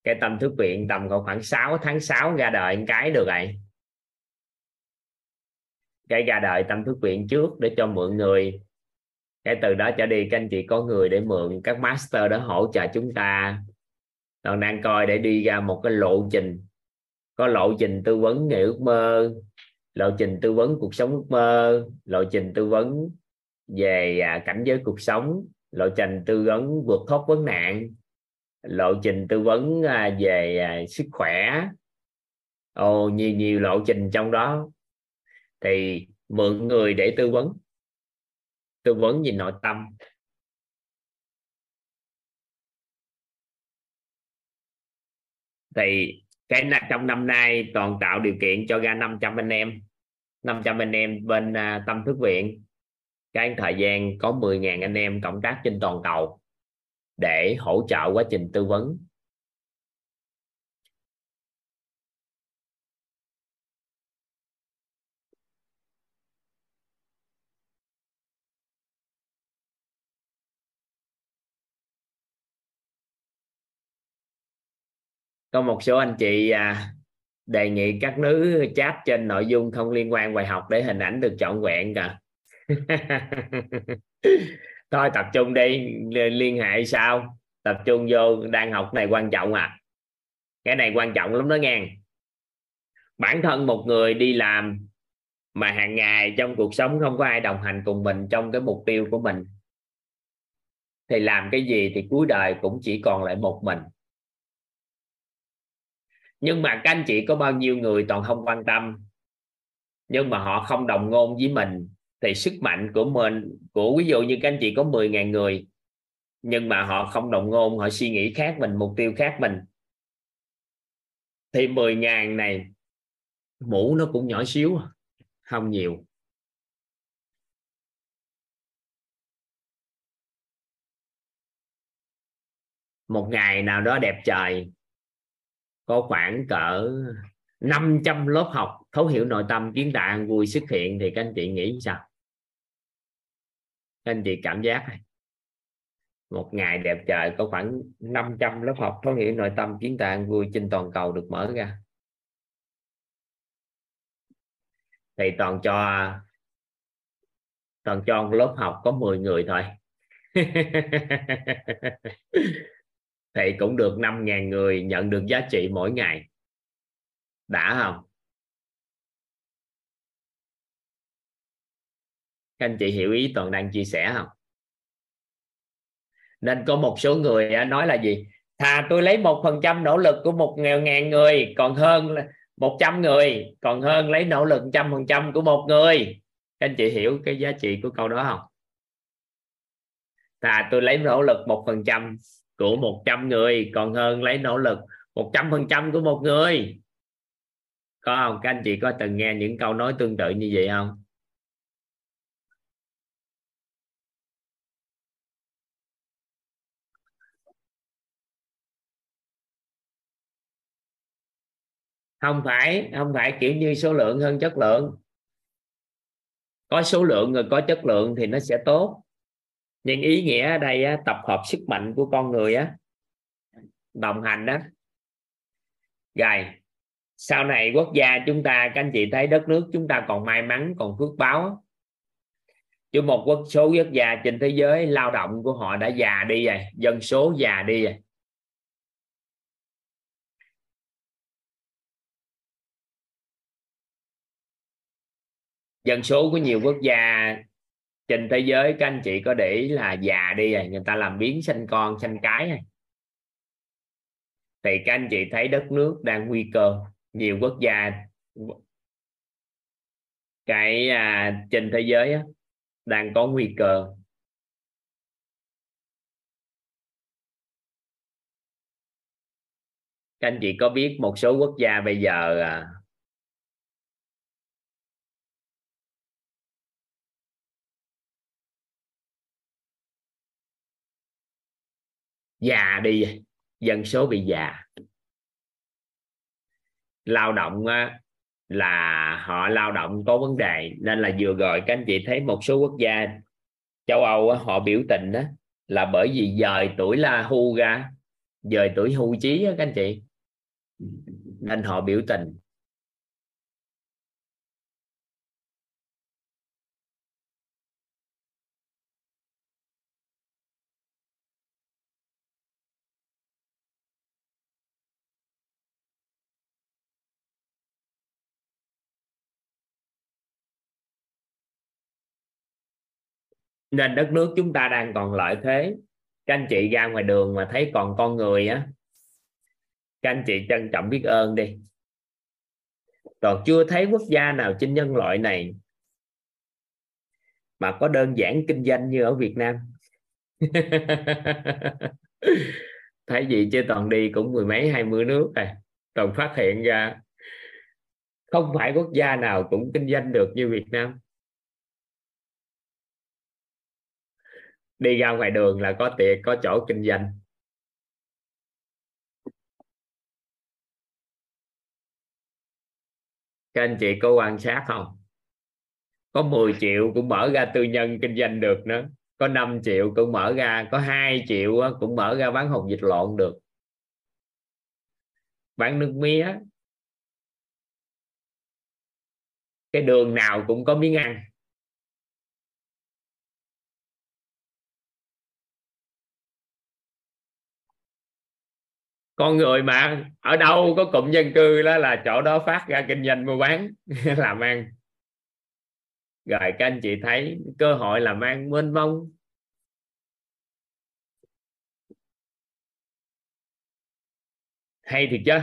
Cái tâm thức viện tầm khoảng 6 tháng 6 ra đời cái được rồi. Cái ra đời tâm thức viện trước để cho mượn người. Cái từ đó trở đi các anh chị có người để mượn, các master đó hỗ trợ chúng ta. Còn đang coi để đi ra một cái lộ trình có lộ trình tư vấn nghề ước mơ, lộ trình tư vấn cuộc sống ước mơ, lộ trình tư vấn về à, cảnh giới cuộc sống, lộ trình tư vấn vượt thoát vấn nạn, lộ trình tư vấn à, về à, sức khỏe. Ồ, nhiều nhiều lộ trình trong đó. Thì mượn người để tư vấn. Tư vấn về nội tâm. Thì cái trong năm nay toàn tạo điều kiện cho ra 500 anh em. 500 anh em bên uh, tâm thức viện. Cái thời gian có 10.000 anh em cộng tác trên toàn cầu để hỗ trợ quá trình tư vấn. Có một số anh chị à, đề nghị các nữ chat trên nội dung không liên quan bài học để hình ảnh được trọn vẹn cả. Thôi tập trung đi liên hệ sao tập trung vô đang học này quan trọng à. Cái này quan trọng lắm đó nghe. Bản thân một người đi làm mà hàng ngày trong cuộc sống không có ai đồng hành cùng mình trong cái mục tiêu của mình thì làm cái gì thì cuối đời cũng chỉ còn lại một mình nhưng mà các anh chị có bao nhiêu người toàn không quan tâm? Nhưng mà họ không đồng ngôn với mình, thì sức mạnh của mình, của ví dụ như các anh chị có 10.000 người, nhưng mà họ không đồng ngôn, họ suy nghĩ khác mình, mục tiêu khác mình. Thì 10.000 này, mũ nó cũng nhỏ xíu, không nhiều. Một ngày nào đó đẹp trời có khoảng cỡ 500 lớp học thấu hiểu nội tâm kiến tạo vui xuất hiện, thì các anh chị nghĩ sao? Các anh chị cảm giác này. Một ngày đẹp trời có khoảng 500 lớp học thấu hiểu nội tâm kiến tạng vui trên toàn cầu được mở ra. Thì toàn cho toàn cho lớp học có 10 người thôi. thì cũng được 5.000 người nhận được giá trị mỗi ngày. Đã không? Các anh chị hiểu ý toàn đang chia sẻ không? Nên có một số người nói là gì? Thà tôi lấy một phần trăm nỗ lực của một ngàn người, còn hơn là một trăm người, còn hơn lấy nỗ lực trăm phần trăm của một người. Các anh chị hiểu cái giá trị của câu đó không? Thà tôi lấy nỗ lực một phần trăm của một trăm người, còn hơn lấy nỗ lực một trăm phần trăm của một người. Có không? Các anh chị có từng nghe những câu nói tương tự như vậy không? Không phải không phải, kiểu như số lượng hơn chất lượng. Có số lượng rồi có chất lượng thì nó sẽ tốt nhưng ý nghĩa ở đây á, tập hợp sức mạnh của con người á đồng hành đó. Rồi sau này quốc gia chúng ta các anh chị thấy đất nước chúng ta còn may mắn còn phước báo. Chứ một quốc số quốc gia trên thế giới lao động của họ đã già đi rồi dân số già đi rồi. Dân số của nhiều quốc gia trên thế giới các anh chị có để ý là già đi rồi người ta làm biến sinh con sinh cái rồi. Thì các anh chị thấy đất nước đang nguy cơ. Nhiều quốc gia cái à, trên thế giới á, đang có nguy cơ. Các anh chị có biết một số quốc gia bây giờ à, già đi, dân số bị già. Lao động là họ lao động có vấn đề, nên là vừa rồi các anh chị thấy một số quốc gia châu Âu họ biểu tình đó là bởi vì dời tuổi la hưu ra, dời tuổi hưu trí các anh chị. Nên họ biểu tình. Nên đất nước chúng ta đang còn lợi thế. Các anh chị ra ngoài đường mà thấy còn con người á, các anh chị trân trọng biết ơn đi. Còn chưa thấy quốc gia nào trên nhân loại này mà có đơn giản kinh doanh như ở Việt Nam. Thấy gì chứ, toàn đi cũng mười mấy, hai mươi nước rồi toàn phát hiện ra không phải quốc gia nào cũng kinh doanh được như Việt Nam. Đi ra ngoài đường là có tiệc, có chỗ kinh doanh. Các anh chị có quan sát không? Có 10 triệu cũng mở ra tư nhân kinh doanh được nữa. Có 5 triệu cũng mở ra, có 2 triệu cũng mở ra bán hồng dịch lộn được. Bán nước mía. Cái đường nào cũng có miếng ăn. Con người mà, ở đâu có cụm dân cư đó là chỗ đó phát ra kinh doanh mua bán, làm ăn. Rồi các anh chị thấy cơ hội làm ăn mênh mông. Hay thiệt chứ,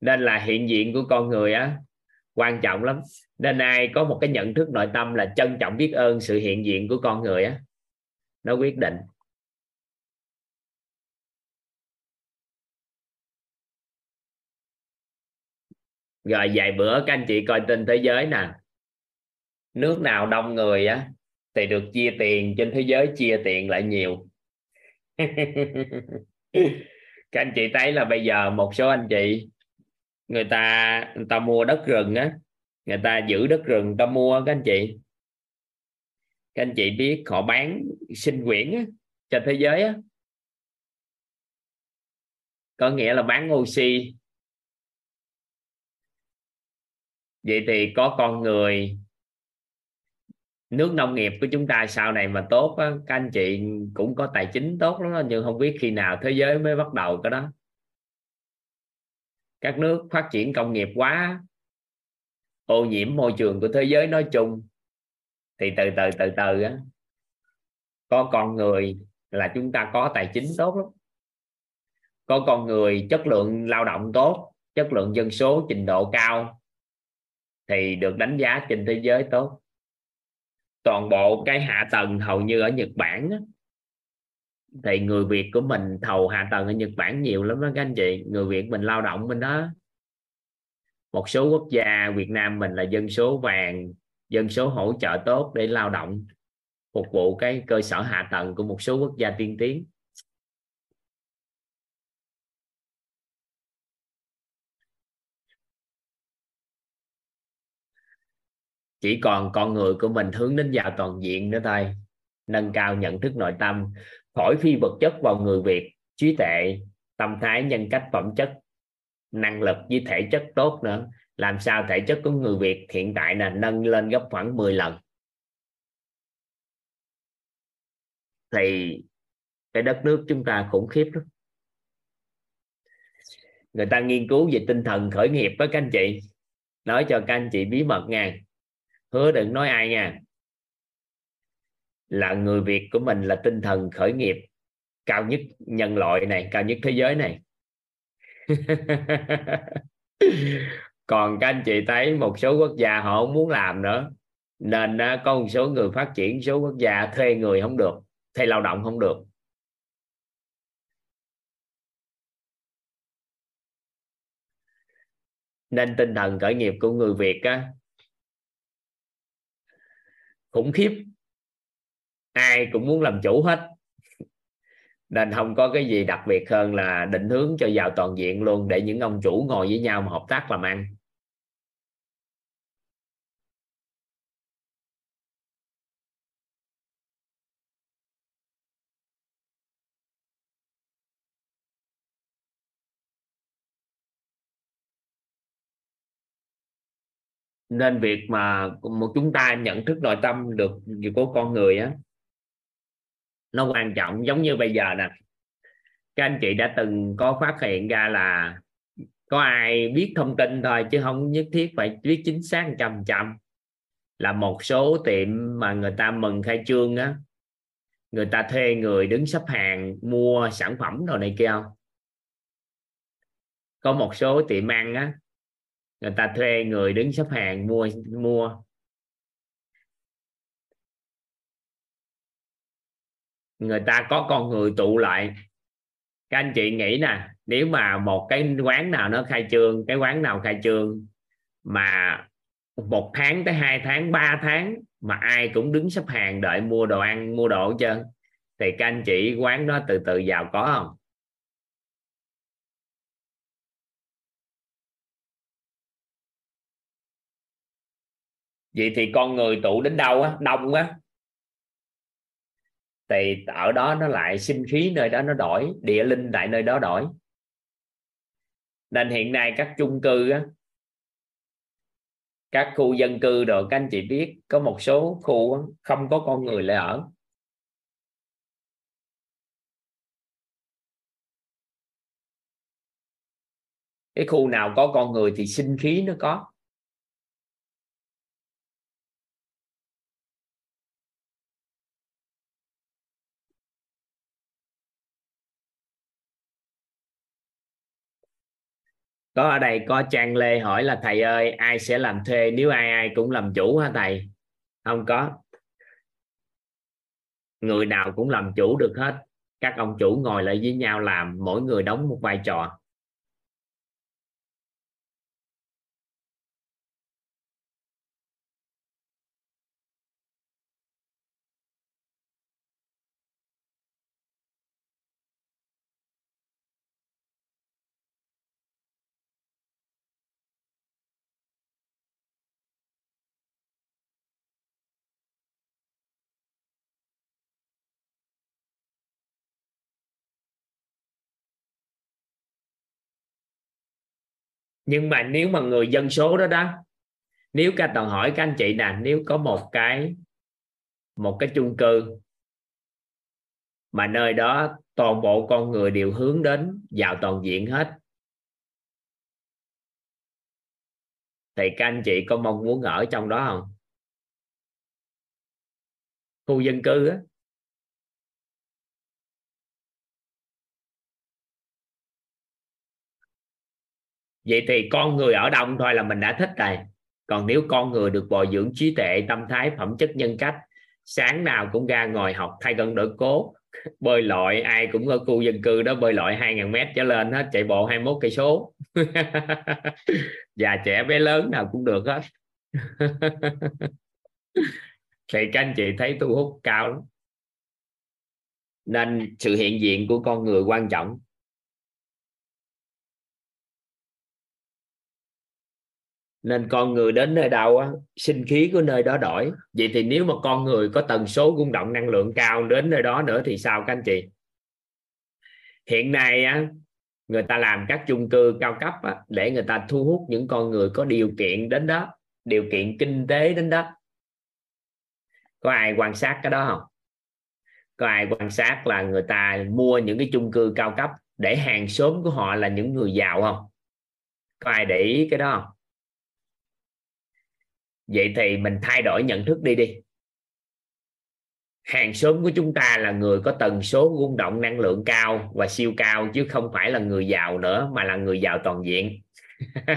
nên là hiện diện của con người á, quan trọng lắm. Nên ai có một cái nhận thức nội tâm là trân trọng biết ơn sự hiện diện của con người á, nó quyết định. Rồi vài bữa các anh chị coi trên thế giới nè. Nước nào đông người á thì được chia tiền trên thế giới chia tiền lại nhiều. Các anh chị thấy là bây giờ một số anh chị người ta người ta mua đất rừng á người ta giữ đất rừng người ta mua các anh chị. Các anh chị biết họ bán sinh quyển á, cho thế giới á. Có nghĩa là bán oxy. Vậy thì có con người nước nông nghiệp của chúng ta sau này mà tốt á, các anh chị cũng có tài chính tốt lắm đó, nhưng không biết khi nào thế giới mới bắt đầu cái đó. Các nước phát triển công nghiệp quá ô nhiễm môi trường của thế giới nói chung thì từ từ từ từ á có con người là chúng ta có tài chính tốt lắm. Có con người chất lượng lao động tốt chất lượng dân số trình độ cao thì được đánh giá trên thế giới tốt. Toàn bộ cái hạ tầng hầu như ở Nhật Bản á, thì người Việt của mình thầu hạ tầng ở Nhật Bản nhiều lắm đó các anh chị. Người Việt mình lao động bên đó. Một số quốc gia Việt Nam mình là dân số vàng dân số hỗ trợ tốt để lao động phục vụ cái cơ sở hạ tầng của một số quốc gia tiên tiến. Chỉ còn con người của mình hướng đến giàu toàn diện nữa thôi. Nâng cao nhận thức nội tâm khỏi phi vật chất vào người Việt trí tệ, tâm thái nhân cách phẩm chất năng lực với thể chất tốt nữa. Làm sao thể chất của người Việt hiện tại là nâng lên gấp khoảng 10 lần. Thì cái đất nước chúng ta khủng khiếp lắm. Người ta nghiên cứu về tinh thần khởi nghiệp với các anh chị. Nói cho các anh chị bí mật nha hứa đừng nói ai nha. Là người Việt của mình là tinh thần khởi nghiệp cao nhất nhân loại này, cao nhất thế giới này. Còn các anh chị thấy một số quốc gia họ không muốn làm nữa, nên có một số người phát triển số quốc gia thuê người không được, thuê lao động không được. Nên tinh thần khởi nghiệp của người Việt á khủng khiếp. Ai cũng muốn làm chủ hết. Nên không có cái gì đặc biệt hơn là định hướng cho giàu toàn diện luôn để những ông chủ ngồi với nhau mà hợp tác làm ăn. Nên việc mà một chúng ta nhận thức nội tâm được của con người á, nó quan trọng. Giống như bây giờ nè, các anh chị đã từng có phát hiện ra là có ai biết thông tin thôi, chứ không nhất thiết phải biết chính xác trăm trăm. Là một số tiệm mà người ta mừng khai trương á, người ta thuê người đứng xếp hàng mua sản phẩm đồ này kia. Không có một số tiệm ăn á người ta thuê người đứng xếp hàng mua mua. Người ta có con người tụ lại. Các anh chị nghĩ nè, nếu mà một cái quán nào nó khai trương, cái quán nào khai trương mà một tháng tới hai tháng, ba tháng mà ai cũng đứng xếp hàng đợi mua đồ ăn, mua đồ hết trơn, thì các anh chị quán đó từ từ giàu có không? Vậy thì con người tụ đến đâu á? Đông á. Thì ở đó nó lại sinh khí nơi đó nó đổi địa linh tại nơi đó đổi. Nên hiện nay các chung cư á các khu dân cư rồi các anh chị biết có một số khu á, không có con người lại ở. Cái khu nào có con người thì sinh khí nó có. Có ở đây có trang lê hỏi là, thầy ơi, ai sẽ làm thuê nếu ai ai cũng làm chủ hả thầy? Không có. Người nào cũng làm chủ được hết. Các ông chủ ngồi lại với nhau làm, mỗi người đóng một vai trò. Nhưng mà nếu mà người dân số đó đó, nếu các toàn hỏi các anh chị nè, nếu có một cái một cái chung cư mà nơi đó toàn bộ con người đều hướng đến, vào toàn diện hết, thì các anh chị có mong muốn ở trong đó không? Khu dân cư á. Vậy thì con người ở đông thôi là mình đã thích rồi. Còn nếu con người được bồi dưỡng trí tuệ, tâm thái, phẩm chất nhân cách, sáng nào cũng ra ngồi học, thay cân đổi cố, bơi lội, ai cũng ở khu dân cư đó bơi lội 2.000 mét trở lên hết, chạy bộ 21 cây số. Già trẻ bé lớn nào cũng được hết. Thì các anh chị thấy thu hút cao lắm. Nên sự hiện diện của con người quan trọng. Nên con người đến nơi đâu á, sinh khí của nơi đó đổi. Vậy thì nếu mà con người có tần số rung động năng lượng cao đến nơi đó nữa thì sao các anh chị? Hiện nay á, người ta làm các chung cư cao cấp á, để người ta thu hút những con người có điều kiện đến đó điều kiện kinh tế đến đó. Có ai quan sát cái đó không? Có ai quan sát là người ta mua những cái chung cư cao cấp để hàng xóm của họ là những người giàu không? Có ai để ý cái đó không? Vậy thì mình thay đổi nhận thức đi đi. Hàng xóm của chúng ta là người có tần số rung động năng lượng cao và siêu cao chứ không phải là người giàu nữa, mà là người giàu toàn diện.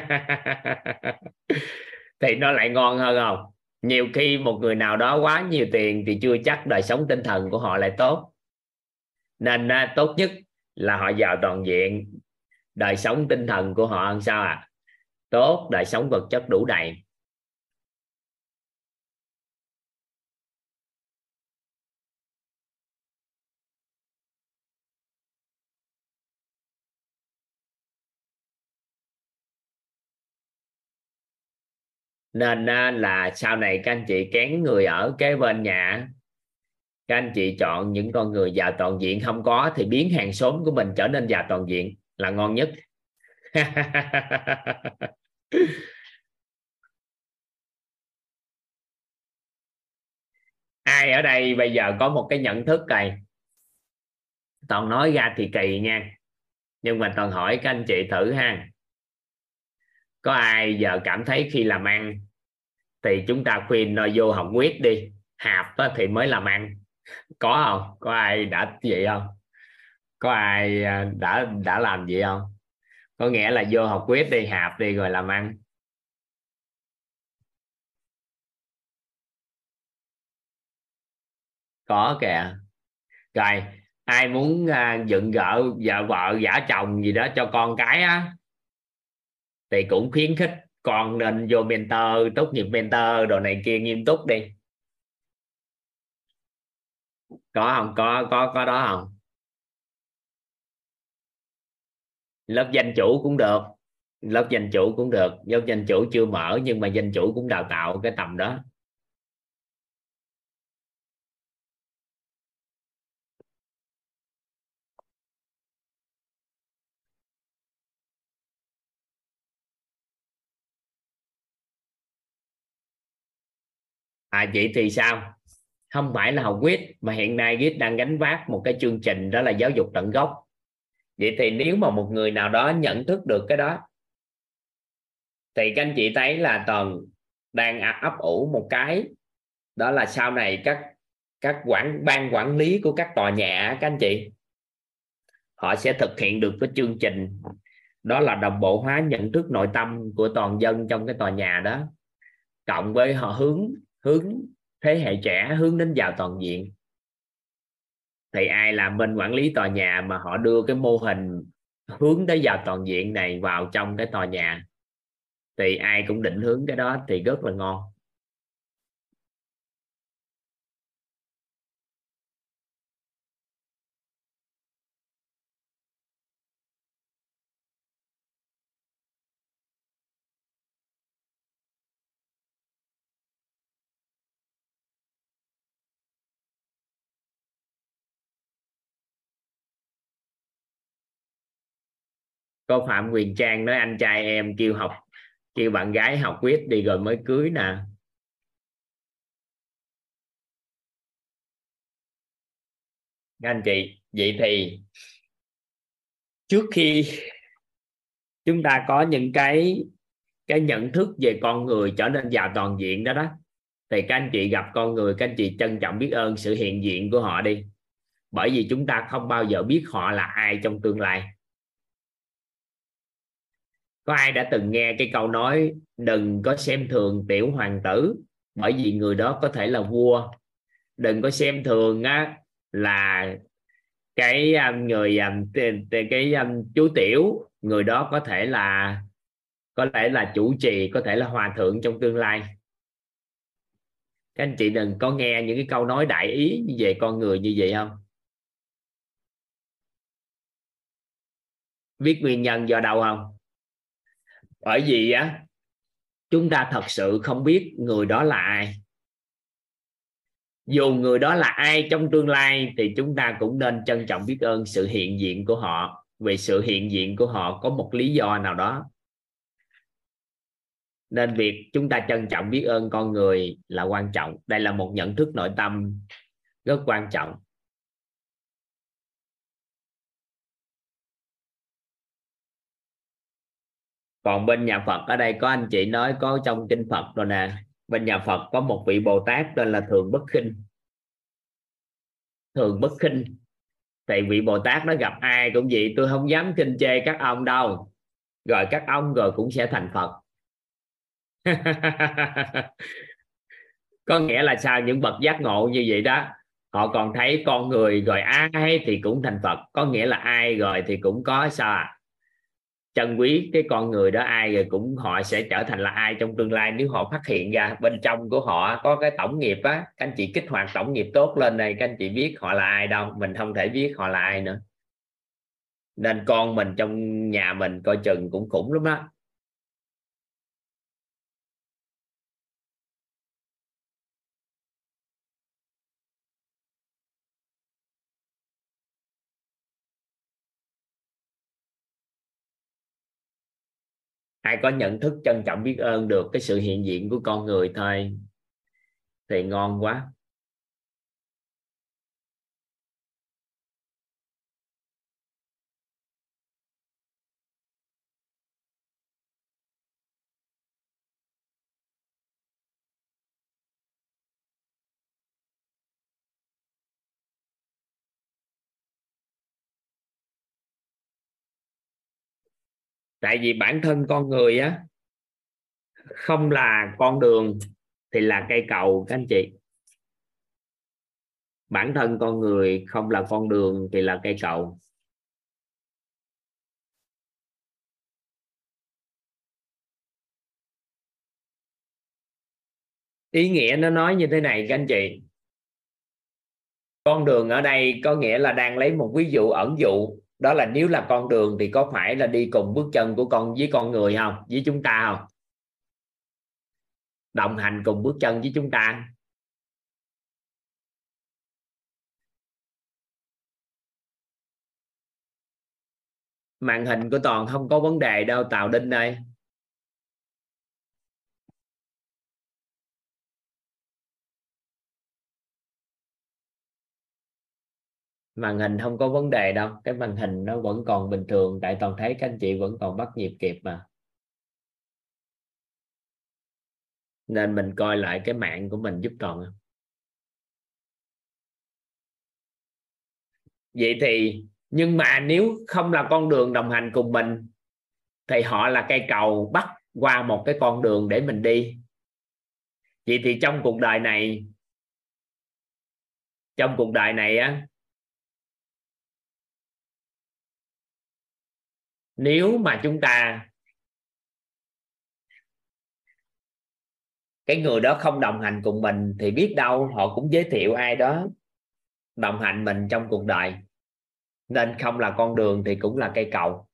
Thì nó lại ngon hơn không? Nhiều khi một người nào đó quá nhiều tiền thì chưa chắc đời sống tinh thần của họ lại tốt. Nên à, tốt nhất là họ giàu toàn diện. Đời sống tinh thần của họ làm sao à tốt, đời sống vật chất đủ đầy. Nên là sau này các anh chị kén người ở kế bên nhà. Các anh chị chọn những con người già toàn diện không có thì biến hàng xóm của mình trở nên già toàn diện là ngon nhất. Ai ở đây bây giờ có một cái nhận thức này? Toàn nói ra thì kỳ nha. Nhưng mà toàn hỏi các anh chị thử ha có ai giờ cảm thấy khi làm ăn thì chúng ta khuyên nó vô học quyết đi hạp thì mới làm ăn. Có không? Có ai đã vậy không? Có ai à, đã đã làm vậy không? Có nghĩa là vô học quyết đi hạp đi rồi làm ăn. Có kìa. Rồi ai muốn uh, dựng vợ vợ vợ giả chồng gì đó cho con cái á thì cũng khuyến khích con nên vô mentor, tốt nghiệp mentor, đồ này kia nghiêm túc đi. Có không? Có có có đó không? Lớp danh chủ cũng được. Lớp danh chủ cũng được. Lớp danh chủ chưa mở nhưng mà danh chủ cũng đào tạo cái tầm đó. À vậy thì sao? Không phải là học quyết mà hiện nay quyết đang gánh vác một cái chương trình đó là giáo dục tận gốc. Vậy thì nếu mà một người nào đó nhận thức được cái đó, thì các anh chị thấy là toàn đang ấp ủ một cái, đó là sau này các các quản, ban quản lý của các tòa nhà các anh chị, họ sẽ thực hiện được cái chương trình. Đó là đồng bộ hóa nhận thức nội tâm của toàn dân trong cái tòa nhà đó, cộng với họ hướng hướng thế hệ trẻ hướng đến giàu toàn diện. Thì ai làm bên quản lý tòa nhà mà họ đưa cái mô hình hướng tới giàu toàn diện này vào trong cái tòa nhà? Thì ai cũng định hướng cái đó thì rất là ngon. Cô phạm quyền trang nói, anh trai em kêu học, kêu bạn gái học quyết đi rồi mới cưới nè. Các anh chị, vậy thì trước khi chúng ta có những cái cái nhận thức về con người trở nên giàu toàn diện đó đó, thì các anh chị gặp con người, các anh chị trân trọng biết ơn sự hiện diện của họ đi. Bởi vì chúng ta không bao giờ biết họ là ai trong tương lai có ai đã từng nghe cái câu nói, đừng có xem thường tiểu hoàng tử, bởi vì người đó có thể là vua. Đừng có xem thường á, là cái à, người à, cái à, chú tiểu, người đó có thể là, có thể là chủ trì, có thể là hòa thượng trong tương lai. Các anh chị đừng có nghe những cái câu nói đại ý về con người như vậy không? Biết nguyên nhân do đâu không? Bởi vì á, chúng ta thật sự không biết người đó là ai. Dù người đó là ai trong tương lai thì chúng ta cũng nên trân trọng biết ơn sự hiện diện của họ, vì sự hiện diện của họ có một lý do nào đó. Nên việc chúng ta trân trọng biết ơn con người là quan trọng. Đây là một nhận thức nội tâm rất quan trọng. Còn bên nhà Phật ở đây có anh chị nói có trong kinh Phật rồi nè. Bên nhà Phật có một vị Bồ Tát tên là Thường Bất Khinh. Thường Bất Khinh. Thì vị Bồ Tát nó gặp ai cũng vậy, tôi không dám kinh chê các ông đâu. Rồi các ông rồi cũng sẽ thành Phật. Có nghĩa là sao? Những bậc giác ngộ như vậy đó, họ còn thấy con người rồi ai thì cũng thành Phật. Có nghĩa là ai rồi thì cũng có sao à? Trân quý cái con người đó, ai rồi cũng họ sẽ trở thành là ai trong tương lai. Nếu họ phát hiện ra bên trong của họ có cái tổng nghiệp á, các anh chị kích hoạt tổng nghiệp tốt lên này các anh chị biết họ là ai đâu, mình không thể biết họ là ai nữa. Nên con mình trong nhà mình coi chừng cũng khủng lắm đó ai có nhận thức trân trọng biết ơn được cái sự hiện diện của con người thôi. Thì ngon quá. Tại vì bản thân con người á, không là con đường thì là cây cầu, các anh chị. Bản thân con người không là con đường thì là cây cầu. Ý nghĩa nó nói như thế này, các anh chị. Con đường ở đây có nghĩa là đang lấy một ví dụ ẩn dụ đó là nếu là con đường thì có phải là đi cùng bước chân của con với con người không? Với chúng ta không? Đồng hành cùng bước chân với chúng ta. Màn hình của toàn không có vấn đề đâu, tào đinh đây màn hình không có vấn đề đâu, cái màn hình nó vẫn còn bình thường, tại toàn thấy các anh chị vẫn còn bắt nhịp kịp mà. Nên mình coi lại cái mạng của mình giúp toàn. Vậy thì, nhưng mà nếu không là con đường đồng hành cùng mình, thì họ là cây cầu bắt qua một cái con đường để mình đi. Vậy thì trong cuộc đời này, trong cuộc đời này á nếu mà chúng ta, cái người đó không đồng hành cùng mình thì biết đâu họ cũng giới thiệu ai đó đồng hành mình trong cuộc đời. Nên không là con đường thì cũng là cây cầu.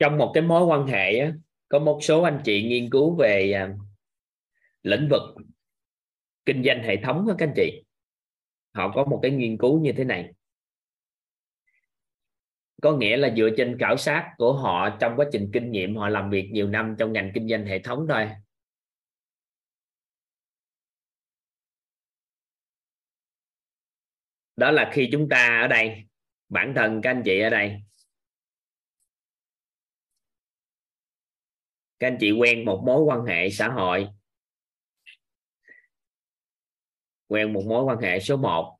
Trong một cái mối quan hệ á, có một số anh chị nghiên cứu về à, lĩnh vực kinh doanh hệ thống đó các anh chị. Họ có một cái nghiên cứu như thế này. Có nghĩa là dựa trên khảo sát của họ trong quá trình kinh nghiệm họ làm việc nhiều năm trong ngành kinh doanh hệ thống thôi. Đó là khi chúng ta ở đây bản thân các anh chị ở đây các anh chị quen một mối quan hệ xã hội. Quen một mối quan hệ số 1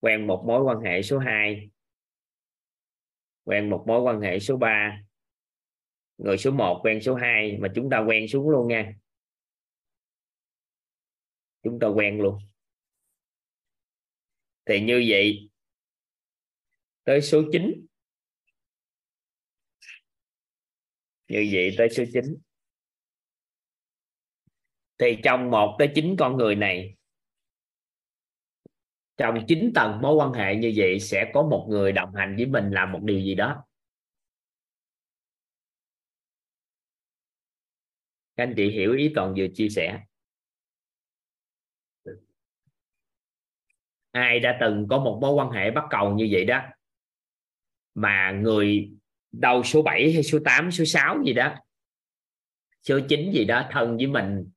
quen một mối quan hệ số 2 quen một mối quan hệ số 3 người số 1 quen số 2 mà chúng ta quen xuống luôn nha. Chúng ta quen luôn. Thì như vậy, tới số 9 như vậy tới số 9 thì trong một tới chín con người này, trong chín tầng mối quan hệ như vậy sẽ có một người đồng hành với mình làm một điều gì đó. Các anh chị hiểu ý toàn vừa chia sẻ. Ai đã từng có một mối quan hệ bắt cầu như vậy đó, mà người đầu số 7 hay số 8 số 6 gì đó. Số 9 gì đó, thân với mình.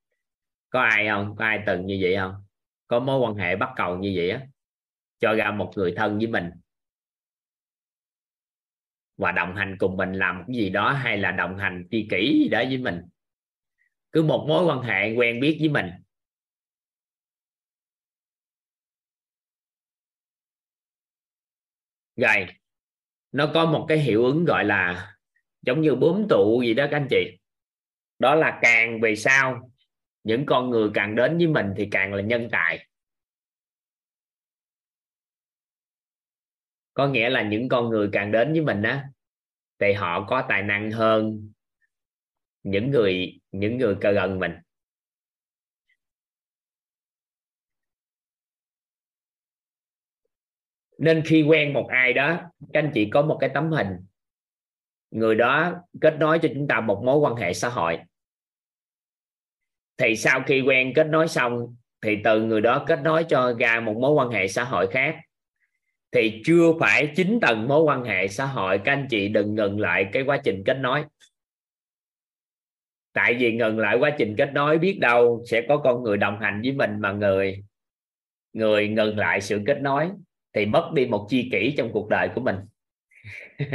Có ai không? Có ai từng như vậy không? Có mối quan hệ bắt cầu như vậy á? Cho ra một người thân với mình. Và đồng hành cùng mình làm cái gì đó hay là đồng hành chi kỷ gì đó với mình. Cứ một mối quan hệ quen biết với mình. Rồi nó có một cái hiệu ứng gọi là giống như bướm tụ gì đó các anh chị. Đó là càng về sau, những con người càng đến với mình thì càng là nhân tài. Có nghĩa là những con người càng đến với mình á, thì họ có tài năng hơn những người những người cơ gần mình. Nên khi quen một ai đó, các anh chị có một cái tấm hình. Người đó kết nối cho chúng ta một mối quan hệ xã hội. Thì sau khi quen kết nối xong, thì từ người đó kết nối cho ra một mối quan hệ xã hội khác. Thì chưa phải chín tầng mối quan hệ xã hội, các anh chị đừng ngừng lại cái quá trình kết nối. Tại vì ngừng lại quá trình kết nối biết đâu sẽ có con người đồng hành với mình mà người người ngừng lại sự kết nối thì mất đi một chi kỷ trong cuộc đời của mình.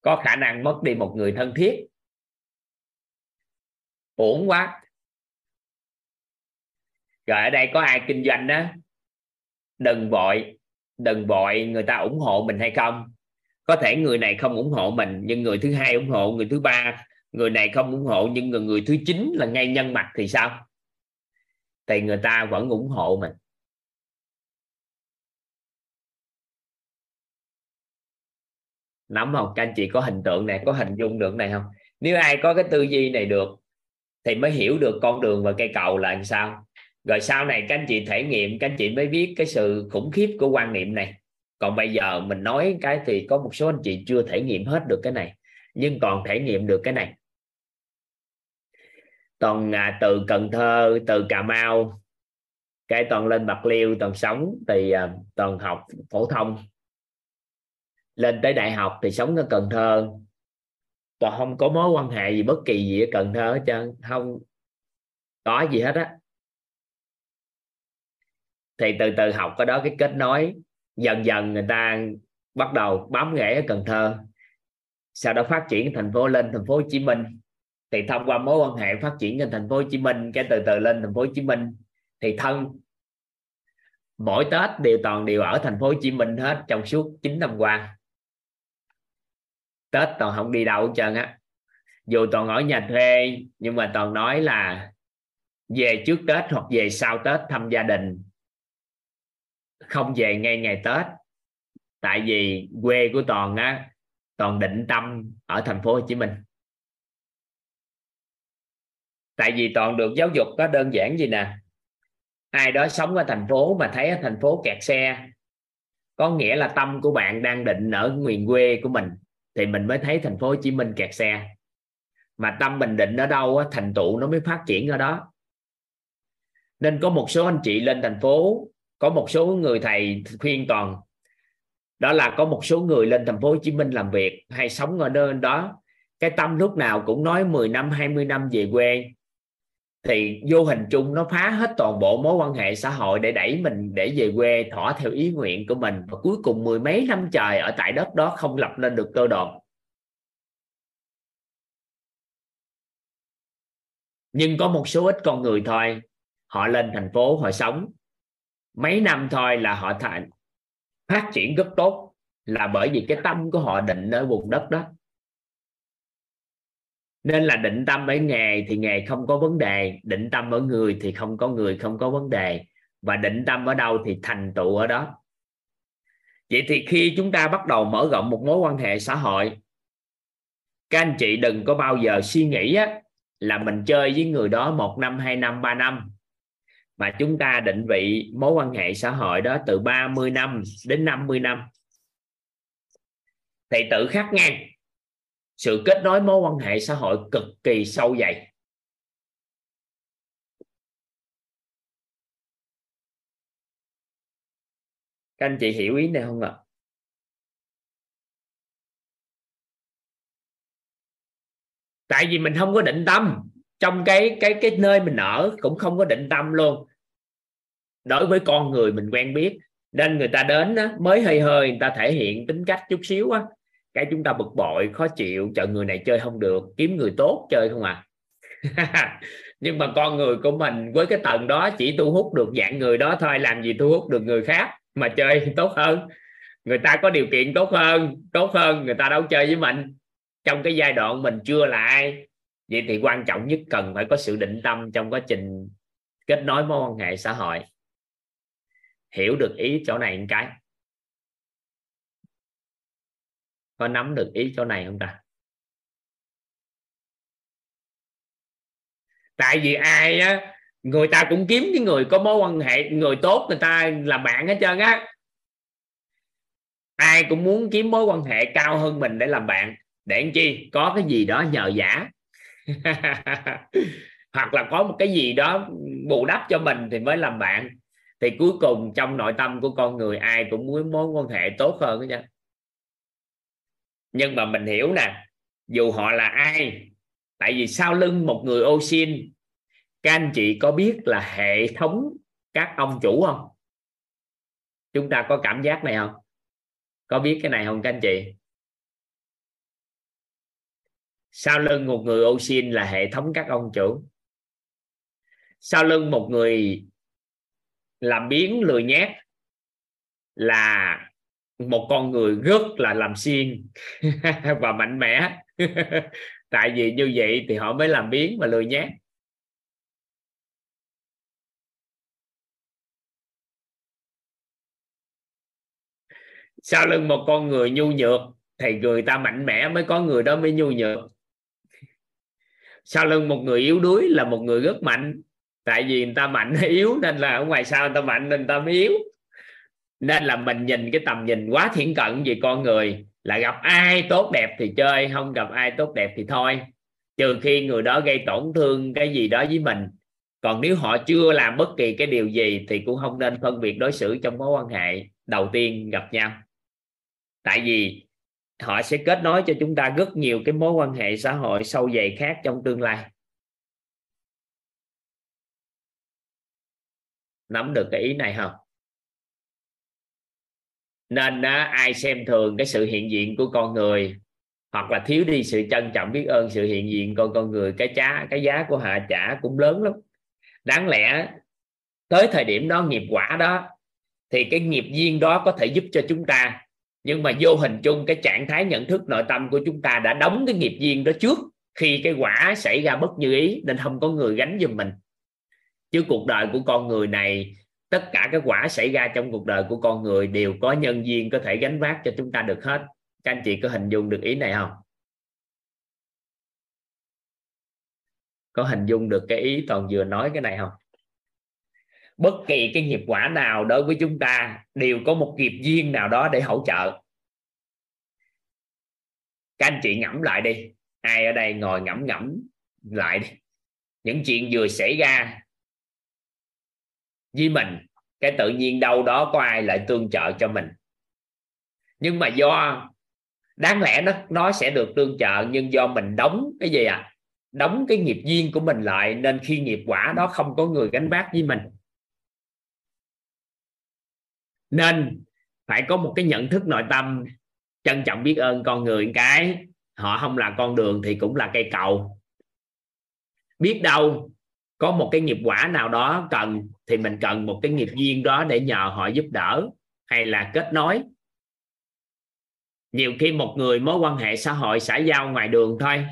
Có khả năng mất đi một người thân thiết. Uổng quá. Rồi ở đây có ai kinh doanh đó? Đừng vội. Đừng vội người ta ủng hộ mình hay không? Có thể người này không ủng hộ mình nhưng người thứ hai ủng hộ người thứ ba người này không ủng hộ nhưng người, người thứ chín là ngay nhân mặt thì sao? Thì người ta vẫn ủng hộ mình. Nắm không? Các anh chị có hình tượng này có hình dung được này không? Nếu ai có cái tư duy này được thì mới hiểu được con đường và cây cầu là làm sao. Rồi sau này các anh chị thể nghiệm các anh chị mới biết cái sự khủng khiếp của quan niệm này. Còn bây giờ mình nói cái thì có một số anh chị chưa thể nghiệm hết được cái này nhưng còn thể nghiệm được cái này. Toàn à, từ Cần Thơ từ Cà Mau cái toàn lên Bạc Liêu toàn sống thì à, toàn học phổ thông lên tới đại học thì sống ở Cần Thơ. Và không có mối quan hệ gì bất kỳ gì ở Cần Thơ hết trơn, không có gì hết á. Thì từ từ học cái đó, cái kết nối, dần dần người ta bắt đầu bám rễ ở Cần Thơ. Sau đó phát triển thành phố lên thành phố Hồ Chí Minh. Thì thông qua mối quan hệ phát triển lên thành phố Hồ Chí Minh, cái từ từ lên thành phố Hồ Chí Minh thì thân. Mỗi Tết đều toàn đều ở thành phố Hồ Chí Minh hết trong suốt 9 năm qua. Tết toàn không đi đâu hết trơn á. Dù toàn ở nhà thuê, nhưng mà toàn nói là về trước Tết hoặc về sau Tết thăm gia đình. Không về ngay ngày Tết. Tại vì quê của toàn á, toàn định tâm ở thành phố Hồ Chí Minh. Tại vì toàn được giáo dục có đơn giản gì nè. Ai đó sống ở thành phố mà thấy ở thành phố kẹt xe, có nghĩa là tâm của bạn đang định ở miền quê của mình thì mình mới thấy thành phố Hồ Chí Minh kẹt xe. Mà tâm bình định ở đâu thành tựu nó mới phát triển ở đó. Nên có một số anh chị lên thành phố, có một số người thầy khuyên toàn. Đó là có một số người lên thành phố Hồ Chí Minh làm việc hay sống ở nơi đó. Cái tâm lúc nào cũng nói 10 năm 20 năm về quê thì vô hình chung nó phá hết toàn bộ mối quan hệ xã hội để đẩy mình để về quê thỏa theo ý nguyện của mình. Và cuối cùng mười mấy năm trời ở tại đất đó không lập lên được cơ đồn. Nhưng có một số ít con người thôi, họ lên thành phố, họ sống. Mấy năm thôi là họ thành, phát triển rất tốt là bởi vì cái tâm của họ định ở vùng đất đó nên là định tâm ở nghề thì nghề không có vấn đề định tâm ở người thì không có người không có vấn đề và định tâm ở đâu thì thành tựu ở đó. Vậy thì khi chúng ta bắt đầu mở rộng một mối quan hệ xã hội các anh chị đừng có bao giờ suy nghĩ á, là mình chơi với người đó một năm hai năm ba năm. Mà chúng ta định vị mối quan hệ xã hội đó từ 30 năm đến 50 năm. Thì tự khắc ngang sự kết nối mối quan hệ xã hội cực kỳ sâu dày. Các anh chị hiểu ý này không ạ? Tại vì mình không có định tâm. Trong cái cái cái nơi mình ở cũng không có định tâm luôn. Đối với con người mình quen biết. Nên người ta đến đó, mới hơi hơi người ta thể hiện tính cách chút xíu á cái chúng ta bực bội, khó chịu chờ người này chơi không được, kiếm người tốt chơi không à? Nhưng mà con người của mình với cái tầng đó chỉ thu hút được dạng người đó thôi, làm gì thu hút được người khác mà chơi tốt hơn. Người ta có điều kiện tốt hơn tốt hơn, người ta đâu chơi với mình. Trong cái giai đoạn mình chưa là ai vậy thì quan trọng nhất cần phải có sự định tâm trong quá trình kết nối mối quan hệ xã hội. Hiểu được ý chỗ này một cái. Có nắm được ý chỗ này không ta? Tại vì ai á, người ta cũng kiếm cái người có mối quan hệ, người tốt người ta là bạn hết trơn á. Ai cũng muốn kiếm mối quan hệ cao hơn mình để làm bạn. Để làm chi? Có cái gì đó nhờ giả hoặc là có một cái gì đó bù đắp cho mình thì mới làm bạn. Thì cuối cùng trong nội tâm của con người, ai cũng muốn mối quan hệ tốt hơn đó nha nhưng mà mình hiểu nè, dù họ là ai, tại vì sau lưng một người ô xin các anh chị có biết là hệ thống các ông chủ không? Chúng ta có cảm giác này không? Có biết cái này không các anh chị? Sau lưng một người ô xin là hệ thống các ông chủ. Sau lưng một người làm biến lười nhát là một con người rất là làm xiên và mạnh mẽ. Tại vì như vậy thì họ mới làm biến và lười nhát. Sau lưng một con người nhu nhược thì người ta mạnh mẽ mới có người đó mới nhu nhược. Sau lưng một người yếu đuối là một người rất mạnh. Tại vì người ta mạnh hay yếu nên là ở ngoài sau người ta mạnh nên người ta mới yếu nên là mình nhìn cái tầm nhìn quá thiển cận về con người. Là gặp ai tốt đẹp thì chơi, không gặp ai tốt đẹp thì thôi. Trừ khi người đó gây tổn thương cái gì đó với mình. Còn nếu họ chưa làm bất kỳ cái điều gì thì cũng không nên phân biệt đối xử trong mối quan hệ đầu tiên gặp nhau. Tại vì họ sẽ kết nối cho chúng ta rất nhiều cái mối quan hệ xã hội sâu dày khác trong tương lai. Nắm được cái ý này không? Nên á, ai xem thường cái sự hiện diện của con người hoặc là thiếu đi sự trân trọng biết ơn sự hiện diện của con người cái giá cái giá của họ trả cũng lớn lắm. Đáng lẽ tới thời điểm đó nghiệp quả đó thì cái nghiệp duyên đó có thể giúp cho chúng ta. Nhưng mà vô hình chung cái trạng thái nhận thức nội tâm của chúng ta đã đóng cái nghiệp duyên đó trước khi cái quả xảy ra bất như ý nên không có người gánh giùm mình. Chứ cuộc đời của con người này tất cả các quả xảy ra trong cuộc đời của con người đều có nhân duyên có thể gánh vác cho chúng ta được hết. Các anh chị có hình dung được ý này không? Có hình dung được cái ý toàn vừa nói cái này không? Bất kỳ cái nghiệp quả nào đối với chúng ta đều có một nghiệp duyên nào đó để hỗ trợ. Các anh chị ngẫm lại đi. Ai ở đây ngồi ngẫm ngẫm lại đi. Những chuyện vừa xảy ra với mình, cái tự nhiên đâu đó có ai lại tương trợ cho mình. Nhưng mà do, đáng lẽ nó nó sẽ được tương trợ, nhưng do mình đóng cái gì à đóng cái nghiệp duyên của mình lại, nên khi nghiệp quả đó không có người gánh vác với mình. Nên phải có một cái nhận thức nội tâm, trân trọng biết ơn con người cái. Họ không là con đường thì cũng là cây cầu. Biết đâu có một cái nghiệp quả nào đó cần, thì mình cần một cái nghiệp duyên đó để nhờ họ giúp đỡ hay là kết nối. Nhiều khi một người mối quan hệ xã hội xã giao ngoài đường thôi,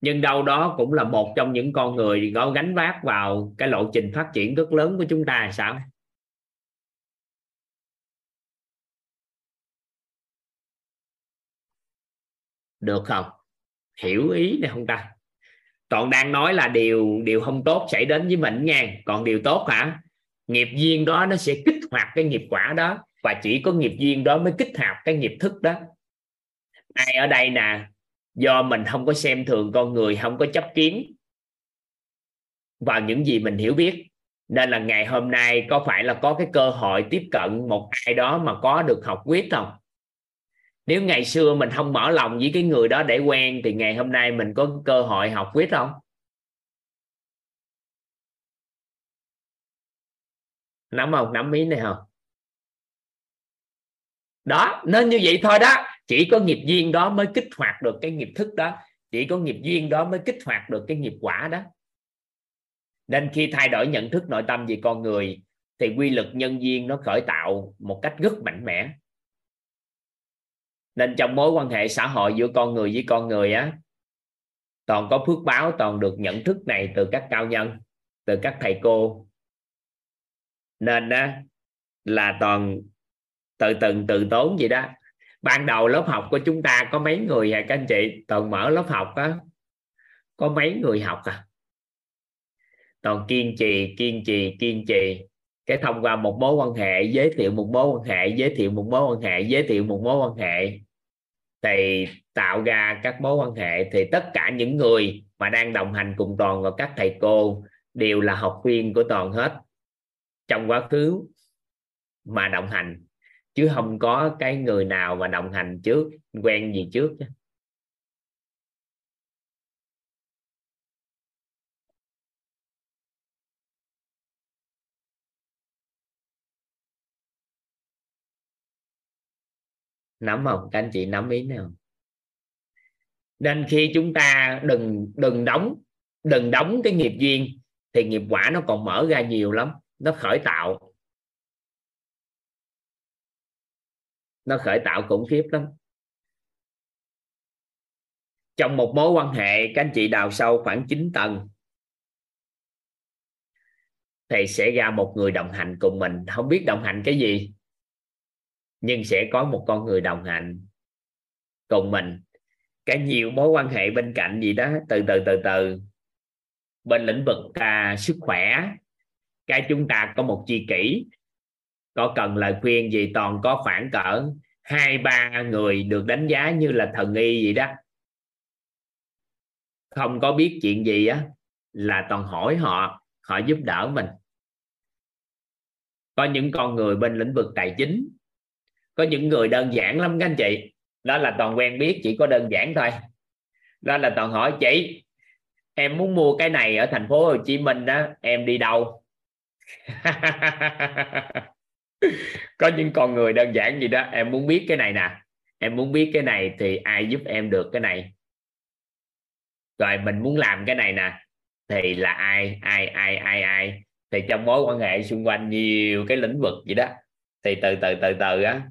nhưng đâu đó cũng là một trong những con người có gánh vác vào cái lộ trình phát triển rất lớn của chúng ta sao? Được không? Hiểu ý này không ta? Còn đang nói là điều điều không tốt xảy đến với mình nha. Còn điều tốt hả? Nghiệp duyên đó nó sẽ kích hoạt cái nghiệp quả đó. Và chỉ có nghiệp duyên đó mới kích hoạt cái nghiệp thức đó. Ai ở đây nè? Do mình không có xem thường con người, không có chấp kiến vào những gì mình hiểu biết. Nên là ngày hôm nay có phải là có cái cơ hội tiếp cận một ai đó mà có được học quyết không? Nếu ngày xưa mình không mở lòng với cái người đó để quen, thì ngày hôm nay mình có cơ hội học quyết không? Nắm không? Nắm ý này không? Đó, nên như vậy thôi đó. Chỉ có nghiệp duyên đó mới kích hoạt được cái nghiệp thức đó. Chỉ có nghiệp duyên đó mới kích hoạt được cái nghiệp quả đó. Nên khi thay đổi nhận thức nội tâm về con người, thì quy lực nhân duyên nó khởi tạo một cách rất mạnh mẽ nên trong mối quan hệ xã hội giữa con người với con người á, toàn có phước báo, toàn được nhận thức này từ các cao nhân, từ các thầy cô. Nên á, là toàn tự từng tự tốn vậy đó. Ban đầu lớp học của chúng ta có mấy người à các anh chị? Toàn mở lớp học á, có mấy người học à? Toàn kiên trì kiên trì kiên trì. Cái thông qua một mối quan hệ, giới thiệu một mối quan hệ, giới thiệu một mối quan hệ, giới thiệu một mối quan hệ thì tạo ra các mối quan hệ. Thì tất cả những người mà đang đồng hành cùng toàn và các thầy cô đều là học viên của toàn hết trong quá khứ mà đồng hành. Chứ không có cái người nào mà đồng hành trước, quen gì trước nắm không? Các anh chị nắm ý nào? Nên khi chúng ta đừng đừng đóng đừng đóng cái nghiệp duyên thì nghiệp quả nó còn mở ra nhiều lắm. Nó khởi tạo. Nó khởi tạo khủng khiếp lắm. Trong một mối quan hệ, các anh chị đào sâu khoảng 9 tầng, thì sẽ ra một người đồng hành cùng mình. Không biết đồng hành cái gì nhưng sẽ có một con người đồng hành cùng mình. Cái nhiều mối quan hệ bên cạnh gì đó từ từ từ từ. Bên lĩnh vực à, sức khỏe cái chúng ta có một chi kỷ. Có cần lời khuyên gì toàn có khoảng cỡ hai ba người được đánh giá như là thần y gì đó. Không có biết chuyện gì á là toàn hỏi họ họ giúp đỡ mình. Có những con người bên lĩnh vực tài chính có những người đơn giản lắm các anh chị. Đó là toàn quen biết, chỉ có đơn giản thôi. Đó là toàn hỏi, chị, em muốn mua cái này ở thành phố Hồ Chí Minh đó em đi đâu? Có những con người đơn giản gì đó, em muốn biết cái này nè. Em muốn biết cái này thì ai giúp em được cái này? Rồi mình muốn làm cái này nè, thì là ai ai ai ai ai? Thì trong mối quan hệ xung quanh nhiều cái lĩnh vực gì đó. Thì từ từ từ từ á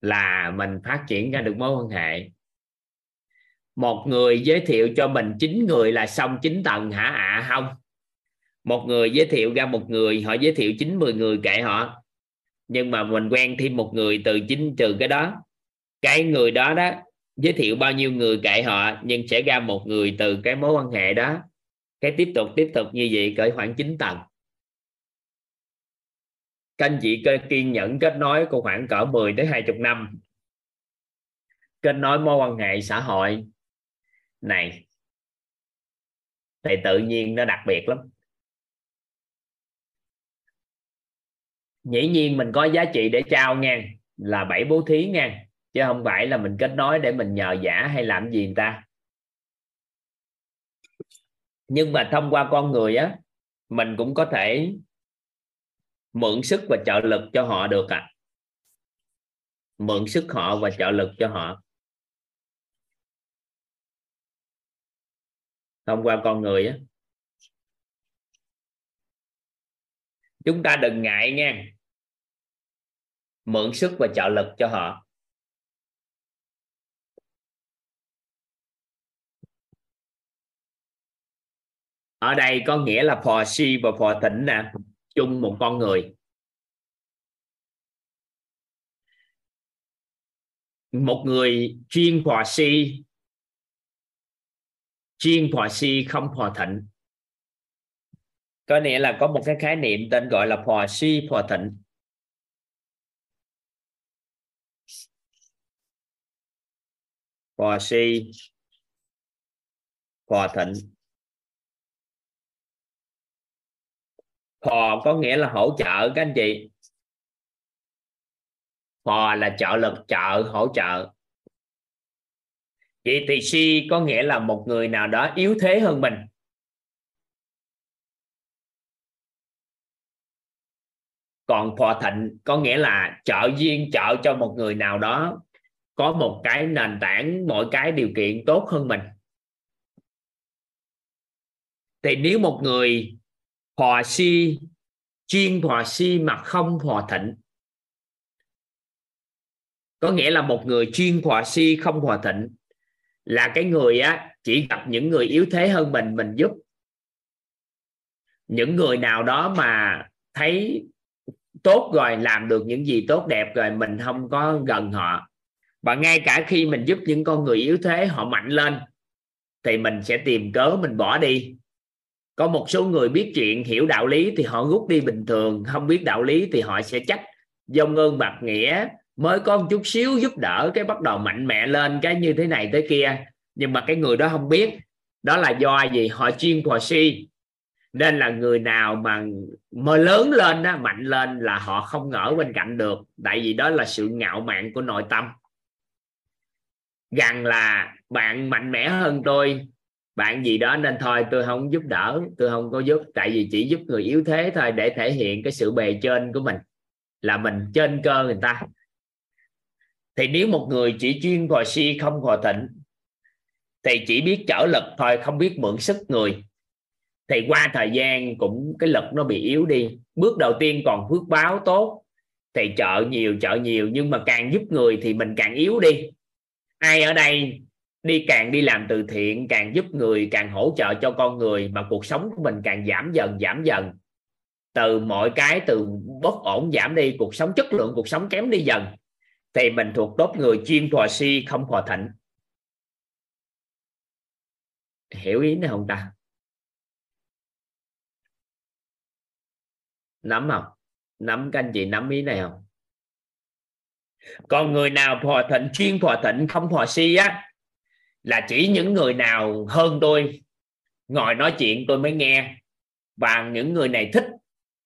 là mình phát triển ra được mối quan hệ. Một người giới thiệu cho mình chín người là xong chín tầng hả? Ạ à, không. Một người giới thiệu ra một người họ giới thiệu chín mười người kệ họ. Nhưng mà mình quen thêm một người từ chín trừ cái đó. Cái người đó đó giới thiệu bao nhiêu người kệ họ nhưng sẽ ra một người từ cái mối quan hệ đó. Cái tiếp tục tiếp tục như vậy cỡ khoảng 9 tầng các anh chị kiên nhẫn kết nối của khoảng cỡ 10 tới 20 năm. Kết nối mối quan hệ xã hội này, thì tự nhiên nó đặc biệt lắm. Dĩ nhiên mình có giá trị để trao ngang là bảy bố thí ngang chứ không phải là mình kết nối để mình nhờ giả hay làm gì người ta. Nhưng mà thông qua con người á, mình cũng có thể mượn sức và trợ lực cho họ được à mượn sức họ và trợ lực cho họ. Thông qua con người á. Chúng ta đừng ngại nha. Mượn sức và trợ lực cho họ. Ở đây có nghĩa là phò si và phò thỉnh nè chung một con người. Một người chuyên hòa si chuyên hòa si không hòa thịnh. Có nghĩa là có một cái khái niệm tên gọi là hòa si hòa thịnh. Hòa si hòa thịnh. Phò có nghĩa là hỗ trợ các anh chị. Phò là trợ lực, trợ, hỗ trợ. Vậy thì si có nghĩa là một người nào đó yếu thế hơn mình. Còn phò thịnh có nghĩa là trợ duyên, trợ cho một người nào đó có một cái nền tảng mọi cái điều kiện tốt hơn mình. Thì nếu một người hòa si chuyên hòa si mà không hòa thịnh. Có nghĩa là một người chuyên hòa si không hòa thịnh là cái người á, chỉ gặp những người yếu thế hơn mình mình giúp. Những người nào đó mà thấy tốt rồi, làm được những gì tốt đẹp rồi, mình không có gần họ. Và ngay cả khi mình giúp những con người yếu thế họ mạnh lên, thì mình sẽ tìm cớ mình bỏ đi có một số người biết chuyện, hiểu đạo lý thì họ rút đi bình thường. Không biết đạo lý thì họ sẽ trách dông ơn bạc nghĩa. Mới có một chút xíu giúp đỡ, cái bắt đầu mạnh mẽ lên, cái như thế này tới kia. Nhưng mà cái người đó không biết. Đó là do gì? Họ chuyên phò si. Nên là người nào mà mới lớn lên đó mạnh lên là họ không ngỡ bên cạnh được. Tại vì đó là sự ngạo mạn của nội tâm. Rằng là bạn mạnh mẽ hơn tôi bạn gì đó nên thôi, tôi không giúp đỡ, tôi không có giúp. Tại vì chỉ giúp người yếu thế thôi để thể hiện cái sự bề trên của mình, là mình trên cơ người ta. Thì nếu một người chỉ chuyên hòa si không hòa thịnh, thì chỉ biết trở lực thôi, không biết mượn sức người, thì qua thời gian cũng cái lực nó bị yếu đi. Bước đầu tiên còn phước báo tốt, thì trợ nhiều trợ nhiều, nhưng mà càng giúp người thì mình càng yếu đi. Ai ở đây đi càng đi làm từ thiện, càng giúp người, càng hỗ trợ cho con người, mà cuộc sống của mình càng giảm dần giảm dần. Từ mọi cái, từ bất ổn giảm đi, cuộc sống chất lượng, cuộc sống kém đi dần. Thì mình thuộc tốt người chuyên phò si, không phò thịnh hiểu ý này không ta? Nắm không? Nắm các anh chị nắm ý này không? Còn người nào phò thịnh chuyên phò thịnh không phò si á là chỉ những người nào hơn tôi ngồi nói chuyện tôi mới nghe. Và những người này thích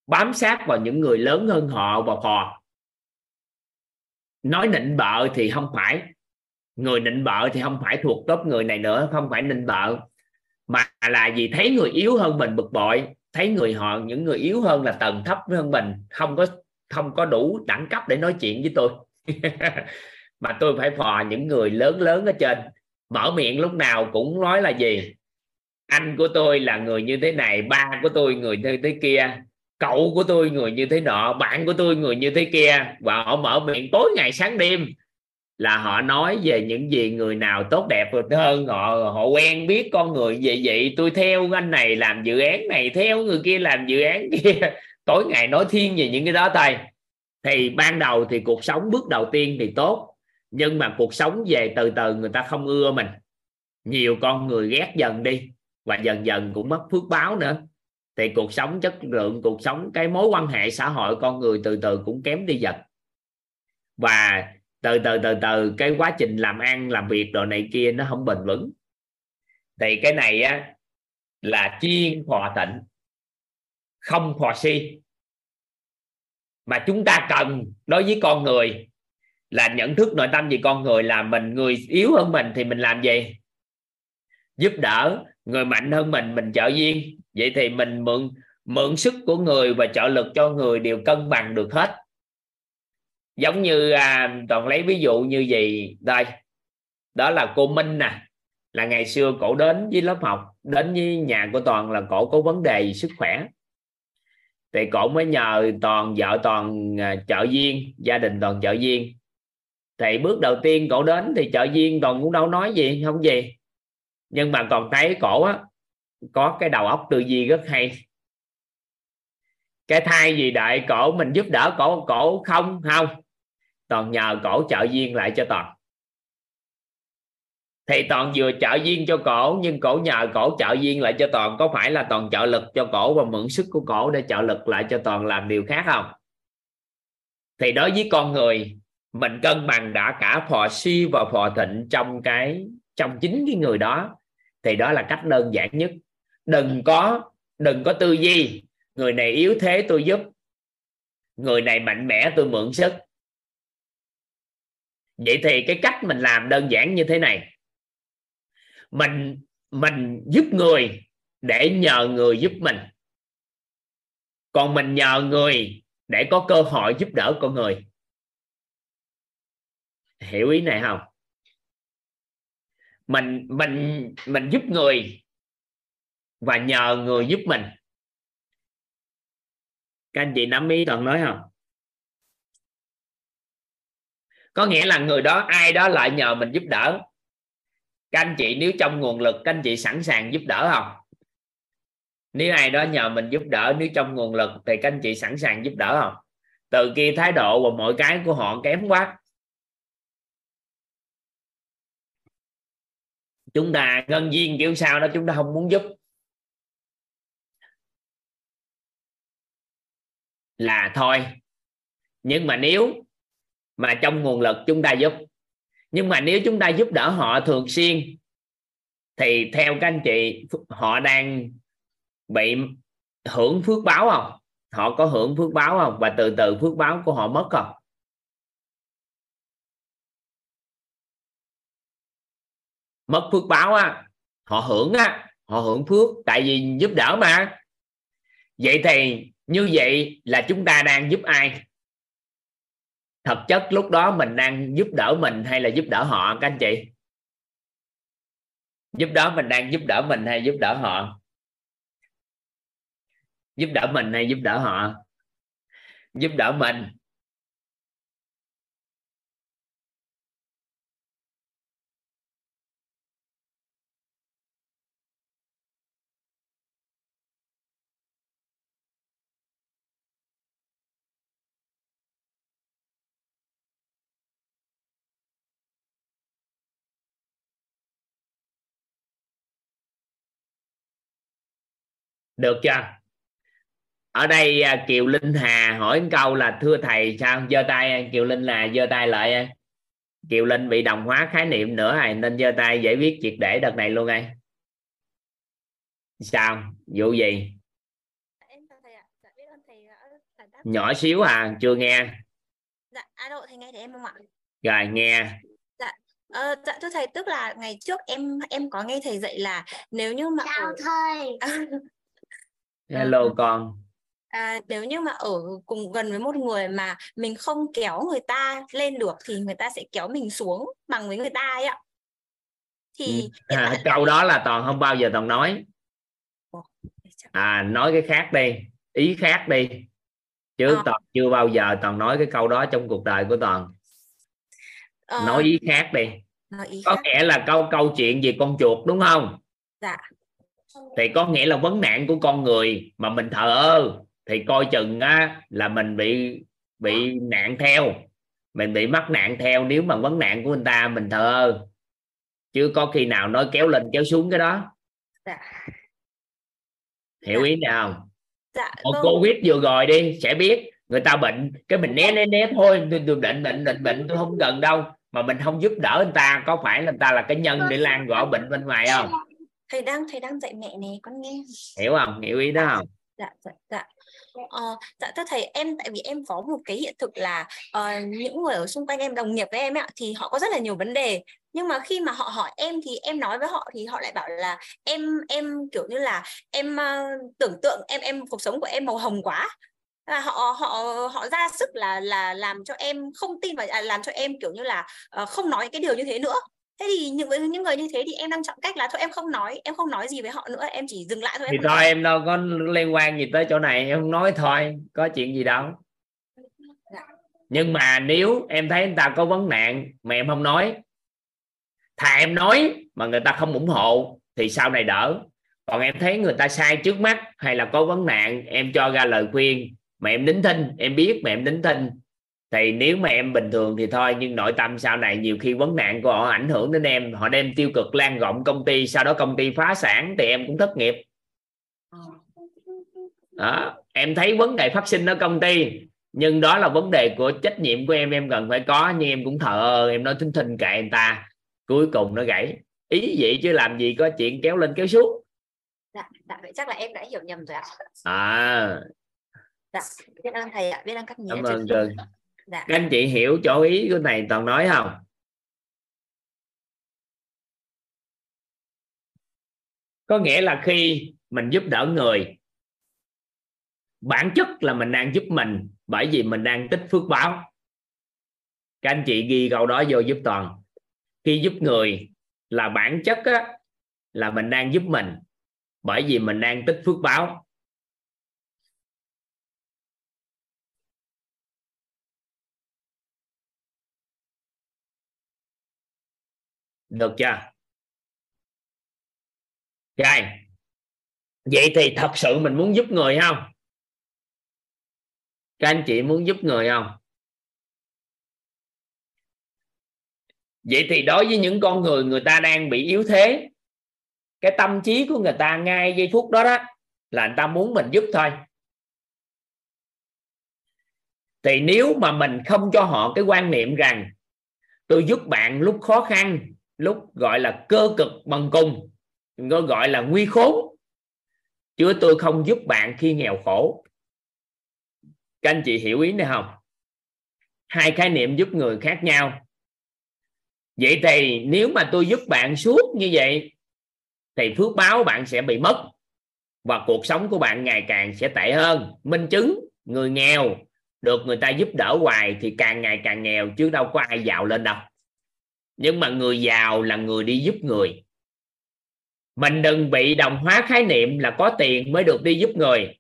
bám sát vào những người lớn hơn họ và phò nói nịnh bợ thì không phải. Người nịnh bợ thì không phải thuộc tốt người này nữa, không phải nịnh bợ, mà là vì thấy người yếu hơn mình bực bội, thấy người họ, những người yếu hơn là tầng thấp hơn mình, không có không có đủ đẳng cấp để nói chuyện với tôi. Mà tôi phải phò những người lớn lớn ở trên mở miệng lúc nào cũng nói là gì? Anh của tôi là người như thế này, ba của tôi người như thế kia, cậu của tôi người như thế nọ, bạn của tôi người như thế kia. Và họ mở miệng tối ngày sáng đêm là họ nói về những gì người nào tốt đẹp hơn họ họ quen biết con người vậy vậy. Tôi theo anh này làm dự án này, theo người kia làm dự án kia. Tối ngày nói thiên về những cái đó thôi. Thì ban đầu thì cuộc sống bước đầu tiên thì tốt nhưng mà cuộc sống về từ từ người ta không ưa mình. Nhiều con người ghét dần đi và dần dần cũng mất phước báo nữa. Thì cuộc sống chất lượng, cuộc sống cái mối quan hệ xã hội con người từ từ cũng kém đi dần. Và từ từ từ từ, cái quá trình làm ăn, làm việc đồ này kia nó không bền vững. Thì cái này á, là chiên hòa tịnh không hòa si. Mà chúng ta cần đối với con người là nhận thức nội tâm về con người là mình người yếu hơn mình thì mình làm gì? Giúp đỡ người mạnh hơn mình mình trợ duyên. Vậy thì mình mượn mượn sức của người và trợ lực cho người đều cân bằng được hết. Giống như à, toàn lấy ví dụ như gì đây. Đó là cô Minh nè. Là ngày xưa cổ đến với lớp học đến với nhà của toàn là cổ có vấn đề sức khỏe. Thì cổ mới nhờ toàn vợ toàn à, trợ duyên gia đình toàn trợ duyên thì bước đầu tiên cổ đến thì trợ viên còn cũng đâu nói gì, không gì. Nhưng mà còn thấy cổ á, có cái đầu óc tư duy rất hay. Cái thay gì đợi cổ mình giúp đỡ cổ cổ không không. Toàn nhờ cổ trợ viên lại cho toàn. Thì toàn vừa trợ viên cho cổ, nhưng cổ nhờ cổ trợ viên lại cho toàn. Có phải là toàn trợ lực cho cổ và mượn sức của cổ để trợ lực lại cho toàn làm điều khác không? Thì đối với con người mình cân bằng đã cả phò si và phò thịnh trong cái, trong chính cái người đó. Thì đó là cách đơn giản nhất. Đừng có đừng có tư duy. Người này yếu thế tôi giúp. Người này mạnh mẽ tôi mượn sức. Vậy thì cái cách mình làm đơn giản như thế này. Mình mình giúp người để nhờ người giúp mình. Còn mình nhờ người để có cơ hội giúp đỡ con người hiểu ý này không? Mình mình mình giúp người và nhờ người giúp mình. Các anh chị nắm ý toàn nói không? Có nghĩa là người đó, ai đó lại nhờ mình giúp đỡ. Các anh chị nếu trong nguồn lực, các anh chị sẵn sàng giúp đỡ không? Nếu ai đó nhờ mình giúp đỡ, nếu trong nguồn lực thì các anh chị sẵn sàng giúp đỡ không? Từ kia thái độ và mọi cái của họ kém quá chúng ta ngân viên kiểu sao đó, chúng ta không muốn giúp. Là thôi, nhưng mà nếu mà trong nguồn lực chúng ta giúp, nhưng mà nếu chúng ta giúp đỡ họ thường xuyên, thì theo các anh chị, họ đang bị hưởng phước báo không? Họ có hưởng phước báo không? Và từ từ phước báo của họ mất không? Mất phước báo á, họ hưởng á, họ hưởng phước, tại vì giúp đỡ mà. Vậy thì như vậy là chúng ta đang giúp ai? Thật chất lúc đó mình đang giúp đỡ mình hay là giúp đỡ họ, các anh chị? Giúp đỡ mình đang giúp đỡ mình hay giúp đỡ họ? Giúp đỡ mình hay giúp đỡ họ? Giúp đỡ mình. Được chưa? Ở đây à, kiều linh hà hỏi một câu là thưa thầy sao giơ tay kiều linh là giơ tay lại kiều linh bị đồng hóa khái niệm nữa này nên giơ tay giải viết triệt để đợt này luôn ngay sao? Vụ gì? Nhỏ xíu à chưa nghe. Dạ alo thầy nghe thì em không ạ? Rồi nghe. Dạ ờ, dạ thưa thầy tức là ngày trước em em có nghe thầy dạy là nếu như mà chào thầy hello con. À, nếu như mà ở cùng gần với một người mà mình không kéo người ta lên được thì người ta sẽ kéo mình xuống bằng với người ta ấy ạ. Thì ừ. à, câu đó là toàn không bao giờ toàn nói. À nói cái khác đi ý khác đi. Chứ à. toàn chưa bao giờ toàn nói cái câu đó trong cuộc đời của toàn. À. nói ý khác đi. Nói ý có khác. nghĩa là câu câu chuyện về con chuột đúng không? Dạ thì có nghĩa là vấn nạn của con người mà mình thờ ơ thì coi chừng á, là mình bị bị nạn theo. Mình bị mắc nạn theo nếu mà vấn nạn của người ta mình thờ ơ. Chứ có khi nào nói kéo lên kéo xuống cái đó. Dạ. hiểu Dạ. ý không? Dạ vâng. covid vừa rồi đi sẽ biết. Người ta bệnh cái mình né né né thôi. Tôi, tôi bệnh bệnh bệnh bệnh tôi không gần đâu. Mà mình không giúp đỡ người ta có phải là người ta là cái nhân để lan rõ bệnh bên ngoài không thầy đang thầy đang dạy mẹ nè con nghe. Hiểu không? Hiểu ý đó không? dạ dạ dạ. Ờ, dạ thưa thầy em tại vì em có một cái hiện thực là ờ, những người ở xung quanh em đồng nghiệp với em ạ, thì họ có rất là nhiều vấn đề. Nhưng mà khi mà họ hỏi em thì em nói với họ thì họ lại bảo là em em kiểu như là em ờ, tưởng tượng em em cuộc sống của em màu hồng quá. Là họ họ họ ra sức là là làm cho em không tin và à, làm cho em kiểu như là ờ, không nói cái điều như thế nữa thế thì những với những người như thế thì em đang chọn cách là thôi em không nói em không nói gì với họ nữa em chỉ dừng lại thôi thì em thôi nói. em đâu có liên quan gì tới chỗ này em không nói thôi có chuyện gì đâu Dạ. nhưng mà nếu em thấy người ta có vấn nạn mà em không nói thà em nói mà người ta không ủng hộ thì sau này đỡ còn em thấy người ta sai trước mắt hay là có vấn nạn em cho ra lời khuyên mà em nín thinh em biết mà em nín thinh thì nếu mà em bình thường thì thôi nhưng nội tâm sau này nhiều khi vấn nạn của họ ảnh hưởng đến em họ đem tiêu cực lan rộng công ty sau đó công ty phá sản thì em cũng thất nghiệp. Đó em thấy vấn đề phát sinh ở công ty nhưng đó là vấn đề của trách nhiệm của em em cần phải có nhưng em cũng thờ em nói thinh thinh kệ người ta cuối cùng nó gãy. Ý vậy chứ làm gì có chuyện kéo lên kéo xuống. Dạ dạ vậy chắc là em đã hiểu nhầm rồi ạ. À. Dạ biết ơn thầy ạ biết ơn các nghĩa cảm ơn dạ. Các anh chị hiểu chỗ ý của này toàn nói không? Có nghĩa là khi mình giúp đỡ người bản chất là mình đang giúp mình bởi vì mình đang tích phước báo. Các anh chị ghi câu đó vô giúp toàn. Khi giúp người là bản chất á, là mình đang giúp mình bởi vì mình đang tích phước báo. Được chưa? Rồi. Vậy thì thật sự mình muốn giúp người không? Các anh chị muốn giúp người không? Vậy thì đối với những con người người ta đang bị yếu thế, cái tâm trí của người ta ngay giây phút đó đó, là người ta muốn mình giúp thôi. Thì nếu mà mình không cho họ cái quan niệm rằng, tôi giúp bạn lúc khó khăn lúc gọi là cơ cực bằng cùng gọi là nguy khốn. Chứ tôi không giúp bạn khi nghèo khổ. Các anh chị hiểu ý này không? Hai khái niệm giúp người khác nhau. Vậy thì nếu mà tôi giúp bạn suốt như vậy, thì phước báo bạn sẽ bị mất và cuộc sống của bạn ngày càng sẽ tệ hơn. Minh chứng, người nghèo, được người ta giúp đỡ hoài thì càng ngày càng nghèo, chứ đâu có ai giàu lên đâu nhưng mà người giàu là người đi giúp người. Mình đừng bị đồng hóa khái niệm là có tiền mới được đi giúp người.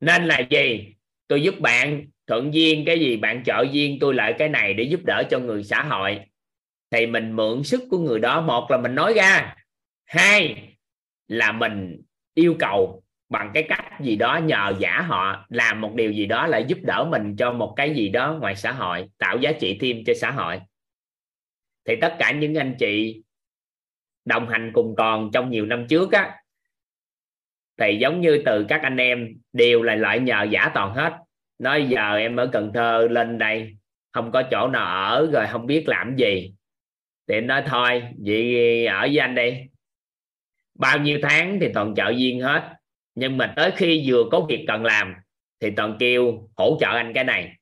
Nên là gì? Tôi giúp bạn, thuận duyên, cái gì bạn trợ duyên, tôi lại cái này để giúp đỡ cho người xã hội. Thì mình mượn sức của người đó, một là mình nói ra. Hai là mình yêu cầu bằng cái cách gì đó nhờ giả họ, làm một điều gì đó lại giúp đỡ mình cho một cái gì đó ngoài xã hội, tạo giá trị thêm cho xã hội thì tất cả những anh chị đồng hành cùng còn trong nhiều năm trước á, thì giống như từ các anh em đều là lại nhờ giả toàn hết. Nói giờ em ở Cần Thơ lên đây, không có chỗ nào ở rồi không biết làm gì. Thì em nói, thôi, vậy ở với anh đi. Bao nhiêu tháng thì toàn trợ viên hết. Nhưng mà tới khi vừa có việc cần làm, thì toàn kêu, hỗ trợ anh cái này.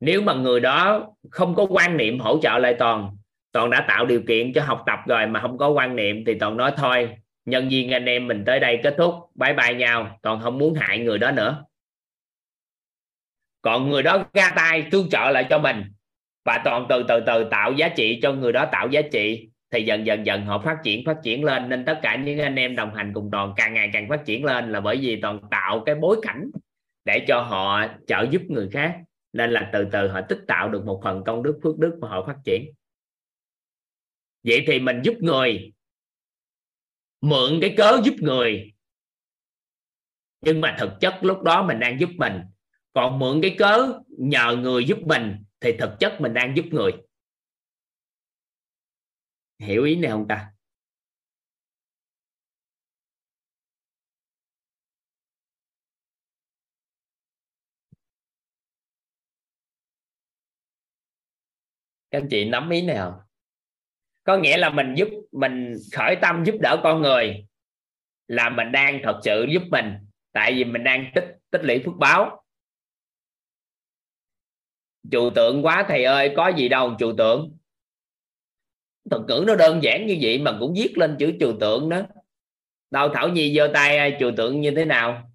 Nếu mà người đó không có quan niệm hỗ trợ lại toàn toàn đã tạo điều kiện cho học tập rồi mà không có quan niệm thì toàn nói thôi. Nhân viên anh em mình tới đây kết thúc. Bye bye nhau. Toàn không muốn hại người đó nữa. Còn người đó ra tay tương trợ lại cho mình. Và toàn từ từ từ tạo giá trị cho người đó tạo giá trị. Thì dần dần dần họ phát triển phát triển lên. Nên tất cả những anh em đồng hành cùng toàn càng ngày càng phát triển lên là bởi vì toàn tạo cái bối cảnh để cho họ trợ giúp người khác. Nên là từ từ họ tích tạo được một phần công đức, phước đức mà họ phát triển vậy thì mình giúp người, mượn cái cớ giúp người. Nhưng mà thực chất lúc đó mình đang giúp mình. Còn mượn cái cớ nhờ người giúp mình thì thực chất mình đang giúp người. Hiểu ý này không ta? Các anh chị nắm ý này không? Có nghĩa là mình giúp, mình khởi tâm giúp đỡ con người là mình đang thật sự giúp mình. Tại vì mình đang tích tích lũy phước báo. Trừu tượng quá thầy ơi, có gì đâu trừu tượng. Thuật ngữ nó đơn giản như vậy mà cũng viết lên chữ trừu tượng đó. Đâu thảo nhi giơ tay trừu tượng như thế nào?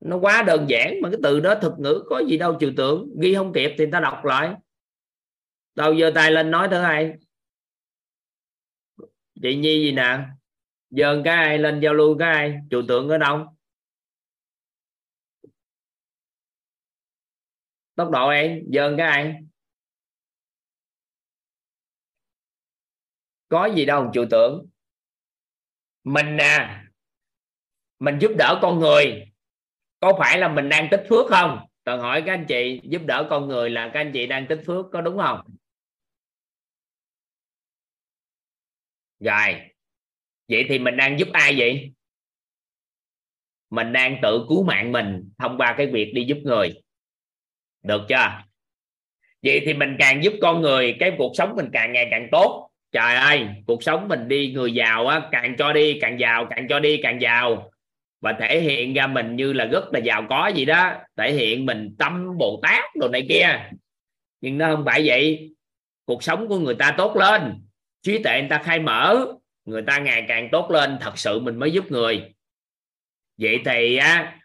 Nó quá đơn giản mà cái từ đó thuật ngữ có gì đâu trừu tượng. Ghi không kịp thì ta đọc lại. Đâu giơ tay lên nói thứ hai chị nhi gì nè? Dơn cái ai, lên giao lưu cái ai? Chủ tượng ở đâu? Tốc độ em, dơn cái ai? Có gì đâu, chủ tượng. Mình nè, mình giúp đỡ con người. Có phải là mình đang tích phước không? Toàn hỏi các anh chị, giúp đỡ con người là các anh chị đang tích phước, có đúng không? Rồi, vậy thì mình đang giúp ai vậy? Mình đang tự cứu mạng mình thông qua cái việc đi giúp người. Được chưa? Vậy thì mình càng giúp con người, cái cuộc sống mình càng ngày càng tốt. Trời ơi, cuộc sống mình đi, người giàu á, càng cho đi, càng giàu, càng cho đi, càng giàu. Và thể hiện ra mình như là rất là giàu có gì đó. Thể hiện mình tâm bồ tát đồ này kia. Nhưng nó không phải vậy. Cuộc sống của người ta tốt lên trí tuệ người ta khai mở, người ta ngày càng tốt lên, thật sự mình mới giúp người. Vậy thì, á,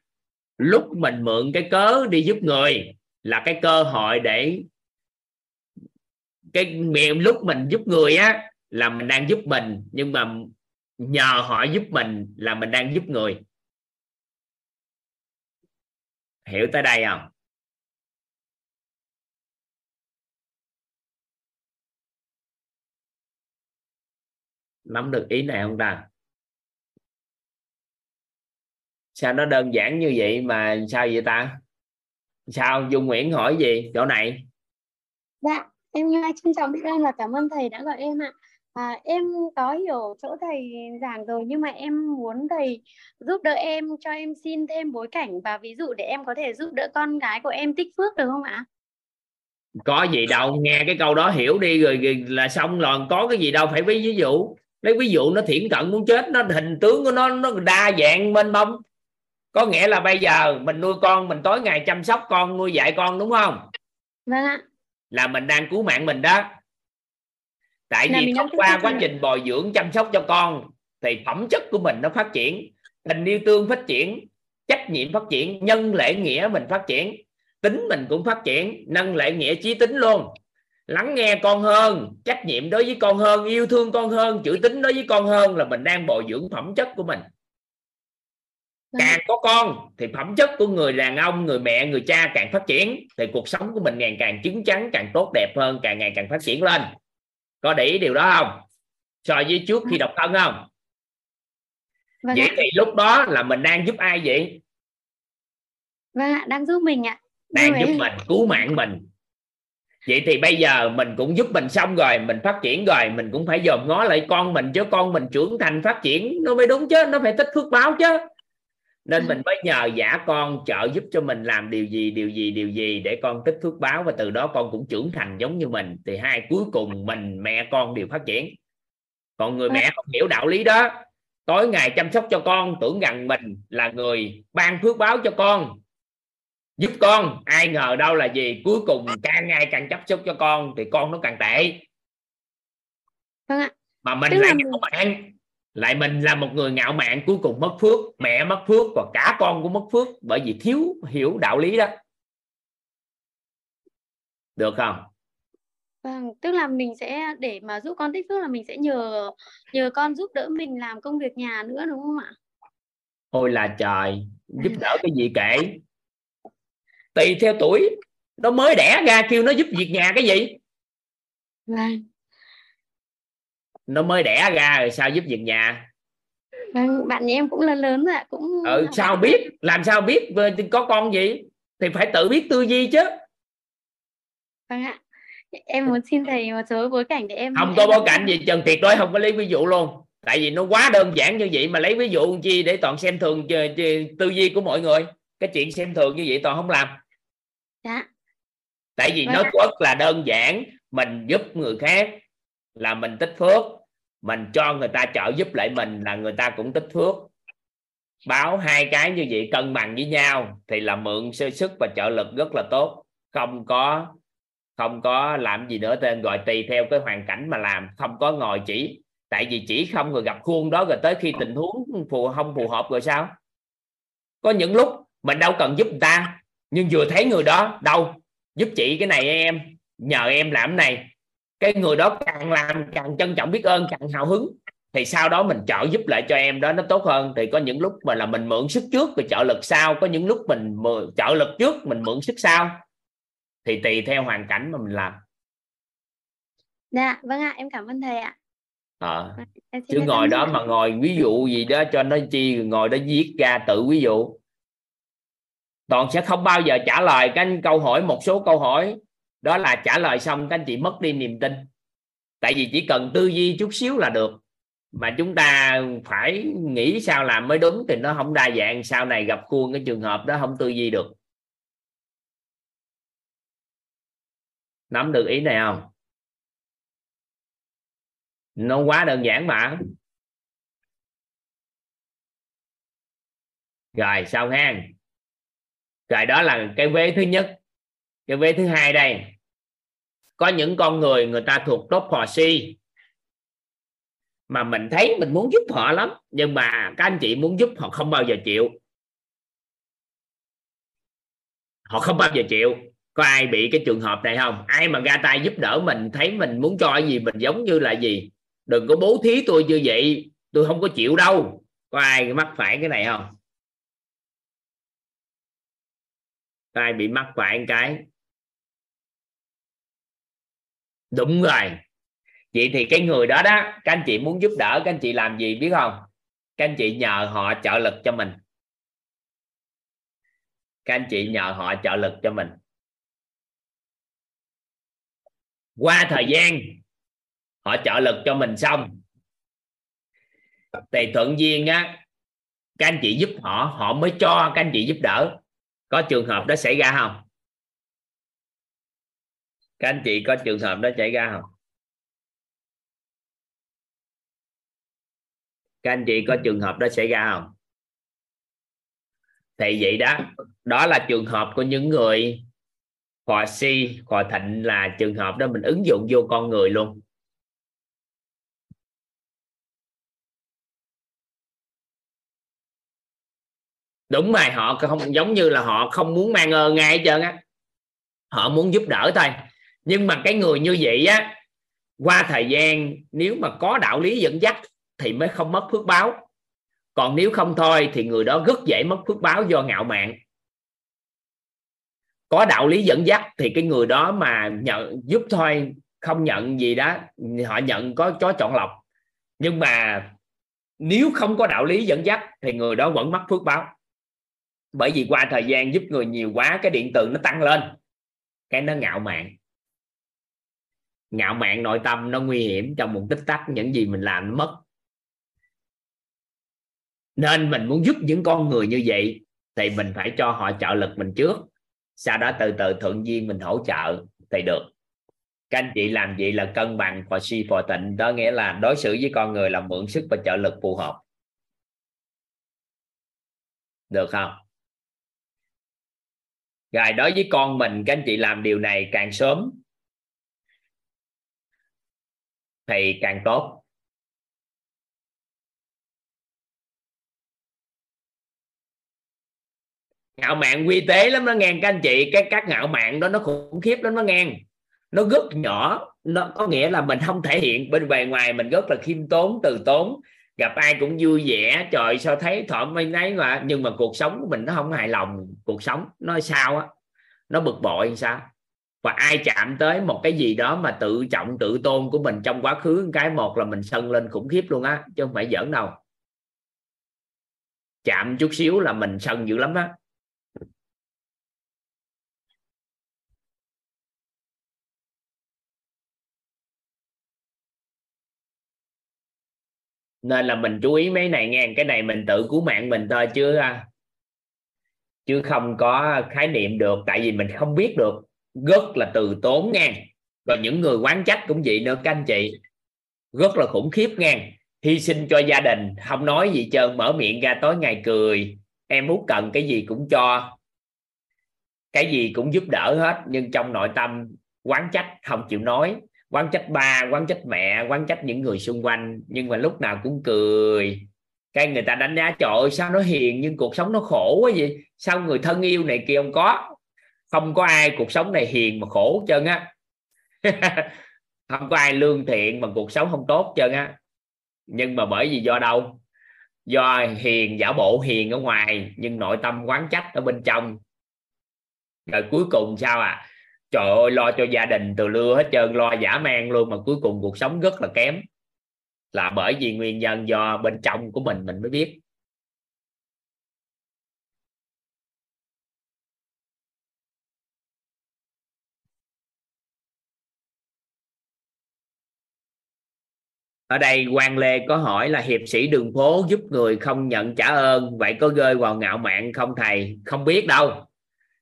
lúc mình mượn cái cớ đi giúp người là cái cơ hội để cái miệng lúc mình giúp người á, là mình đang giúp mình, nhưng mà nhờ họ giúp mình là mình đang giúp người. Hiểu tới đây không? Nắm được ý này không ta? Sao nó đơn giản như vậy mà sao vậy ta? Sao dung nguyễn hỏi gì chỗ này? Dạ em trân trọng biết ơn và cảm ơn thầy đã gọi em ạ. À, em có hiểu chỗ thầy giảng rồi nhưng mà em muốn thầy giúp đỡ em cho em xin thêm bối cảnh và ví dụ để em có thể giúp đỡ con gái của em tích phước được không ạ? Có gì đâu nghe cái câu đó hiểu đi rồi, rồi là xong rồi có cái gì đâu phải ví ví dụ lấy ví dụ nó thiển cận muốn chết nó hình tướng của nó nó đa dạng mênh mông. Có nghĩa là bây giờ mình nuôi con mình tối ngày chăm sóc con nuôi dạy con đúng không? Vâng ạ. Là mình đang cứu mạng mình đó. Tại vì thông qua quá trình bồi dưỡng chăm sóc cho con thì phẩm chất của mình nó phát triển tình yêu thương phát triển trách nhiệm phát triển nhân lễ nghĩa mình phát triển tính mình cũng phát triển nâng lễ nghĩa trí tính luôn lắng nghe con hơn trách nhiệm đối với con hơn yêu thương con hơn chữ tính đối với con hơn là mình đang bồi dưỡng phẩm chất của mình. Vâng. càng có con thì phẩm chất của người đàn ông người mẹ người cha càng phát triển thì cuộc sống của mình ngày càng chứng chắn càng tốt đẹp hơn càng ngày càng phát triển lên. Có để ý điều đó không? So với trước khi độc thân không? Vâng vậy ạ. thì lúc đó là mình đang giúp ai vậy? Vâng ạ đang giúp mình ạ. Đang giúp mình cứu mạng mình vậy thì bây giờ mình cũng giúp mình xong rồi mình phát triển rồi mình cũng phải dòm ngó lại con mình chứ con mình trưởng thành phát triển nó mới đúng chứ nó phải tích phước báo chứ. Nên mình mới nhờ giả con trợ giúp cho mình làm điều gì điều gì điều gì để con tích phước báo và từ đó con cũng trưởng thành giống như mình. Thì hai cuối cùng mình mẹ con đều phát triển. Còn người mẹ không hiểu đạo lý đó tối ngày chăm sóc cho con tưởng rằng mình là người ban phước báo cho con giúp con ai ngờ đâu là gì? Cuối cùng càng ngày càng chấp xúc cho con thì con nó càng tệ. Vâng ạ. mà mình Tức lại ngạo mạn. Lại mình là một người ngạo mạn cuối cùng mất phước mẹ mất phước và cả con cũng mất phước bởi vì thiếu hiểu đạo lý đó. Được không? Vâng, tức là mình sẽ để mà giúp con tích phước là mình sẽ nhờ nhờ con giúp đỡ mình làm công việc nhà nữa đúng không ạ? Ôi là trời, giúp đỡ cái gì kể tùy theo tuổi. Nó mới đẻ ra kêu nó giúp việc nhà cái gì? Vâng. Nó mới đẻ ra rồi sao giúp việc nhà? Vâng bạn nhà em cũng lớn lớn rồi cũng ừ sao biết? Làm sao biết? Có con gì? Thì phải tự biết tư duy chứ. Vâng ạ. Em muốn xin thầy một số bối cảnh để em không có bối cảnh gì trần tuyệt đối không có lấy ví dụ luôn. Tại vì nó quá đơn giản như vậy mà lấy ví dụ chi để toàn xem thường tư duy của mọi người. Cái chuyện xem thường như vậy toàn không làm dạ. Tại vì Vâng nói ạ. quốc là đơn giản mình giúp người khác là mình tích phước mình cho người ta trợ giúp lại mình là người ta cũng tích phước. Báo hai cái như vậy cân bằng với nhau thì là mượn sơ sức và trợ lực rất là tốt. Không có không có làm gì nữa tên gọi tùy theo cái hoàn cảnh mà làm không có ngồi chỉ. Tại vì chỉ không rồi gặp khuôn đó rồi tới khi tình huống phù không phù hợp rồi sao? Có những lúc mình đâu cần giúp người ta nhưng vừa thấy người đó đâu giúp chị cái này em nhờ em làm cái này. Cái người đó càng làm càng trân trọng biết ơn càng hào hứng thì sau đó mình trợ giúp lại cho em đó nó tốt hơn. Thì có những lúc mà là mình mượn sức trước rồi trợ lực sau có những lúc mình mượn, trợ lực trước mình mượn sức sau. Thì tùy theo hoàn cảnh mà mình làm. Dạ, vâng ạ, em cảm ơn thầy ạ. Ờ. Xin chứ ngồi đó mà ngồi ví dụ gì đó cho nó chi ngồi đó viết ra tự ví dụ toàn sẽ không bao giờ trả lời các anh câu hỏi, một số câu hỏi. Đó là trả lời xong, các anh chị mất đi niềm tin. Tại vì chỉ cần tư duy chút xíu là được. Mà chúng ta phải nghĩ sao làm mới đúng thì nó không đa dạng. Sau này gặp khuôn cái trường hợp đó không tư duy được. Nắm được ý này không? Nó quá đơn giản mà. Rồi sao hang rồi đó là cái vế thứ nhất, cái vế thứ hai đây. Có những con người người ta thuộc top họ si mà mình thấy mình muốn giúp họ lắm, nhưng mà các anh chị muốn giúp họ không bao giờ chịu. Họ không bao giờ chịu. Có ai bị cái trường hợp này không? Ai mà ra tay giúp đỡ mình, thấy mình muốn cho gì, mình giống như là gì? Đừng có bố thí tôi như vậy, tôi không có chịu đâu. Có ai mắc phải cái này không? Ai bị mắc phải một cái. Đúng rồi. Vậy thì cái người đó đó, các anh chị muốn giúp đỡ, các anh chị làm gì biết không? Các anh chị nhờ họ trợ lực cho mình. Các anh chị nhờ họ trợ lực cho mình. Qua thời gian, họ trợ lực cho mình xong. Thì thuận duyên á, các anh chị giúp họ họ mới cho các anh chị giúp đỡ có trường hợp đó xảy ra không? Các anh chị có trường hợp đó xảy ra không? Các anh chị có trường hợp đó xảy ra không? Thì vậy đó đó là trường hợp của những người họ si họ thịnh là trường hợp đó mình ứng dụng vô con người luôn. Đúng rồi, họ không, giống như là họ không muốn mang ơn ngay hết trơn á. Họ muốn giúp đỡ thôi. Nhưng mà cái người như vậy á, qua thời gian nếu mà có đạo lý dẫn dắt thì mới không mất phước báo. Còn nếu không thôi thì người đó rất dễ mất phước báo do ngạo mạn. Có đạo lý dẫn dắt thì cái người đó mà nhận, giúp thôi, không nhận gì đó, họ nhận có có chọn lọc. Nhưng mà nếu không có đạo lý dẫn dắt thì người đó vẫn mất phước báo bởi vì qua thời gian giúp người nhiều quá, cái điện từ nó tăng lên. Cái nó ngạo mạn. Ngạo mạn nội tâm nó nguy hiểm trong một tích tắc, những gì mình làm nó mất. Nên mình muốn giúp những con người như vậy, thì mình phải cho họ trợ lực mình trước. Sau đó từ từ thuận duyên mình hỗ trợ thì được. Các anh chị làm vậy là cân bằng và suy phò tịnh. Đó nghĩa là đối xử với con người là mượn sức và trợ lực phù hợp. Được không? Rồi, đối với con mình, các anh chị làm điều này càng sớm thì càng tốt. Ngạo mạn quy tế lắm nó ngang các anh chị. Cái các ngạo mạn đó, nó khủng khiếp lắm nó ngang nó rất nhỏ. Nó có nghĩa là mình không thể hiện. Bên bề ngoài mình rất là khiêm tốn, từ tốn gặp ai cũng vui vẻ, trời sao thấy thoải mái nấy mà. Nhưng mà cuộc sống của mình nó không hài lòng. Cuộc sống nó sao á? Nó bực bội sao? Và ai chạm tới một cái gì đó mà tự trọng, tự tôn của mình trong quá khứ cái một là mình sân lên khủng khiếp luôn á, chứ không phải giỡn đâu. Chạm chút xíu là mình sân dữ lắm á. Nên là mình chú ý mấy này nghe, cái này mình tự cứu mạng mình thôi chứ à, chứ không có khái niệm được. Tại vì mình không biết được, rất là từ tốn nghe. Rồi những người quán trách cũng vậy nữa, các anh chị. Rất là khủng khiếp nghe. Hy sinh cho gia đình, không nói gì trơn, mở miệng ra tối ngày cười. Em muốn cần cái gì cũng cho. Cái gì cũng giúp đỡ hết, nhưng trong nội tâm quán trách không chịu nói quán trách ba quán trách mẹ quán trách những người xung quanh nhưng mà lúc nào cũng cười. Cái người ta đánh giá trời ơi sao nó hiền nhưng cuộc sống nó khổ quá vậy, sao người thân yêu này kia không có? Không có ai cuộc sống này hiền mà khổ chân á. Không có ai lương thiện mà cuộc sống không tốt chân á. Nhưng mà bởi vì do đâu? Do hiền giả bộ hiền ở ngoài nhưng nội tâm quán trách ở bên trong. Rồi cuối cùng sao à? Trời ơi, lo cho gia đình từ lưa hết trơn, lo giả mang luôn mà cuối cùng cuộc sống rất là kém. Là bởi vì nguyên nhân do bên trong của mình mình mới biết. Ở đây quan lê có hỏi là hiệp sĩ đường phố giúp người không nhận trả ơn, vậy có rơi vào ngạo mạn không thầy? Không biết đâu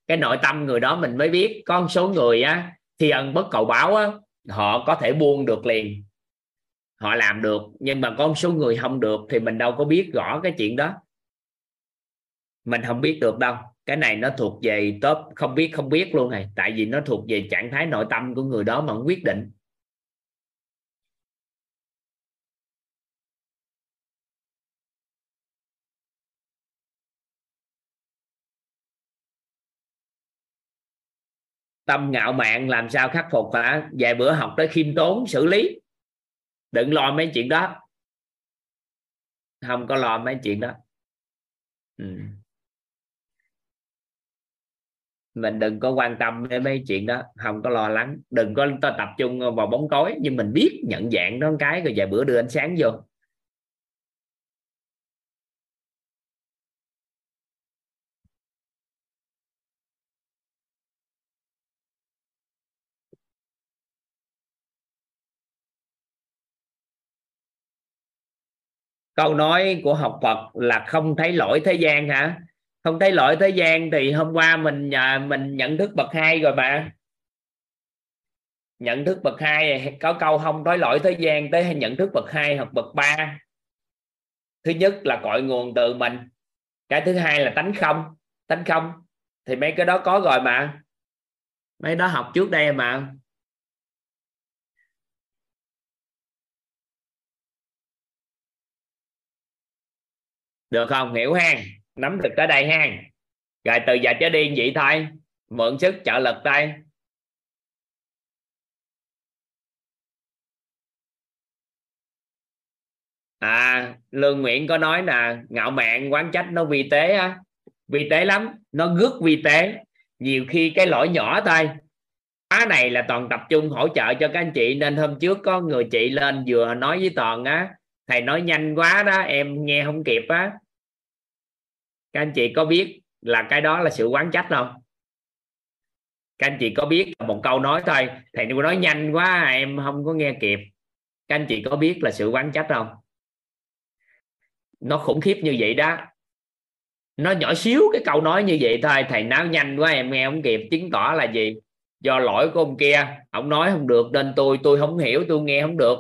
cái nội tâm người đó mình mới biết, có một số người á thi ân bất cầu báo á, họ có thể buông được liền. Họ làm được, nhưng mà có một số người không được thì mình đâu có biết rõ cái chuyện đó. Mình không biết được đâu. Cái này nó thuộc về top, không biết không biết luôn này. Tại vì nó thuộc về trạng thái nội tâm của người đó mà quyết định. Tâm ngạo mạn làm sao khắc phục hả? Vài bữa học tới khiêm tốn, xử lý. Đừng lo mấy chuyện đó. Không có lo mấy chuyện đó. Ừ. mình đừng có quan tâm đến mấy chuyện đó. Không có lo lắng. Đừng có tập trung vào bóng tối. Nhưng mình biết nhận dạng đó cái, rồi vài bữa đưa ánh sáng vô. Câu nói của học Phật là không thấy lỗi thế gian hả? Không thấy lỗi thế gian thì hôm qua mình nhà mình nhận thức bậc hai rồi mà. Nhận thức bậc hai, có câu không thấy lỗi thế gian tới nhận thức bậc hai hoặc bậc ba. Thứ nhất là cội nguồn từ mình, cái thứ hai là tánh không. Tánh không thì mấy cái đó có rồi mà. Mấy đó học trước đây mà. Được không? Hiểu ha nắm được tới đây ha rồi từ giờ trở đi vậy thôi. Mượn sức trợ lực tay à lương nguyễn có nói là ngạo mạn quán trách nó vi tế á. Vi tế lắm. Nó rất vi tế. Nhiều khi cái lỗi nhỏ thôi. Á này là toàn tập trung hỗ trợ cho các anh chị, nên hôm trước có người chị lên vừa nói với toàn á. Thầy nói nhanh quá đó, em nghe không kịp á các anh chị có biết là cái đó là sự quán trách không? Các anh chị có biết một câu nói thôi, thầy nói nhanh quá, em không có nghe kịp. Các anh chị có biết là sự quán trách không? Nó khủng khiếp như vậy đó. Nó nhỏ xíu cái câu nói như vậy thôi, thầy nói nhanh quá, em nghe không kịp. Chứng tỏ là gì? Do lỗi của ông kia. Ông nói không được nên tôi tôi không hiểu, tôi nghe không được.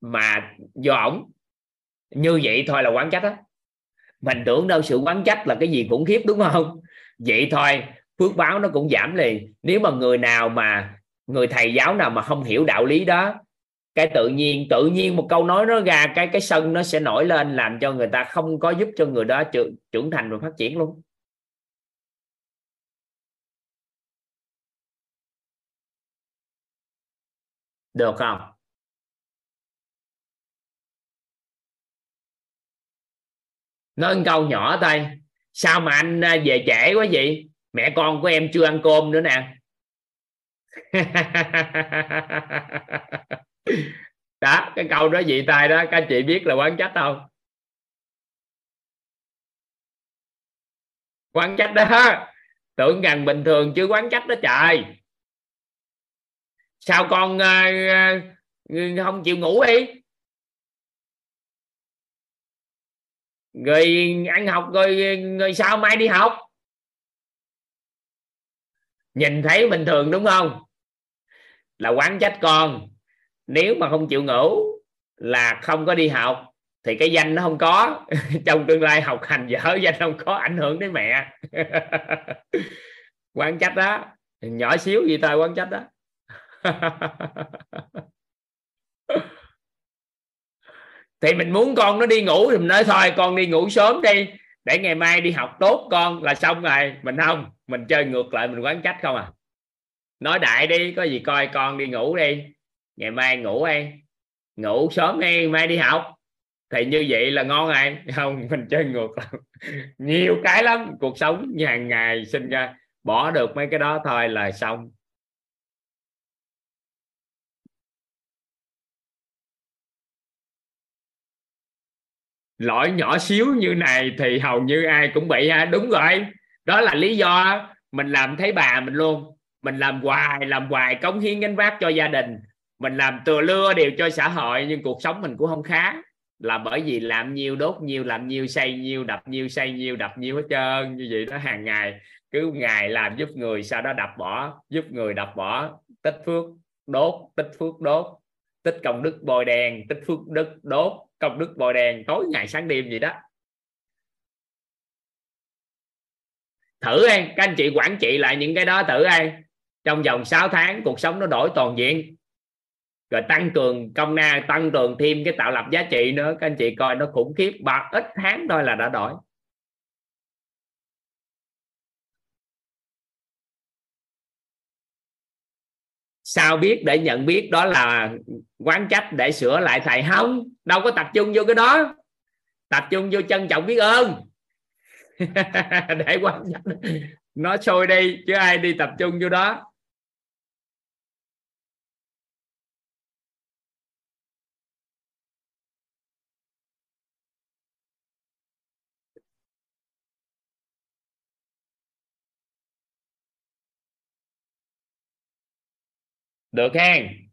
Mà do ổng, như vậy thôi là quán trách á mình tưởng đâu sự quán trách là cái gì khủng khiếp đúng không? Vậy thôi phước báo nó cũng giảm liền. Nếu mà người nào mà người thầy giáo nào mà không hiểu đạo lý đó cái tự nhiên tự nhiên một câu nói nó ra cái cái sân nó sẽ nổi lên làm cho người ta không có giúp cho người đó trưởng, trưởng thành và phát triển luôn. Được không? Nói một câu nhỏ thôi. Sao mà anh à, về trễ quá vậy? Mẹ con của em chưa ăn cơm nữa nè. Đó, cái câu đó dị tai đó, các chị biết là quán trách không? Quán trách đó, tưởng rằng bình thường chứ quán trách đó trời. Sao con à, à, không chịu ngủ đi? Rồi ăn học rồi rồi sao mai đi học? Nhìn thấy bình thường đúng không? Là quán trách con. Nếu mà không chịu ngủ là không có đi học thì cái danh nó không có. Trong tương lai học hành dở, danh không có, ảnh hưởng đến mẹ. Quán trách đó, nhỏ xíu gì thôi, quán trách đó. thì mình muốn con nó đi ngủ thì mình nói thôi, con đi ngủ sớm đi, để ngày mai đi học tốt con là xong rồi. Mình không, mình chơi ngược lại, mình quán trách không à. Nói đại đi, có gì coi con đi ngủ đi. Ngày mai ngủ đi. Ngủ sớm đi, mai đi học. Thì như vậy là ngon rồi. Không, mình chơi ngược nhiều cái lắm, cuộc sống hàng ngày sinh ra. Bỏ được mấy cái đó thôi là xong. Lỗi nhỏ xíu như này thì hầu như ai cũng bị ha. Đúng rồi. Đó là lý do mình làm thấy bà mình luôn. Mình làm hoài làm hoài cống hiến gánh vác cho gia đình. Mình làm từa lưa đều cho xã hội, nhưng cuộc sống mình cũng không khá. Là bởi vì làm nhiều, đốt nhiều, làm nhiều, xây nhiều, đập nhiều, xây nhiều, đập nhiều hết trơn. Như vậy đó, hàng ngày cứ ngày làm giúp người, sau đó đập bỏ, giúp người đập bỏ. Tích phước, đốt, tích phước, đốt. Tích công đức bồi đèn tích phước đức, đốt công đức bồi đèn tối ngày sáng đêm gì đó. Thử anh các anh chị quản trị lại những cái đó thử anh trong vòng 6 tháng, cuộc sống nó đổi toàn diện. Rồi tăng cường công na tăng cường thêm cái tạo lập giá trị nữa. Các anh chị coi, nó khủng khiếp, ba, ít tháng thôi là đã đổi. Sao biết để nhận biết đó là quán trách để sửa lại thầy không? Đâu có tập trung vô cái đó. Tập trung vô trân trọng biết ơn. Để quán trách. Nó sôi đi, chứ ai đi tập trung vô đó. Được hen.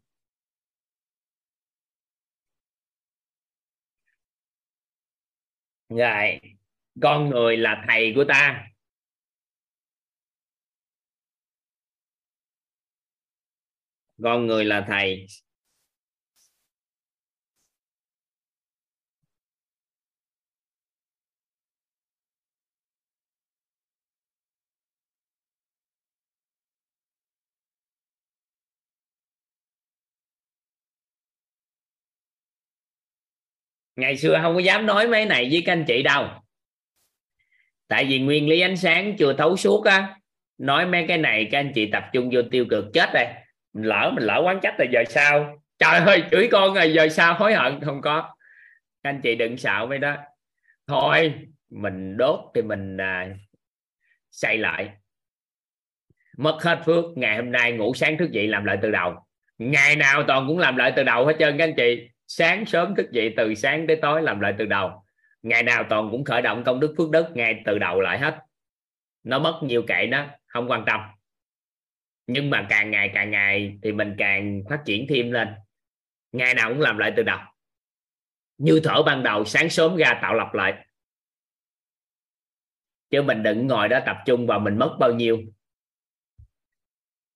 Rồi con người là thầy của ta. Con người là thầy. Ngày xưa không có dám nói mấy này với các anh chị đâu. Tại vì nguyên lý ánh sáng chưa thấu suốt á nói mấy cái này các anh chị tập trung vô tiêu cực chết đây mình lỡ mình lỡ quán trách là giờ sao? Trời ơi chửi con rồi giờ sao? Hối hận không có. Các anh chị đừng sợ mấy đó. Thôi mình đốt thì mình à, xây lại. Mất hết phước ngày hôm nay ngủ sáng thức dậy làm lại từ đầu. Ngày nào toàn cũng làm lại từ đầu hết trơn các anh chị sáng sớm thức dậy từ sáng tới tối làm lại từ đầu. Ngày nào toàn cũng khởi động công đức phước đức ngay từ đầu lại hết. Nó mất nhiều kệ đó, không quan tâm. Nhưng mà càng ngày càng ngày thì mình càng phát triển thêm lên. Ngày nào cũng làm lại từ đầu. Như thở ban đầu, sáng sớm ra tạo lập lại. Chứ mình đừng ngồi đó tập trung vào mình mất bao nhiêu.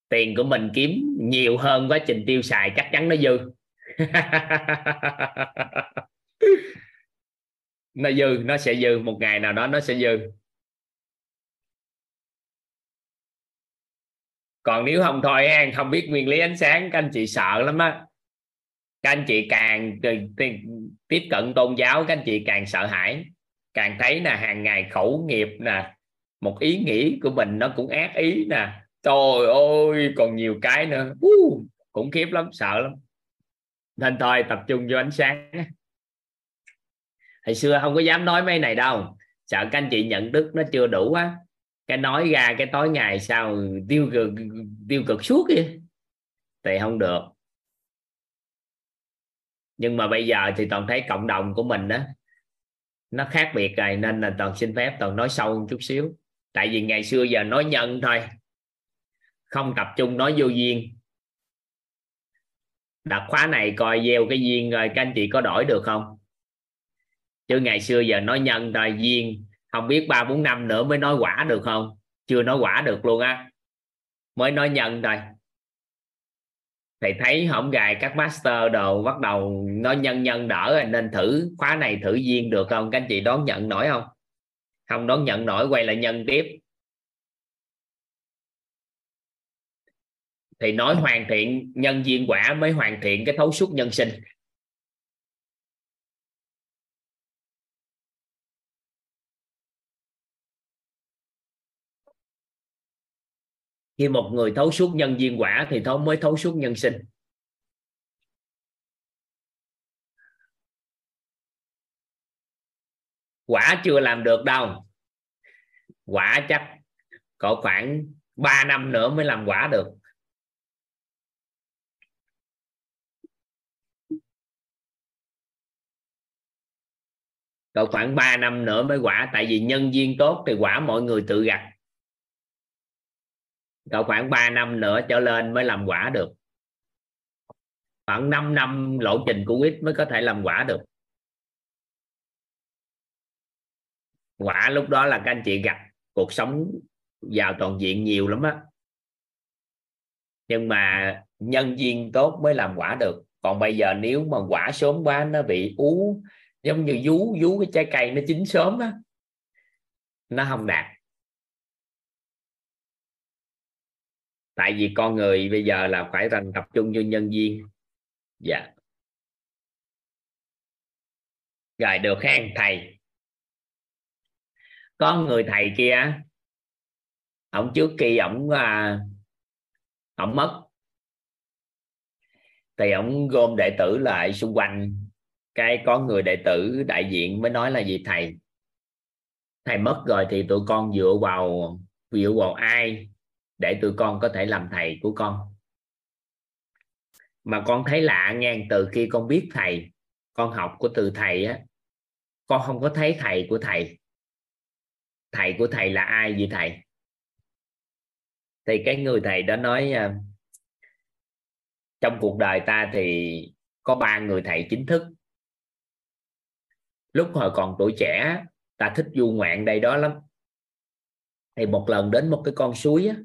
Tiền của mình kiếm nhiều hơn quá, trình tiêu xài chắc chắn nó dư. nó dư nó sẽ dư. Một ngày nào đó nó sẽ dư. Còn nếu không thôi an không biết nguyên lý ánh sáng các anh chị sợ lắm á. Các anh chị càng tiếp cận tôn giáo các anh chị càng sợ hãi. Càng thấy là hàng ngày khẩu nghiệp nè một ý nghĩ của mình nó cũng ác ý nè. Trời ơi còn nhiều cái nữa. Uh, cũng khiếp lắm sợ lắm nên thôi, tập trung vô ánh sáng hồi xưa không có dám nói mấy này đâu. Sợ các anh chị nhận đức nó chưa đủ á. Cái nói ra cái tối ngày sao tiêu cực tiêu cực suốt vậy? Thì không được. Nhưng mà bây giờ thì toàn thấy cộng đồng của mình đó nó khác biệt rồi, nên là toàn xin phép toàn nói sâu một chút xíu. Tại vì ngày xưa giờ nói nhân thôi. Không tập trung nói vô duyên đặt khóa này coi gieo cái duyên rồi các anh chị có đổi được không? Chứ ngày xưa giờ nói nhân rồi duyên không biết ba bốn năm nữa mới nói quả được không? Chưa nói quả được luôn á. Mới nói nhân rồi, thầy thấy hổng gài các master đồ bắt đầu nói nhân nhân đỡ rồi nên thử khóa này thử duyên được không? Các anh chị đón nhận nổi không? Không đón nhận nổi quay lại nhân tiếp. Thì nói hoàn thiện nhân duyên quả mới hoàn thiện cái thấu suốt nhân sinh. Khi một người thấu suốt nhân duyên quả thì thấu mới thấu suốt nhân sinh. Quả chưa làm được đâu. Quả chắc có khoảng 3 năm nữa mới làm quả được. Còn khoảng 3 năm nữa mới quả, tại vì nhân duyên tốt thì quả mọi người tự gặt. Còn khoảng 3 năm nữa trở lên mới làm quả được. Khoảng 5 năm lộ trình của quýt mới có thể làm quả được. Quả lúc đó là các anh chị gặp cuộc sống giàu toàn diện nhiều lắm á. Nhưng mà nhân duyên tốt mới làm quả được. Còn bây giờ nếu mà quả sớm quá, nó bị ú giống như vú vú cái trái cây nó chín sớm á. Nó không đạt. Tại vì con người bây giờ là phải thành tập trung cho nhân viên, dạ. Rồi được khen thầy. Có người thầy kia ông trước khi ổng à, ổng mất thì ổng gom đệ tử lại xung quanh cái có người đệ tử đại diện mới nói là gì? Thầy thầy mất rồi thì tụi con dựa vào dựa vào ai để tụi con có thể làm thầy của con? Mà con thấy lạ ngang từ khi con biết thầy, con học của từ thầy á, con không có thấy thầy của thầy. Thầy của thầy là ai vậy thầy? Thì cái người thầy đó nói à, trong cuộc đời ta thì có ba người thầy chính thức lúc hồi còn tuổi trẻ ta thích du ngoạn đây đó lắm. Thì một lần đến một cái con suối á,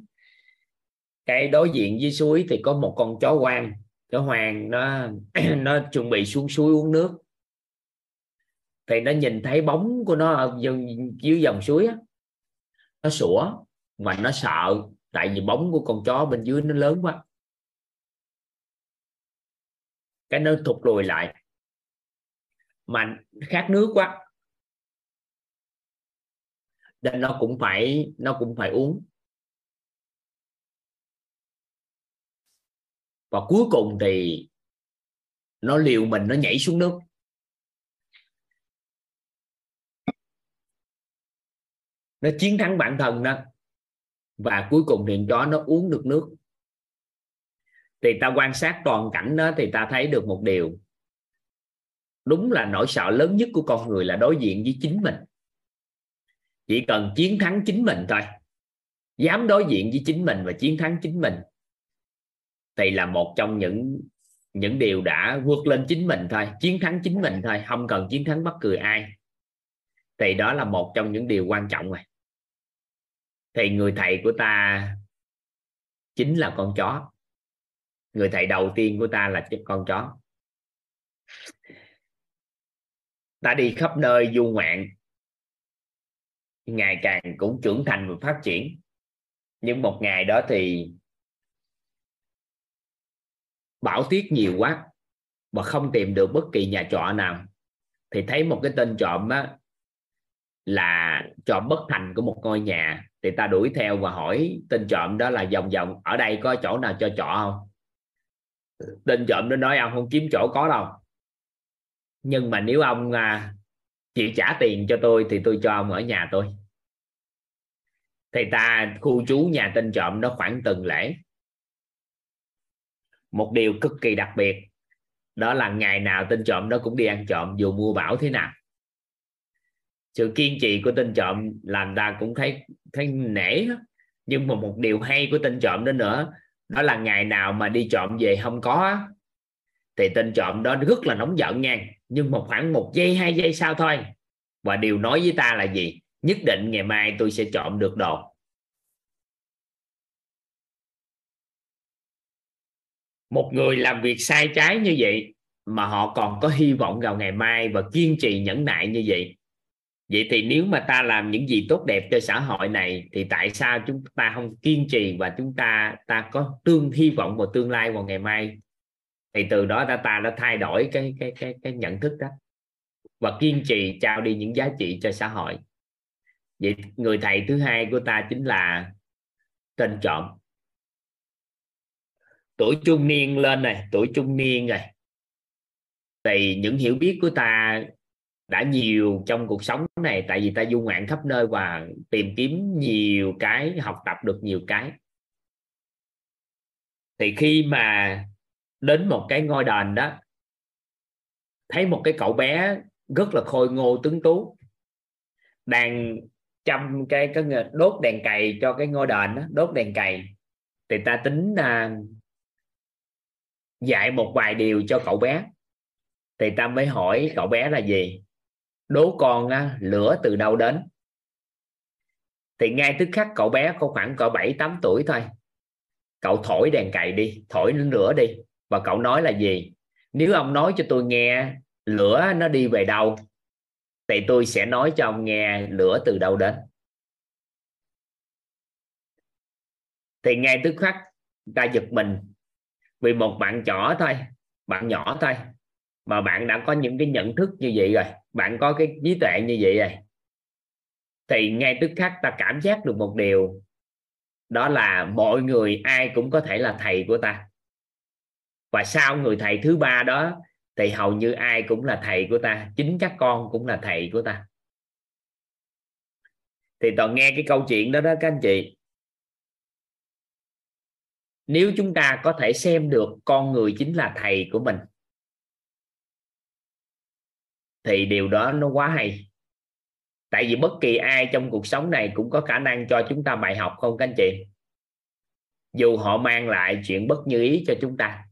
cái đối diện với suối thì có một con chó hoang. Chó hoang nó nó chuẩn bị xuống suối uống nước. Thì nó nhìn thấy bóng của nó ở dưới dòng suối á, nó sủa mà nó sợ tại vì bóng của con chó bên dưới nó lớn quá. Cái nó thụt lùi lại mà khát nước quá. Nên nó cũng phải, nó cũng phải uống. Và cuối cùng thì nó liều mình, nó nhảy xuống nước. Nó chiến thắng bản thân đó. Và cuối cùng thì chó nó uống được nước. Thì ta quan sát toàn cảnh đó thì ta thấy được một điều đúng là nỗi sợ lớn nhất của con người là đối diện với chính mình. Chỉ cần chiến thắng chính mình thôi. Dám đối diện với chính mình và chiến thắng chính mình thì là một trong những những điều đã vượt lên chính mình thôi. Chiến thắng chính mình thôi, không cần chiến thắng bất cứ ai. Thì đó là một trong những điều quan trọng rồi. Thì người thầy của ta chính là con chó. Người thầy đầu tiên của ta là con chó ta đi khắp nơi du ngoạn. Ngày càng cũng trưởng thành và phát triển. Nhưng một ngày đó thì bảo tiết nhiều quá mà không tìm được bất kỳ nhà trọ nào. Thì thấy một cái tên trộm á, là trộm bất thành của một ngôi nhà. Thì ta đuổi theo và hỏi tên trộm đó là vòng vòng, ở đây có chỗ nào cho trọ không? Tên trộm nó nói, ông không kiếm chỗ có đâu nhưng mà nếu ông à, chịu trả tiền cho tôi thì tôi cho ông ở nhà tôi. Thì ta khu trú nhà tên trộm đó khoảng tuần lễ. Một điều cực kỳ đặc biệt đó là ngày nào tên trộm đó cũng đi ăn trộm dù mua bảo thế nào. Sự kiên trì của tên trộm làm ta cũng thấy thấy nể nhưng mà một điều hay của tên trộm đó nữa đó là ngày nào mà đi trộm về không có thì tên trộm đó rất là nóng giận nha nhưng một khoảng một giây, hai giây sau thôi. Và điều nói với ta là gì? Nhất định ngày mai tôi sẽ trộm được đồ một người làm việc sai trái như vậy mà họ còn có hy vọng vào ngày mai và kiên trì nhẫn nại như vậy. Vậy thì nếu mà ta làm những gì tốt đẹp cho xã hội này, thì tại sao chúng ta không kiên trì và chúng ta ta có tương, hy vọng vào tương lai vào ngày mai? Thì từ đó ta ta đã thay đổi cái cái cái cái nhận thức đó. Và kiên trì trao đi những giá trị cho xã hội. Vậy người thầy thứ hai của ta chính là tên chọn tuổi trung niên lên này, tuổi trung niên này. Thì những hiểu biết của ta đã nhiều trong cuộc sống này, tại vì ta du ngoạn khắp nơi và tìm kiếm nhiều cái, học tập được nhiều cái. Thì khi mà đến một cái ngôi đền đó thấy một cái cậu bé rất là khôi ngô tướng tú đang chăm cái cái đốt đèn cày cho cái ngôi đền đó đốt đèn cày. Thì ta tính à, dạy một vài điều cho cậu bé. Thì ta mới hỏi cậu bé là gì? Đố con á, lửa từ đâu đến? Thì ngay tức khắc cậu bé có khoảng cỡ 7 8 tuổi thôi. Cậu thổi đèn cày đi thổi lên lửa đi và cậu nói là gì? Nếu ông nói cho tôi nghe, lửa nó đi về đâu, thì tôi sẽ nói cho ông nghe lửa từ đâu đến. Thì ngay tức khắc, ta giật mình. Vì một bạn nhỏ thôi, bạn nhỏ thôi, mà bạn đã có những cái nhận thức như vậy rồi, bạn có cái trí tuệ như vậy rồi. Thì ngay tức khắc ta cảm giác được một điều, đó là mọi người ai cũng có thể là thầy của ta và sau người thầy thứ ba đó, thì hầu như ai cũng là thầy của ta, chính các con cũng là thầy của ta. Thì toàn nghe cái câu chuyện đó đó các anh chị. Nếu chúng ta có thể xem được con người chính là thầy của mình, thì điều đó nó quá hay. Tại vì bất kỳ ai trong cuộc sống này cũng có khả năng cho chúng ta bài học không các anh chị? Dù họ mang lại chuyện bất như ý cho chúng ta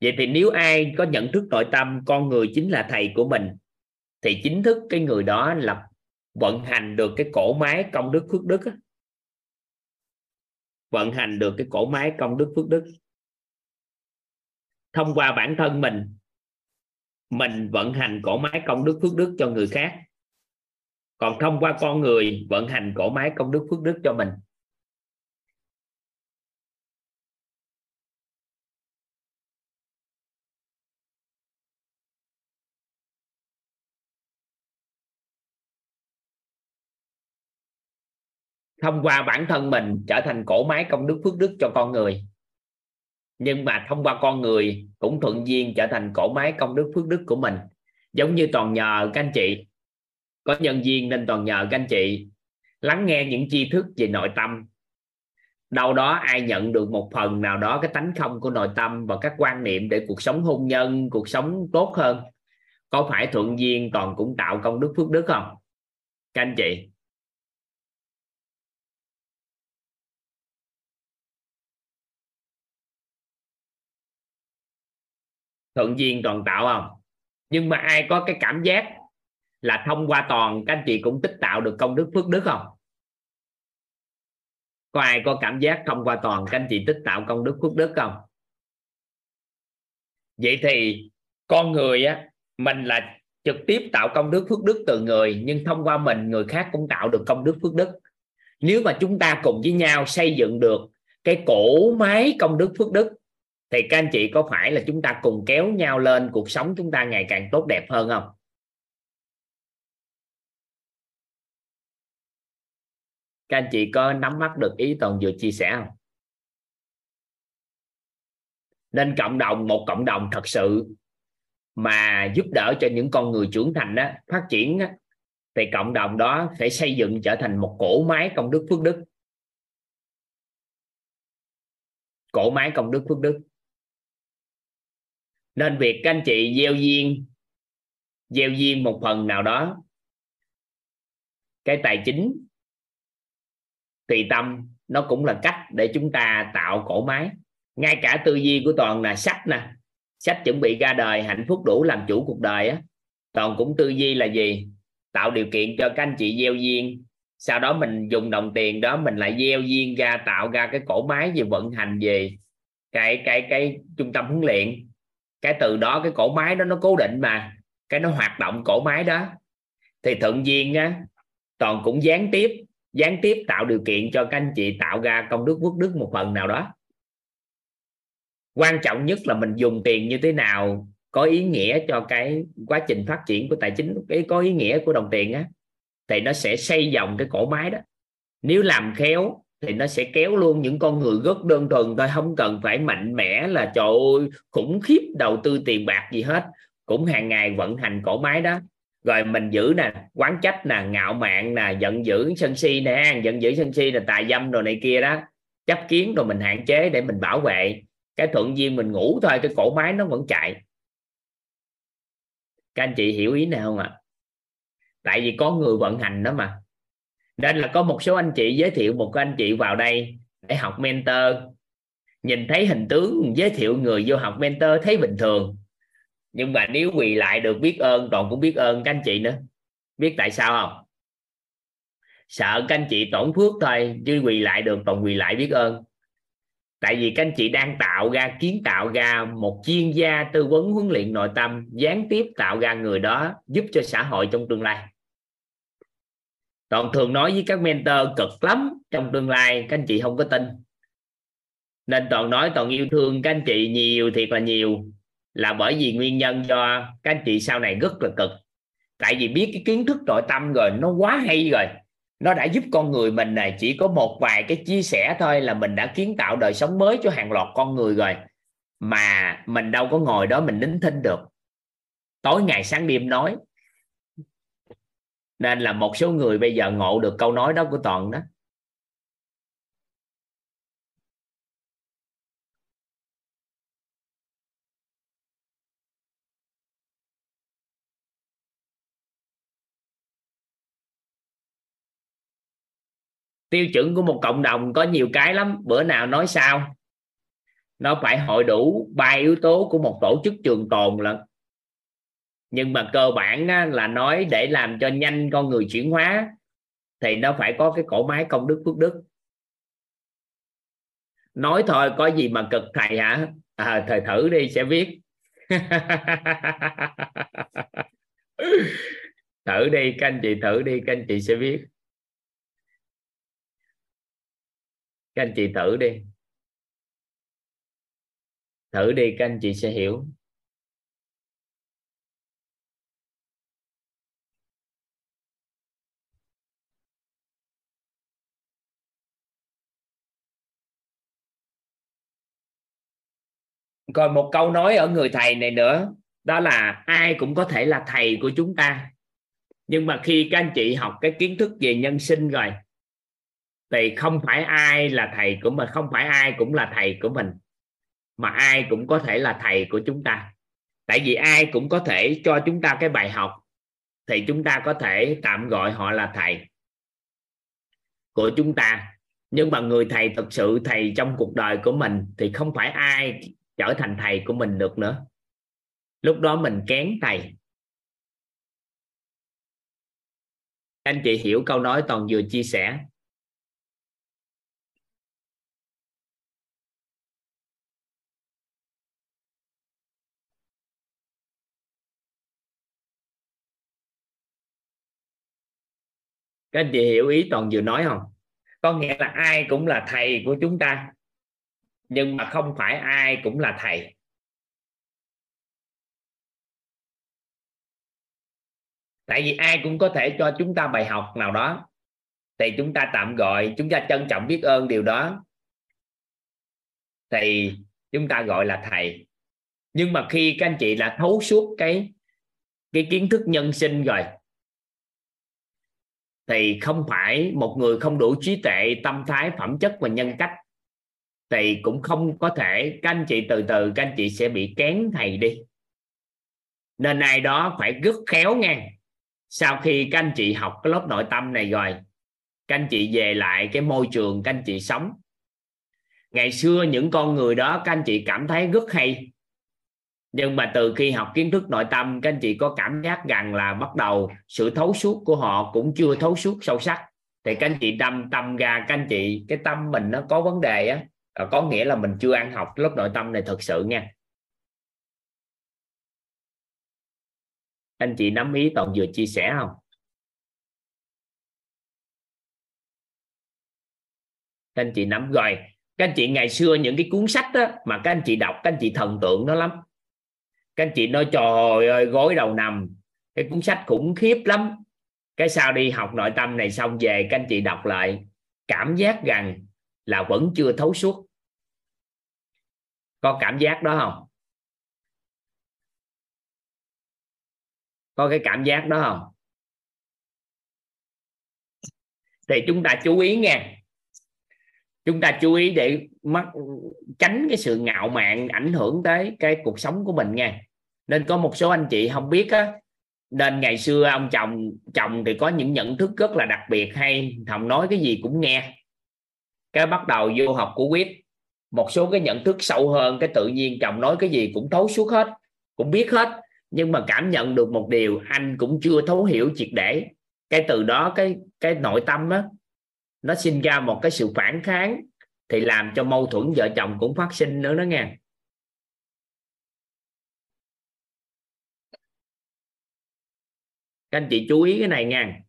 vậy thì nếu ai có nhận thức nội tâm, con người chính là thầy của mình, thì chính thức cái người đó lập, vận hành được cái cổ máy công đức phước đức vận hành được cái cổ máy công đức phước đức. Thông qua bản thân mình mình vận hành cổ máy công đức phước đức cho người khác. Còn thông qua con người vận hành cổ máy công đức phước đức cho mình. Thông qua bản thân mình trở thành cổ máy công đức phước đức cho con người. Nhưng mà thông qua con người cũng thuận duyên trở thành cổ máy công đức phước đức của mình. Giống như toàn nhờ các anh chị. Có nhân viên nên toàn nhờ các anh chị. Lắng nghe những tri thức về nội tâm. Đâu đó ai nhận được một phần nào đó cái tánh không của nội tâm và các quan niệm để cuộc sống hôn nhân, cuộc sống tốt hơn, có phải thuận duyên toàn cũng tạo công đức phước đức không? Các anh chị. Thuận duyên toàn tạo không? Nhưng mà ai có cái cảm giác là thông qua toàn, các anh chị cũng tích tạo được công đức phước đức không? Có ai có cảm giác thông qua toàn, các anh chị tích tạo công đức phước đức không? Vậy thì con người á, mình là trực tiếp tạo công đức phước đức từ người, nhưng thông qua mình, người khác cũng tạo được công đức phước đức. Nếu mà chúng ta cùng với nhau xây dựng được cái cổ máy công đức phước đức thì các anh chị có phải là chúng ta cùng kéo nhau lên cuộc sống chúng ta ngày càng tốt đẹp hơn không? Các anh chị có nắm bắt được ý toàn vừa chia sẻ không? Nên cộng đồng một cộng đồng thật sự mà giúp đỡ cho những con người trưởng thành đó phát triển đó, thì cộng đồng đó phải xây dựng trở thành một cổ máy công đức phước đức. Cổ máy công đức phước đức nên việc các anh chị gieo duyên gieo duyên một phần nào đó. Cái tài chính, tùy tâm, nó cũng là cách để chúng ta tạo cổ máy. Ngay cả tư duy của toàn là sách nè. Sách chuẩn bị ra đời, hạnh phúc đủ làm chủ cuộc đời á. Toàn cũng tư duy là gì? Tạo điều kiện cho các anh chị gieo duyên. Sau đó mình dùng đồng tiền đó, mình lại gieo duyên ra, tạo ra cái cổ máy về vận hành về cái cái cái trung tâm huấn luyện cái từ đó, cái cổ máy đó nó cố định mà. Cái nó hoạt động cổ máy đó. Thì thuận duyên á, toàn cũng gián tiếp gián tiếp tạo điều kiện cho các anh chị tạo ra công đức quốc đức một phần nào đó. Quan trọng nhất là mình dùng tiền như thế nào có ý nghĩa cho cái quá trình phát triển của tài chính, cái có ý nghĩa của đồng tiền á, thì nó sẽ xây dòng cái cổ máy đó. Nếu làm khéo thì nó sẽ kéo luôn những con người rất đơn thuần thôi, không cần phải mạnh mẽ là, trời ơi, khủng khiếp, đầu tư tiền bạc gì hết. Cũng hàng ngày vận hành cổ máy đó. Rồi mình giữ nè, quán trách nè, ngạo mạn nè, giận dữ sân si nè, giận dữ sân si là tài dâm rồi này kia đó. Chấp kiến rồi mình hạn chế để mình bảo vệ. Cái thuận duyên mình ngủ thôi, cái cổ máy nó vẫn chạy. Các anh chị hiểu ý nào không ạ? Tại vì có người vận hành đó mà nên là có một số anh chị giới thiệu một anh chị vào đây để học mentor. Nhìn thấy hình tướng, giới thiệu người vô học mentor thấy bình thường. Nhưng mà nếu quỳ lại được biết ơn toàn cũng biết ơn các anh chị nữa. Biết tại sao không? Sợ các anh chị tổn phước thôi, chứ quỳ lại được toàn quỳ lại biết ơn. Tại vì các anh chị đang tạo ra, kiến tạo ra một chuyên gia tư vấn huấn luyện nội tâm, gián tiếp tạo ra người đó giúp cho xã hội trong tương lai toàn thường nói với các mentor cực lắm trong tương lai, các anh chị không có tin. Nên toàn nói toàn yêu thương các anh chị nhiều, thiệt là nhiều. Là bởi vì nguyên nhân do các anh chị sau này rất là cực. Tại vì biết cái kiến thức nội tâm rồi, nó quá hay rồi. Nó đã giúp con người mình này, chỉ có một vài cái chia sẻ thôi là mình đã kiến tạo đời sống mới cho hàng loạt con người rồi. Mà mình đâu có ngồi đó mình nín thinh được. Tối ngày sáng đêm nói nên là một số người bây giờ ngộ được câu nói đó của toàn đó. Tiêu chuẩn của một cộng đồng có nhiều cái lắm, bữa nào nói sao? Nó phải hội đủ ba yếu tố của một tổ chức trường tồn là nhưng mà cơ bản á, là nói để làm cho nhanh con người chuyển hóa thì nó phải có cái cổ máy công đức phước đức. Nói thôi có gì mà cực thầy hả? À, thầy thử đi sẽ biết thử đi các anh chị thử đi các anh chị sẽ biết các anh chị thử đi. Thử đi các anh chị sẽ hiểu. Còn một câu nói ở người thầy này nữa, đó là ai cũng có thể là thầy của chúng ta. Nhưng mà khi các anh chị học cái kiến thức về nhân sinh rồi, thì không phải ai là thầy của mình, không phải ai cũng là thầy của mình, mà ai cũng có thể là thầy của chúng ta. Tại vì ai cũng có thể cho chúng ta cái bài học, thì chúng ta có thể tạm gọi họ là thầy của chúng ta. Nhưng mà người thầy thực sự thầy trong cuộc đời của mình thì không phải ai trở thành thầy của mình được nữa. Lúc đó mình kén thầy. Anh chị hiểu câu nói toàn vừa chia sẻ. Các anh chị hiểu ý toàn vừa nói không? Có nghĩa là ai cũng là thầy của chúng ta nhưng mà không phải ai cũng là thầy. Tại vì ai cũng có thể cho chúng ta bài học nào đó. Thì chúng ta tạm gọi, chúng ta trân trọng biết ơn điều đó. Thì chúng ta gọi là thầy. Nhưng mà khi các anh chị là thấu suốt cái cái kiến thức nhân sinh rồi, thì không phải một người không đủ trí tuệ, tâm thái, phẩm chất và nhân cách thì cũng không có thể, các anh chị từ từ, các anh chị sẽ bị kén thầy đi. Nên ai đó phải rất khéo ngang sau khi các anh chị học cái lớp nội tâm này rồi, các anh chị về lại cái môi trường các anh chị sống. Ngày xưa những con người đó các anh chị cảm thấy rất hay. Nhưng mà từ khi học kiến thức nội tâm, các anh chị có cảm giác rằng là bắt đầu sự thấu suốt của họ cũng chưa thấu suốt sâu sắc. Thì các anh chị đâm tâm ra, các anh chị, cái tâm mình nó có vấn đề á. Ờ, có nghĩa là mình chưa ăn học lớp nội tâm này thật sự nha. Anh chị nắm ý toàn vừa chia sẻ không? Các anh chị nắm rồi. Các anh chị ngày xưa những cái cuốn sách đó, mà các anh chị đọc các anh chị thần tượng nó lắm. Các anh chị nói trời ơi gối đầu nằm. Cái cuốn sách khủng khiếp lắm. Cái sau đi học nội tâm này xong về các anh chị đọc lại cảm giác rằng là vẫn chưa thấu suốt có cảm giác đó không? Có cái cảm giác đó không? Thì chúng ta chú ý nha chúng ta chú ý để mắc, tránh cái sự ngạo mạn ảnh hưởng tới cái cuộc sống của mình nha nên có một số anh chị không biết á, nên ngày xưa ông chồng chồng thì có những nhận thức rất là đặc biệt, hay thầm nói cái gì cũng nghe. Cái bắt đầu vô học của quyết một số cái nhận thức sâu hơn, cái tự nhiên chồng nói cái gì cũng thấu suốt hết, cũng biết hết. Nhưng mà cảm nhận được một điều, anh cũng chưa thấu hiểu triệt để. Cái từ đó, cái cái nội tâm á, nó sinh ra một cái sự phản kháng, thì làm cho mâu thuẫn vợ chồng cũng phát sinh nữa đó nghe. Các anh chị chú ý cái này nha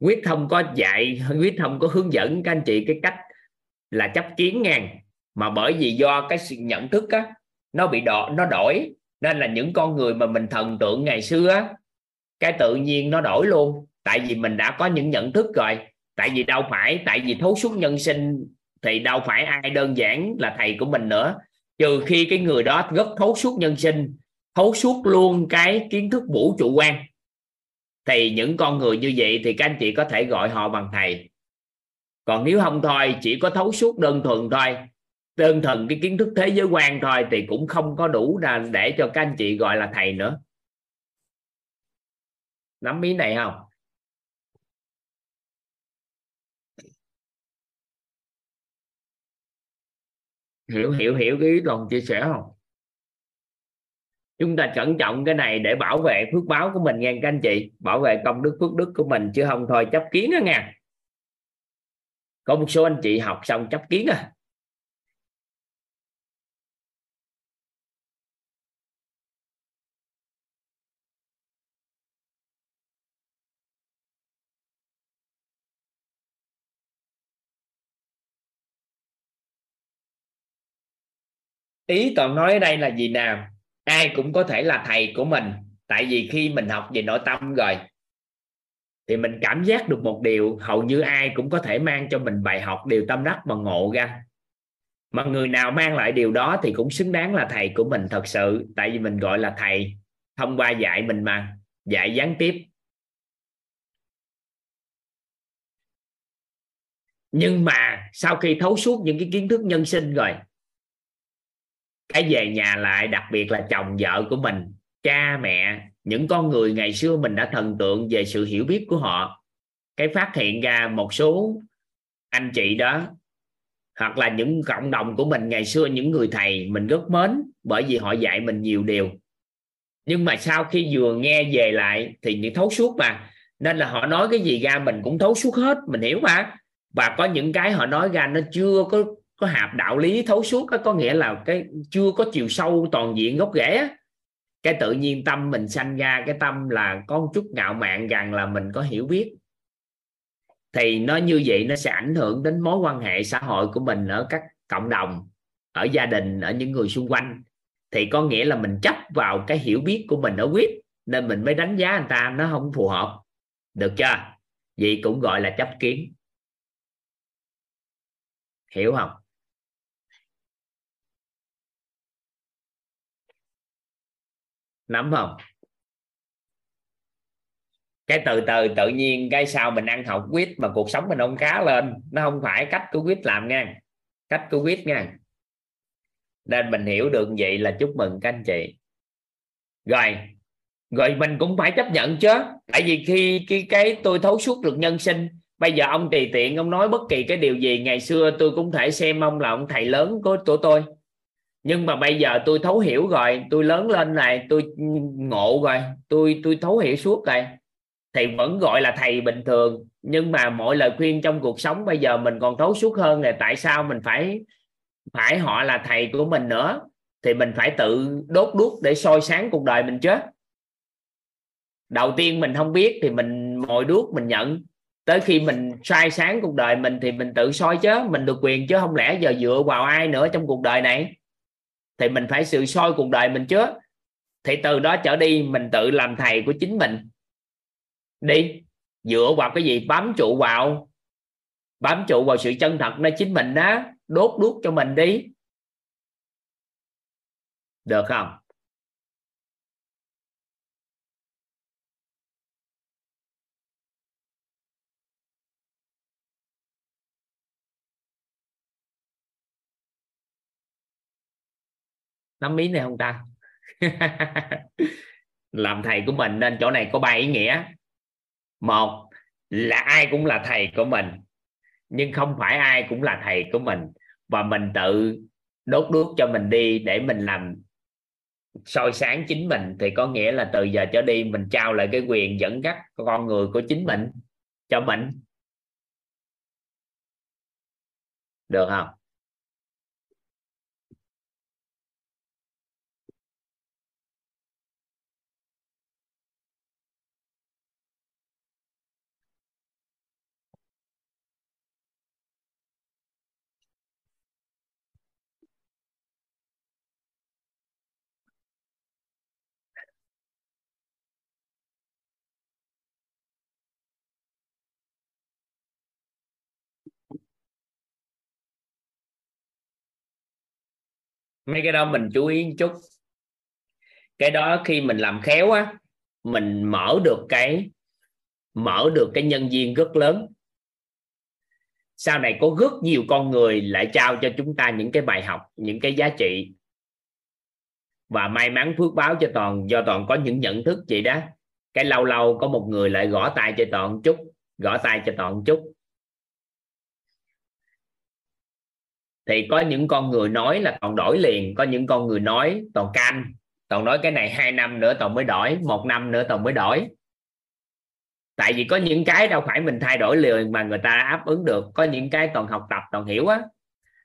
quyết không có dạy, quyết không có hướng dẫn các anh chị cái cách là chấp kiến ngàn mà bởi vì do cái sự nhận thức á, nó bị đọ nó đổi, nên là những con người mà mình thần tượng ngày xưa á, cái tự nhiên nó đổi luôn. Tại vì mình đã có những nhận thức rồi. Tại vì đâu phải, tại vì thấu suốt nhân sinh thì đâu phải ai đơn giản là thầy của mình nữa. Trừ khi cái người đó rất thấu suốt nhân sinh, thấu suốt luôn cái kiến thức vũ trụ quan. Thì những con người như vậy thì các anh chị có thể gọi họ bằng thầy còn nếu không thôi, chỉ có thấu suốt đơn thuần thôi. Đơn thuần cái kiến thức thế giới quan thôi thì cũng không có đủ ra để cho các anh chị gọi là thầy nữa. Nắm ý này không? Hiểu hiểu hiểu cái ý đoàn chia sẻ không? Chúng ta cẩn trọng cái này để bảo vệ phước báo của mình nghe các anh chị. Bảo vệ công đức, phước đức của mình, chứ không thôi, chấp kiến đó nha có một số anh chị học xong chấp kiến à. Ý toàn nói ở đây là gì nào? Ai cũng có thể là thầy của mình. Tại vì khi mình học về nội tâm rồi thì mình cảm giác được một điều, hầu như ai cũng có thể mang cho mình bài học điều tâm đắc mà ngộ ra. Mà người nào mang lại điều đó thì cũng xứng đáng là thầy của mình thật sự, tại vì mình gọi là thầy. Thông qua dạy mình mà, dạy gián tiếp. Nhưng mà sau khi thấu suốt những cái kiến thức nhân sinh rồi, cái về nhà lại, đặc biệt là chồng vợ của mình, cha mẹ những con người ngày xưa mình đã thần tượng về sự hiểu biết của họ. Cái phát hiện ra một số anh chị đó hoặc là những cộng đồng của mình ngày xưa những người thầy mình rất mến bởi vì họ dạy mình nhiều điều. Nhưng mà sau khi vừa nghe về lại thì những thấu suốt mà. Nên là họ nói cái gì ra mình cũng thấu suốt hết mình hiểu mà. Và có những cái họ nói ra nó chưa có có hạp đạo lý thấu suốt đó, có nghĩa là cái chưa có chiều sâu toàn diện gốc rễ cái tự nhiên tâm mình sanh ra, cái tâm là có một chút ngạo mạn rằng là mình có hiểu biết. Thì nó như vậy nó sẽ ảnh hưởng đến mối quan hệ xã hội của mình ở các cộng đồng, ở gia đình, ở những người xung quanh. Thì có nghĩa là mình chấp vào cái hiểu biết của mình ở quyết, nên mình mới đánh giá người ta, nó không phù hợp. Được chưa? Vậy cũng gọi là chấp kiến. Hiểu không? Nắm không? Cái từ từ tự nhiên cái sau mình ăn học quýt mà cuộc sống mình không cá lên. Nó không phải cách của quýt làm nha. Cách của quýt nha. Nên mình hiểu được vậy là chúc mừng các anh chị. Rồi rồi mình cũng phải chấp nhận chứ. Tại vì khi cái cái tôi thấu suốt được nhân sinh bây giờ ông tùy tiện ông nói bất kỳ cái điều gì ngày xưa tôi cũng thể xem ông là ông thầy lớn của, của tôi nhưng mà bây giờ tôi thấu hiểu rồi, tôi lớn lên này, tôi ngộ rồi, tôi tôi thấu hiểu suốt rồi. Thì vẫn gọi là thầy bình thường, nhưng mà mọi lời khuyên trong cuộc sống bây giờ mình còn thấu suốt hơn là tại sao mình phải phải họ là thầy của mình nữa. Thì mình phải tự đốt đuốc để soi sáng cuộc đời mình chứ. Đầu tiên mình không biết thì mình mồi đuốc mình nhận. Tới khi mình sai sáng cuộc đời mình thì mình tự soi chứ, mình được quyền chứ, không lẽ giờ dựa vào ai nữa trong cuộc đời này? Thì mình phải sự soi cuộc đời mình trước. Thì từ đó trở đi, mình tự làm thầy của chính mình. Đi, dựa vào cái gì? Bám trụ vào. Bám trụ vào sự chân thật nơi chính mình đó đốt đuốc cho mình đi. Được không? Nắm mí này không ta. Làm thầy của mình nên chỗ này có ba ý nghĩa. Một là ai cũng là thầy của mình, nhưng không phải ai cũng là thầy của mình. Và mình tự đốt đuốc cho mình đi để mình làm soi sáng chính mình, thì có nghĩa là từ giờ trở đi mình trao lại cái quyền dẫn dắt con người của chính mình cho mình. Được không? Mấy cái đó mình chú ý một chút. Cái đó khi mình làm khéo á, mình mở được cái, mở được cái nhân viên rất lớn. Sau này có rất nhiều con người lại trao cho chúng ta những cái bài học, những cái giá trị. Và may mắn phước báo cho toàn, do toàn có những nhận thức chị đó. Cái lâu lâu có một người lại gõ tay cho toàn chút, gõ tay cho toàn chút. Thì có những con người nói là toàn đổi liền, có những con người nói toàn canh toàn nói cái này hai năm nữa toàn mới đổi, một năm nữa toàn mới đổi. Tại vì có những cái đâu phải mình thay đổi liền mà người ta áp ứng được, có những cái toàn học tập, toàn hiểu á.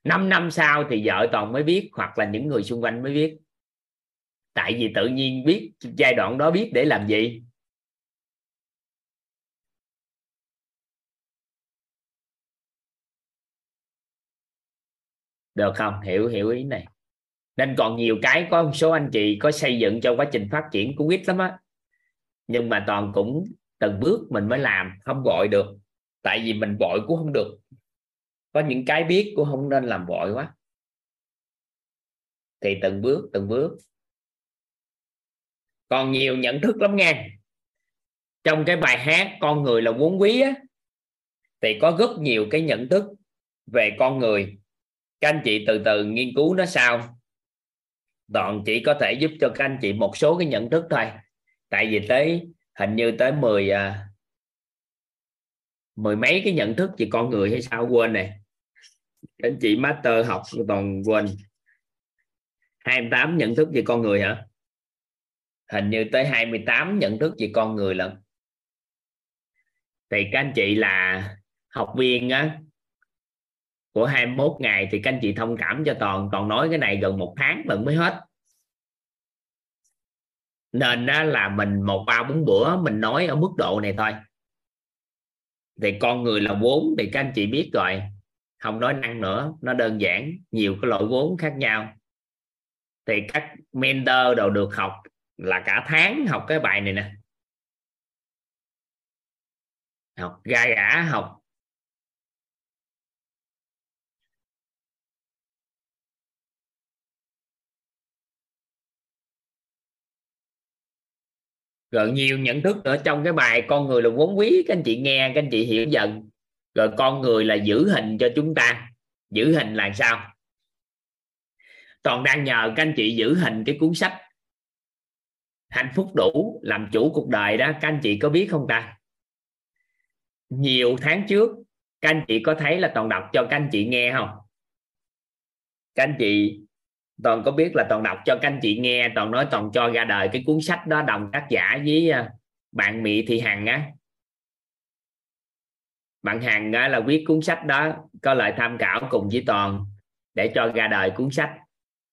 5 năm sau thì vợ toàn mới biết hoặc là những người xung quanh mới biết. Tại vì tự nhiên biết, giai đoạn đó biết để làm gì. Được không? Hiểu hiểu ý này. Nên còn nhiều cái, có một số anh chị có xây dựng cho quá trình phát triển của quýt lắm á. Nhưng mà toàn cũng từng bước mình mới làm, không vội được. Tại vì mình vội cũng không được. Có những cái biết cũng không nên làm vội quá. Thì từng bước từng bước. Còn nhiều nhận thức lắm nghe. Trong cái bài hát con người là vốn quý á, thì có rất nhiều cái nhận thức về con người các anh chị từ từ nghiên cứu nó sao toàn chỉ có thể giúp cho các anh chị một số cái nhận thức thôi. Tại vì tới hình như tới 10 à, mười mấy cái nhận thức về con người hay sao quên này các anh chị master học toàn quên. 28 nhận thức về con người hả? Hình như tới 28 nhận thức về con người lận. Thì các anh chị là học viên á của 21 ngày thì các anh chị thông cảm cho toàn toàn nói cái này gần một tháng vẫn mới hết. Nên đó là mình một ba bốn bữa mình nói ở mức độ này thôi. Thì con người là vốn thì các anh chị biết rồi. Không nói năng nữa, nó đơn giản, nhiều cái loại vốn khác nhau. Thì các mentor đều được học là cả tháng học cái bài này nè. Học gai gã, học rồi nhiều nhận thức nữa trong cái bài con người là vốn quý các anh chị nghe, các anh chị hiểu dần. Rồi con người là giữ hình cho chúng ta giữ hình là sao? Toàn đang nhờ các anh chị giữ hình cái cuốn sách hạnh phúc đủ làm chủ cuộc đời đó, các anh chị có biết không ta? Nhiều tháng trước, các anh chị có thấy là toàn đọc cho các anh chị nghe không? Các anh chị toàn có biết là toàn đọc cho các anh chị nghe, toàn nói toàn cho ra đời cái cuốn sách đó, đồng tác giả với à, bạn mỹ thị hằng á. Bạn hàng là viết cuốn sách đó, có lời tham khảo cùng với toàn để cho ra đời cuốn sách.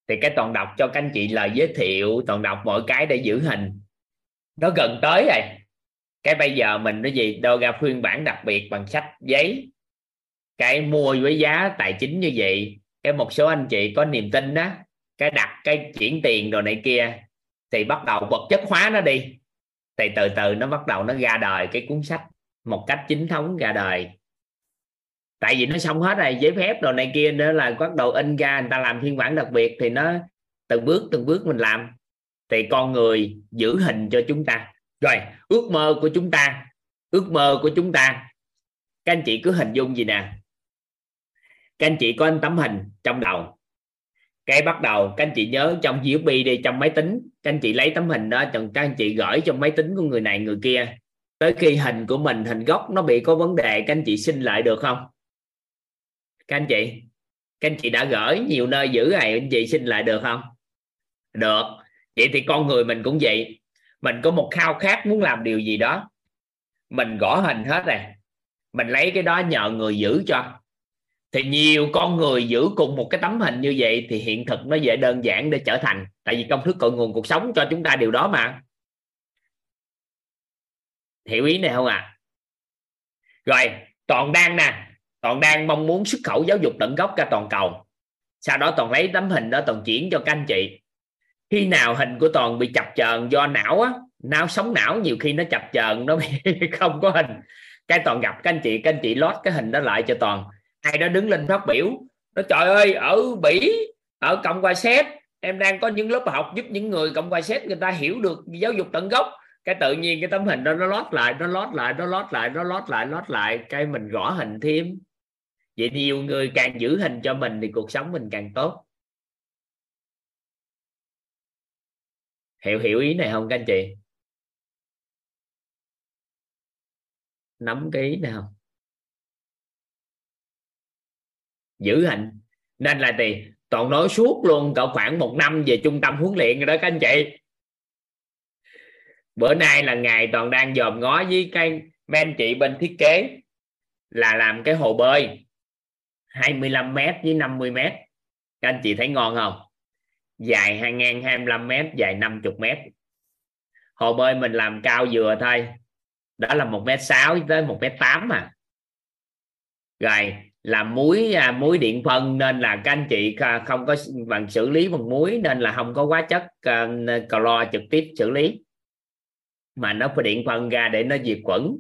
Thì cái toàn đọc cho các anh chị lời giới thiệu, toàn đọc mọi cái để giữ hình. Nó gần tới rồi. Cái bây giờ mình nó gì, đâu ra phiên bản đặc biệt bằng sách, giấy. Cái mua với giá tài chính như vậy. Cái một số anh chị có niềm tin đó cái đặt cái chuyển tiền rồi này kia, thì bắt đầu vật chất hóa nó đi. Thì từ từ nó bắt đầu nó ra đời cái cuốn sách một cách chính thống ra đời. Tại vì nó xong hết rồi, giấy phép rồi này kia nữa là bắt đầu in ra, người ta làm phiên bản đặc biệt thì nó từng bước từng bước mình làm. Thì con người giữ hình cho chúng ta. Rồi, ước mơ của chúng ta, ước mơ của chúng ta. Các anh chị cứ hình dung gì nè? Các anh chị có anh tấm hình trong đầu cái bắt đầu, các anh chị nhớ trong USB đi, trong máy tính, các anh chị lấy tấm hình đó chồng các anh chị gửi trong máy tính của người này, người kia. Tới khi hình của mình, hình gốc nó bị có vấn đề, các anh chị xin lại được không? Các anh chị, các anh chị đã gửi nhiều nơi giữ này anh chị xin lại được không? Được. Vậy thì con người mình cũng vậy. Mình có một khao khát muốn làm điều gì đó. Mình gõ hình hết rồi. Mình lấy cái đó nhờ người giữ cho thì nhiều con người giữ cùng một cái tấm hình như vậy thì hiện thực nó dễ đơn giản để trở thành. Tại vì công thức cội nguồn cuộc sống cho chúng ta điều đó mà. Hiểu ý này không à rồi, toàn đang nè. Toàn đang mong muốn xuất khẩu giáo dục tận gốc ra toàn cầu. Sau đó toàn lấy tấm hình đó toàn chuyển cho các anh chị. Khi nào hình của toàn bị chập chờn do não á, não sống não, nhiều khi nó chập chờn, nó không có hình. Cái toàn gặp các anh chị, các anh chị lót cái hình đó lại cho toàn ai đó đứng lên phát biểu. Nó trời ơi, ở bỉ, ở cộng hòa séc, em đang có những lớp học giúp những người cộng hòa séc người ta hiểu được giáo dục tận gốc. Cái tự nhiên cái tấm hình đó, nó lót lại, nó lót lại, nó lót lại, nó lót lại lót lại. Cái mình gõ hình thêm. Vậy nhiều người càng giữ hình cho mình thì cuộc sống mình càng tốt. Hiểu hiểu ý này không các anh chị? Nắm cái ý này không? Giữ hình nên là thì toàn nói suốt luôn, cỡ khoảng một năm về trung tâm huấn luyện rồi đó các anh chị. Bữa nay là ngày toàn đang dòm ngó với cái mấy anh chị bên thiết kế là làm cái hồ bơi. 25 m với 50 m các anh chị thấy ngon không? Dài 2 ngang 25 m dài 50 m hồ bơi mình làm cao vừa thôi. Đó là một m sáu tới một m tám mà rồi là muối à, muối điện phân nên là các anh chị không có bằng xử lý bằng muối nên là không có quá chất à, clo trực tiếp xử lý. Mà nó phải điện phân ra để nó diệt khuẩn.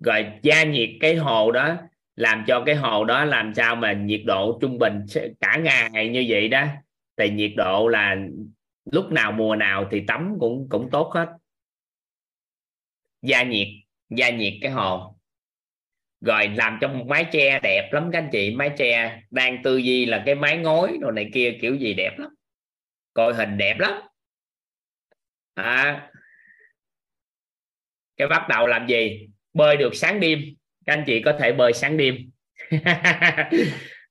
Rồi gia nhiệt cái hồ đó làm cho cái hồ đó làm sao mà nhiệt độ trung bình cả ngày như vậy đó thì nhiệt độ là lúc nào mùa nào thì tắm cũng cũng tốt hết. Gia nhiệt gia nhiệt cái hồ rồi làm trong mái tre đẹp lắm các anh chị. Mái tre đang tư duy là cái mái ngói đồ này kia kiểu gì đẹp lắm. Coi hình đẹp lắm. À, cái bắt đầu làm gì? Bơi được sáng đêm. Các anh chị có thể bơi sáng đêm.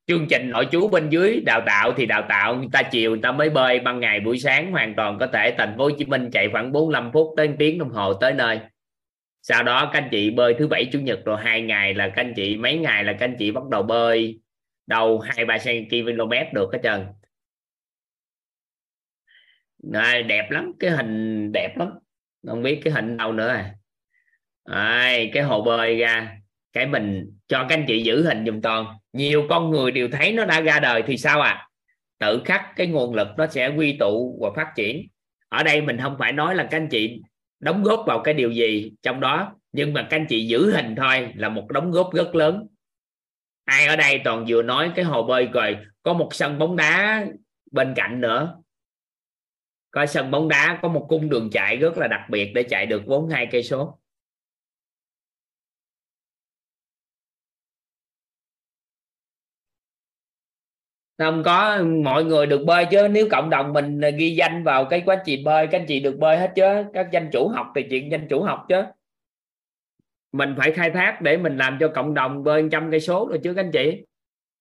Chương trình nội chú bên dưới đào tạo thì đào tạo. Người ta chiều người ta mới bơi ban ngày buổi sáng hoàn toàn có thể. Thành phố Hồ Chí Minh chạy khoảng 45 phút tới 1 tiếng đồng hồ tới nơi sau đó các anh chị bơi thứ bảy chủ nhật rồi hai ngày là các anh chị mấy ngày là các anh chị bắt đầu bơi đầu hai ba km được hết trơn. Này, đẹp lắm cái hình đẹp lắm. Không biết cái hình đâu nữa à. Đấy, cái hồ bơi ra cái mình cho các anh chị giữ hình dùm toàn. Nhiều con người đều thấy nó đã ra đời thì sao à? Tự khắc cái nguồn lực nó sẽ quy tụ và phát triển. Ở đây mình không phải nói là các anh chị đóng góp vào cái điều gì trong đó. Nhưng mà các anh chị giữ hình thôi là một đóng góp rất lớn. Ai ở đây toàn vừa nói cái hồ bơi rồi, có một sân bóng đá bên cạnh nữa. Có sân bóng đá có một cung đường chạy rất là đặc biệt để chạy được 42 cây số. Không có, mọi người được bơi chứ. Nếu cộng đồng mình ghi danh vào cái quá trình bơi, các anh chị được bơi hết chứ. Các danh chủ học thì chuyện danh chủ học chứ. Mình phải khai thác để mình làm cho cộng đồng bơi trăm cây số rồi chứ, các anh chị.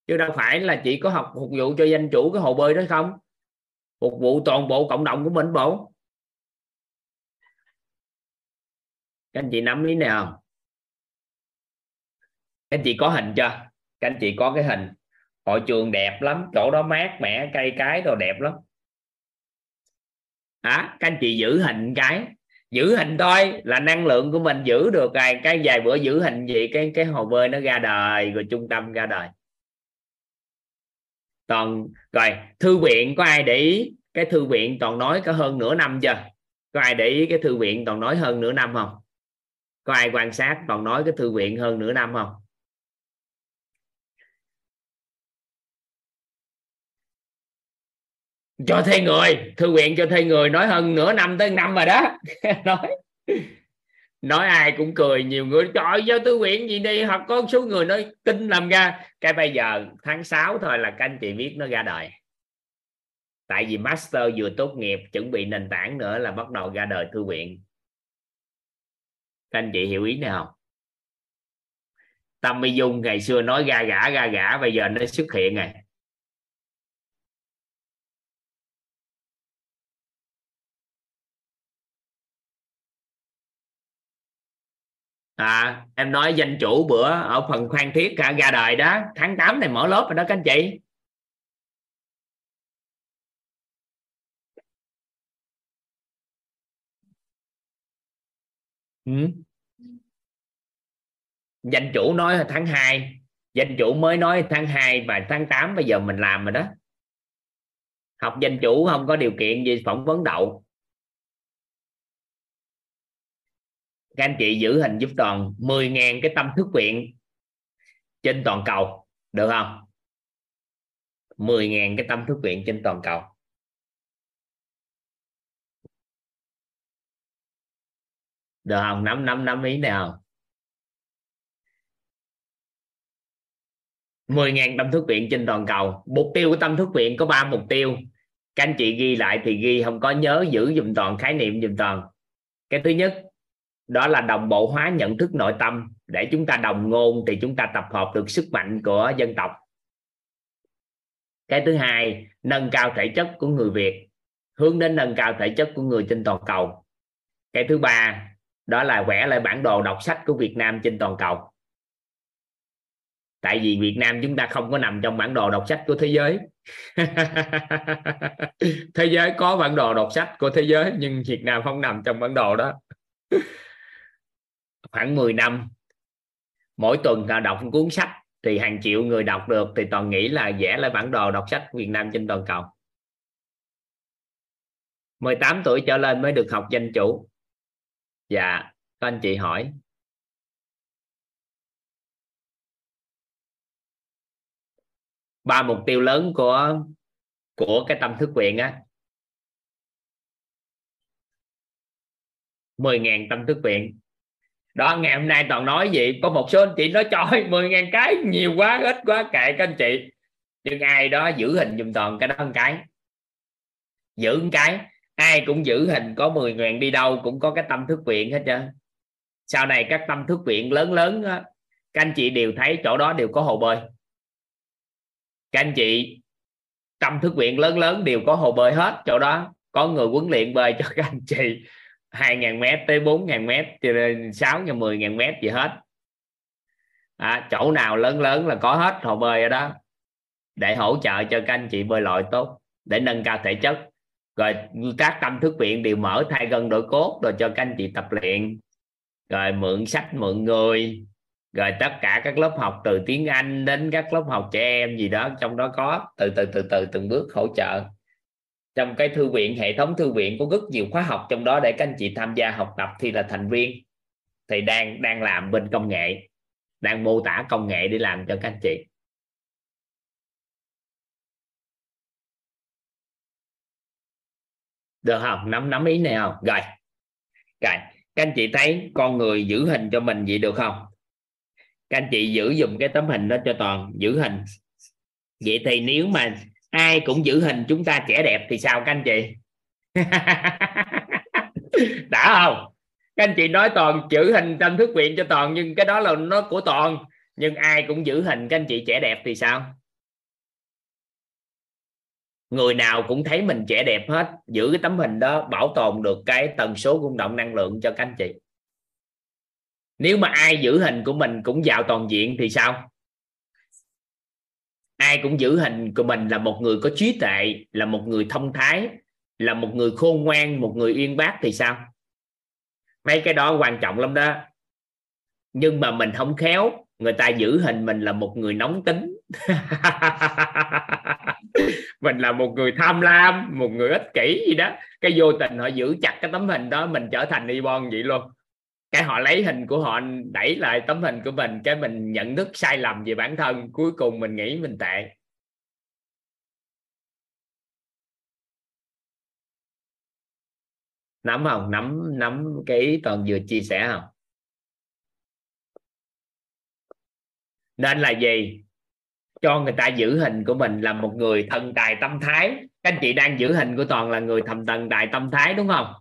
Chứ đâu phải là chỉ có học phục vụ cho danh chủ cái hồ bơi đó không? Phục vụ toàn bộ cộng đồng của mình, bộ. Các anh chị nắm lý nào các anh chị có hình chưa? Các anh chị có cái hình hội trường đẹp lắm chỗ đó mát mẻ cây cái đồ đẹp lắm. À, các anh chị giữ hình cái giữ hình thôi là năng lượng của mình giữ được rồi. Cái vài bữa giữ hình gì cái cái hồ bơi nó ra đời rồi trung tâm ra đời. Toàn rồi thư viện có ai để ý? Cái thư viện toàn nói có hơn nửa năm chưa có ai để ý cái thư viện toàn nói hơn nửa năm không? Có ai quan sát toàn nói cái thư viện hơn nửa năm không? Cho thuê người, thư viện cho thuê người, nói hơn nửa năm tới năm rồi đó. Nói nói ai cũng cười, nhiều người, trời cho thư viện gì đi? Hoặc có số người nói tin làm ra. Cái bây giờ tháng 6 thôi là các anh chị biết nó ra đời. Tại vì master vừa tốt nghiệp, chuẩn bị nền tảng nữa là bắt đầu ra đời thư viện. Các anh chị hiểu ý này không? Tâm mi dung ngày xưa nói ra gã ra gã, bây giờ nó xuất hiện này à em nói danh chủ bữa ở phần khoan thiết cả ra đời đó, tháng 8 này mở lớp rồi đó các anh chị. Ừ. danh chủ nói tháng 2 danh chủ mới nói tháng 2 và tháng 8 bây giờ mình làm rồi đó. Học danh chủ không có điều kiện gì phỏng vấn đậu. Các anh chị giữ hình giúp toàn 10.000 cái tâm thức viện trên toàn cầu, được không? 10.000 cái tâm thức viện trên toàn cầu. Được không? Nắm nắm nắm ý nào 10.000 tâm thức viện trên toàn cầu. Mục tiêu của tâm thức viện có ba mục tiêu. Các anh chị ghi lại thì ghi, không có nhớ giữ dùm toàn, khái niệm dùm toàn. Cái thứ nhất đó là đồng bộ hóa nhận thức nội tâm. Để chúng ta đồng ngôn thì chúng ta tập hợp được sức mạnh của dân tộc. Cái thứ hai, nâng cao thể chất của người việt. Hướng đến nâng cao thể chất của người trên toàn cầu. Cái thứ ba, đó là vẽ lại bản đồ đọc sách của việt nam trên toàn cầu. Tại vì việt nam chúng ta không có nằm trong bản đồ đọc sách của thế giới. Thế giới có bản đồ đọc sách của thế giới, nhưng việt nam không nằm trong bản đồ đó khoảng 10 năm. Mỗi tuần ta đọc cuốn sách thì hàng triệu người đọc được thì toàn nghĩ là vẽ lại bản đồ đọc sách Việt Nam trên toàn cầu. 18 tuổi trở lên mới được học danh chủ. Dạ có anh chị hỏi. Ba mục tiêu lớn của của cái tâm thức quyện á. 10.000 tâm thức viện đó ngày hôm nay toàn nói gì? Có một số anh chị nói trời mười ngàn cái nhiều quá ít quá kệ các anh chị. Nhưng ai đó giữ hình dùm toàn cái đó một cái. Giữ một cái. Ai cũng giữ hình có 10 ngàn đi đâu cũng có cái tâm thức viện hết trơn. Sau này các tâm thức viện lớn lớn đó, các anh chị đều thấy chỗ đó đều có hồ bơi. Các anh chị tâm thức viện lớn lớn đều có hồ bơi hết chỗ đó. Có người huấn luyện bơi cho các anh chị. 2.000 mét tới 4.000 mét cho nên 6 ngàn 10.000 mét gì hết. À, chỗ nào lớn lớn là có hết hồ bơi ở đó để hỗ trợ cho các anh chị bơi lội tốt để nâng cao thể chất. Rồi các tâm thức viện đều mở thay gân đổi cốt rồi cho các anh chị tập luyện rồi mượn sách mượn người rồi tất cả các lớp học từ tiếng Anh đến các lớp học trẻ em gì đó trong đó có từ từ từ từ từng bước hỗ trợ trong cái thư viện, hệ thống thư viện có rất nhiều khóa học trong đó để các anh chị tham gia học tập thì là thành viên. Thì đang đang làm bên công nghệ, đang mô tả công nghệ để làm cho các anh chị. Được không? Nắm nắm ý này không? Rồi. Rồi. Các anh chị thấy con người giữ hình cho mình vậy được không? Các anh chị giữ dùm cái tấm hình đó cho toàn. Giữ hình. Vậy thì nếu mà ai cũng giữ hình chúng ta trẻ đẹp thì sao các anh chị? Đã không? Các anh chị nói toàn giữ hình tâm thức viện cho toàn, nhưng cái đó là nó của toàn. Nhưng ai cũng giữ hình các anh chị trẻ đẹp thì sao? Người nào cũng thấy mình trẻ đẹp hết, giữ cái tấm hình đó, bảo tồn được cái tần số rung động năng lượng cho các anh chị. Nếu mà ai giữ hình của mình cũng vào toàn diện thì sao? Ai cũng giữ hình của mình là một người có trí tuệ, là một người thông thái, là một người khôn ngoan, một người uyên bác thì sao? Mấy cái đó quan trọng lắm đó. Nhưng mà mình không khéo, người ta giữ hình mình là một người nóng tính. Mình là một người tham lam, một người ích kỷ gì đó. Cái vô tình họ giữ chặt cái tấm hình đó, mình trở thành y bon vậy luôn cái họ lấy hình của họ, đẩy lại tấm hình của mình, cái mình nhận thức sai lầm về bản thân, cuối cùng mình nghĩ mình tệ. Nắm không? Nắm nắm cái ý toàn vừa chia sẻ không? Nên là gì? Cho người ta giữ hình của mình là một người thần tài tâm thái. Các anh chị đang giữ hình của toàn là người thầm thần tài tâm thái, đúng không?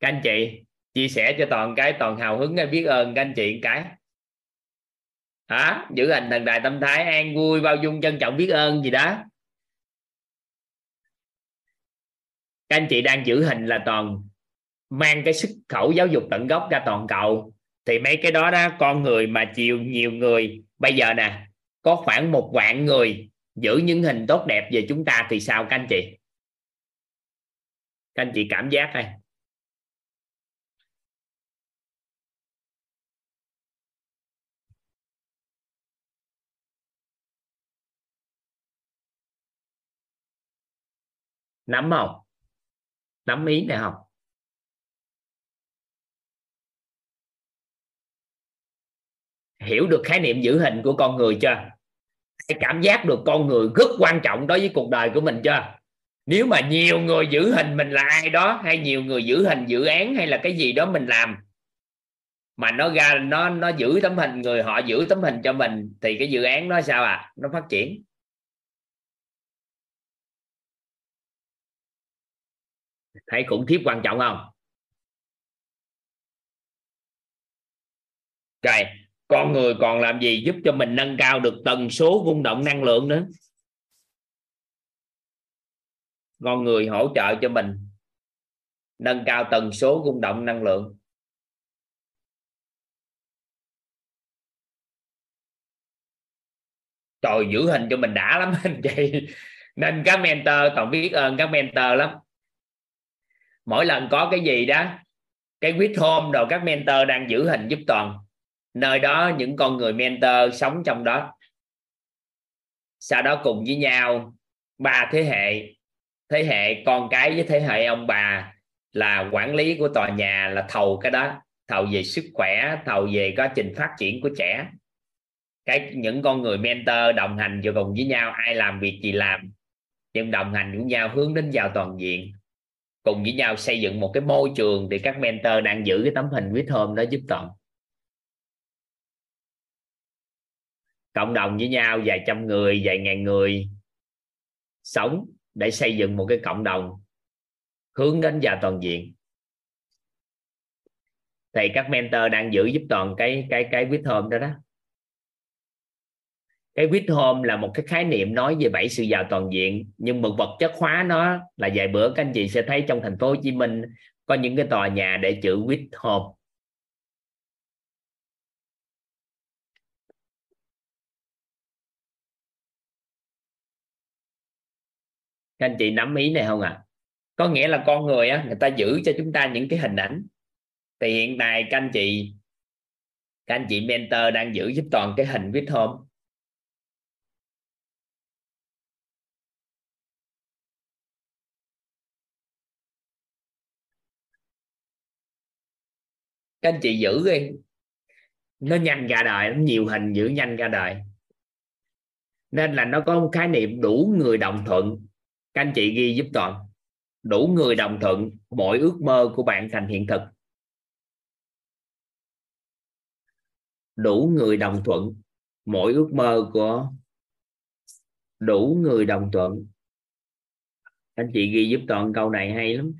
Các anh chị chia sẻ cho toàn cái, toàn hào hứng, cái biết ơn các anh chị cái. Hả? Giữ hình thần đại tâm thái an vui, bao dung, trân trọng, biết ơn gì đó. Các anh chị đang giữ hình là toàn mang cái sức khẩu giáo dục tận gốc ra toàn cầu. Thì mấy cái đó đó, con người mà chiều nhiều người. Bây giờ nè, có khoảng một vạn người giữ những hình tốt đẹp về chúng ta thì sao các anh chị? Các anh chị cảm giác đây. Nắm không nắm ý này không hiểu được khái niệm giữ hình của con người chưa? Hay cảm giác được con người rất quan trọng đối với cuộc đời của mình chưa? Nếu mà nhiều người giữ hình mình là ai đó, hay nhiều người giữ hình dự án, hay là cái gì đó mình làm, mà nó ra, nó nó giữ tấm hình, người họ giữ tấm hình cho mình, thì cái dự án nó sao à? Nó phát triển. Thấy khủng khiếp quan trọng không? Rồi, con người còn làm gì giúp cho mình nâng cao được tần số rung động năng lượng nữa? Con người hỗ trợ cho mình nâng cao tần số rung động năng lượng. Trời, giữ hình cho mình đã lắm, anh chị. Nên các mentor, toàn biết ơn các mentor lắm mỗi lần có cái gì đó, cái quyết hôm rồi các mentor đang giữ hình giúp toàn. Nơi đó những con người mentor sống trong đó. Sau đó cùng với nhau ba thế hệ. Thế hệ con cái với thế hệ ông bà là quản lý của tòa nhà, là thầu cái đó. Thầu về sức khỏe, thầu về quá trình phát triển của trẻ. Cái những con người mentor đồng hành vô cùng với nhau. Ai làm việc gì làm. Nhưng đồng hành với nhau, hướng đến vào toàn diện cùng với nhau xây dựng một cái môi trường để các mentor đang giữ cái tấm hình viết hôm đó giúp toàn. Cộng đồng với nhau vài trăm người, vài ngàn người sống để xây dựng một cái cộng đồng hướng đến và toàn diện. Thì các mentor đang giữ giúp toàn cái cái cái quyết thơm đó đó cái quýt home là một cái khái niệm nói về bảy sự giàu toàn diện, nhưng mà vật chất hóa nó là vài bữa các anh chị sẽ thấy trong thành phố Hồ Chí Minh có những cái tòa nhà để chữ quýt home các anh chị nắm ý này không ạ? À? có nghĩa là con người á, người ta giữ cho chúng ta những cái hình ảnh. Thì hiện tại các anh chị, các anh chị mentor đang giữ giúp toàn cái hình viết hôm. Các anh chị giữ đi. Nó nhanh ra đời, nó nhiều hình giữ nhanh ra đời. Nên là nó có một khái niệm đủ người đồng thuận. Các anh chị ghi giúp toàn. Đủ người đồng thuận, mọi ước mơ của bạn thành hiện thực. Đủ người đồng thuận mỗi ước mơ của đủ người đồng thuận. Anh chị ghi giúp toàn câu này hay lắm.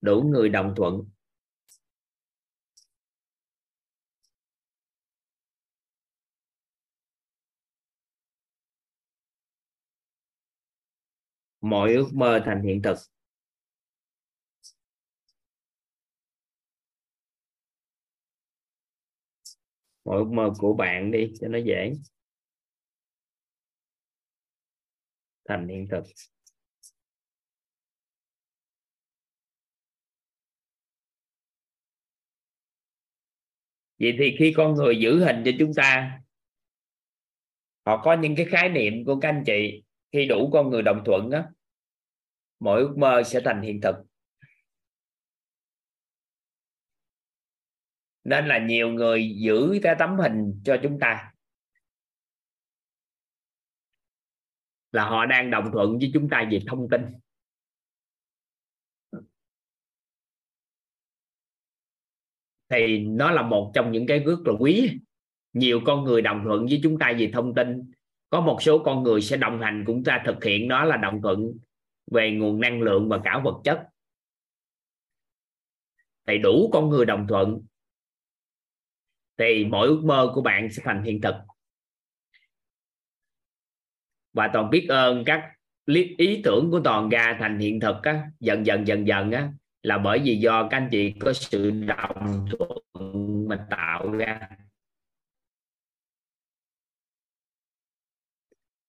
Đủ người đồng thuận mọi ước mơ thành hiện thực. Mọi ước mơ của bạn đi, cho nó dễ. Thành hiện thực. Vậy thì khi con người giữ hình cho chúng ta, họ có những cái khái niệm của các anh chị khi đủ con người đồng thuận đó mọi ước mơ sẽ thành hiện thực. Nên là nhiều người giữ cái tấm hình cho chúng ta. Là họ đang đồng thuận với chúng ta về thông tin. Thì nó là một trong những cái rất là quý. Nhiều con người đồng thuận với chúng ta về thông tin có một số con người sẽ đồng hành cũng ta thực hiện đó là đồng thuận về nguồn năng lượng và cả vật chất. Thì đủ con người đồng thuận thì mỗi ước mơ của bạn sẽ thành hiện thực. Và toàn biết ơn các ý tưởng của toàn ra thành hiện thực á, dần dần dần dần á, là bởi vì do các anh chị có sự đồng thuận mà tạo ra.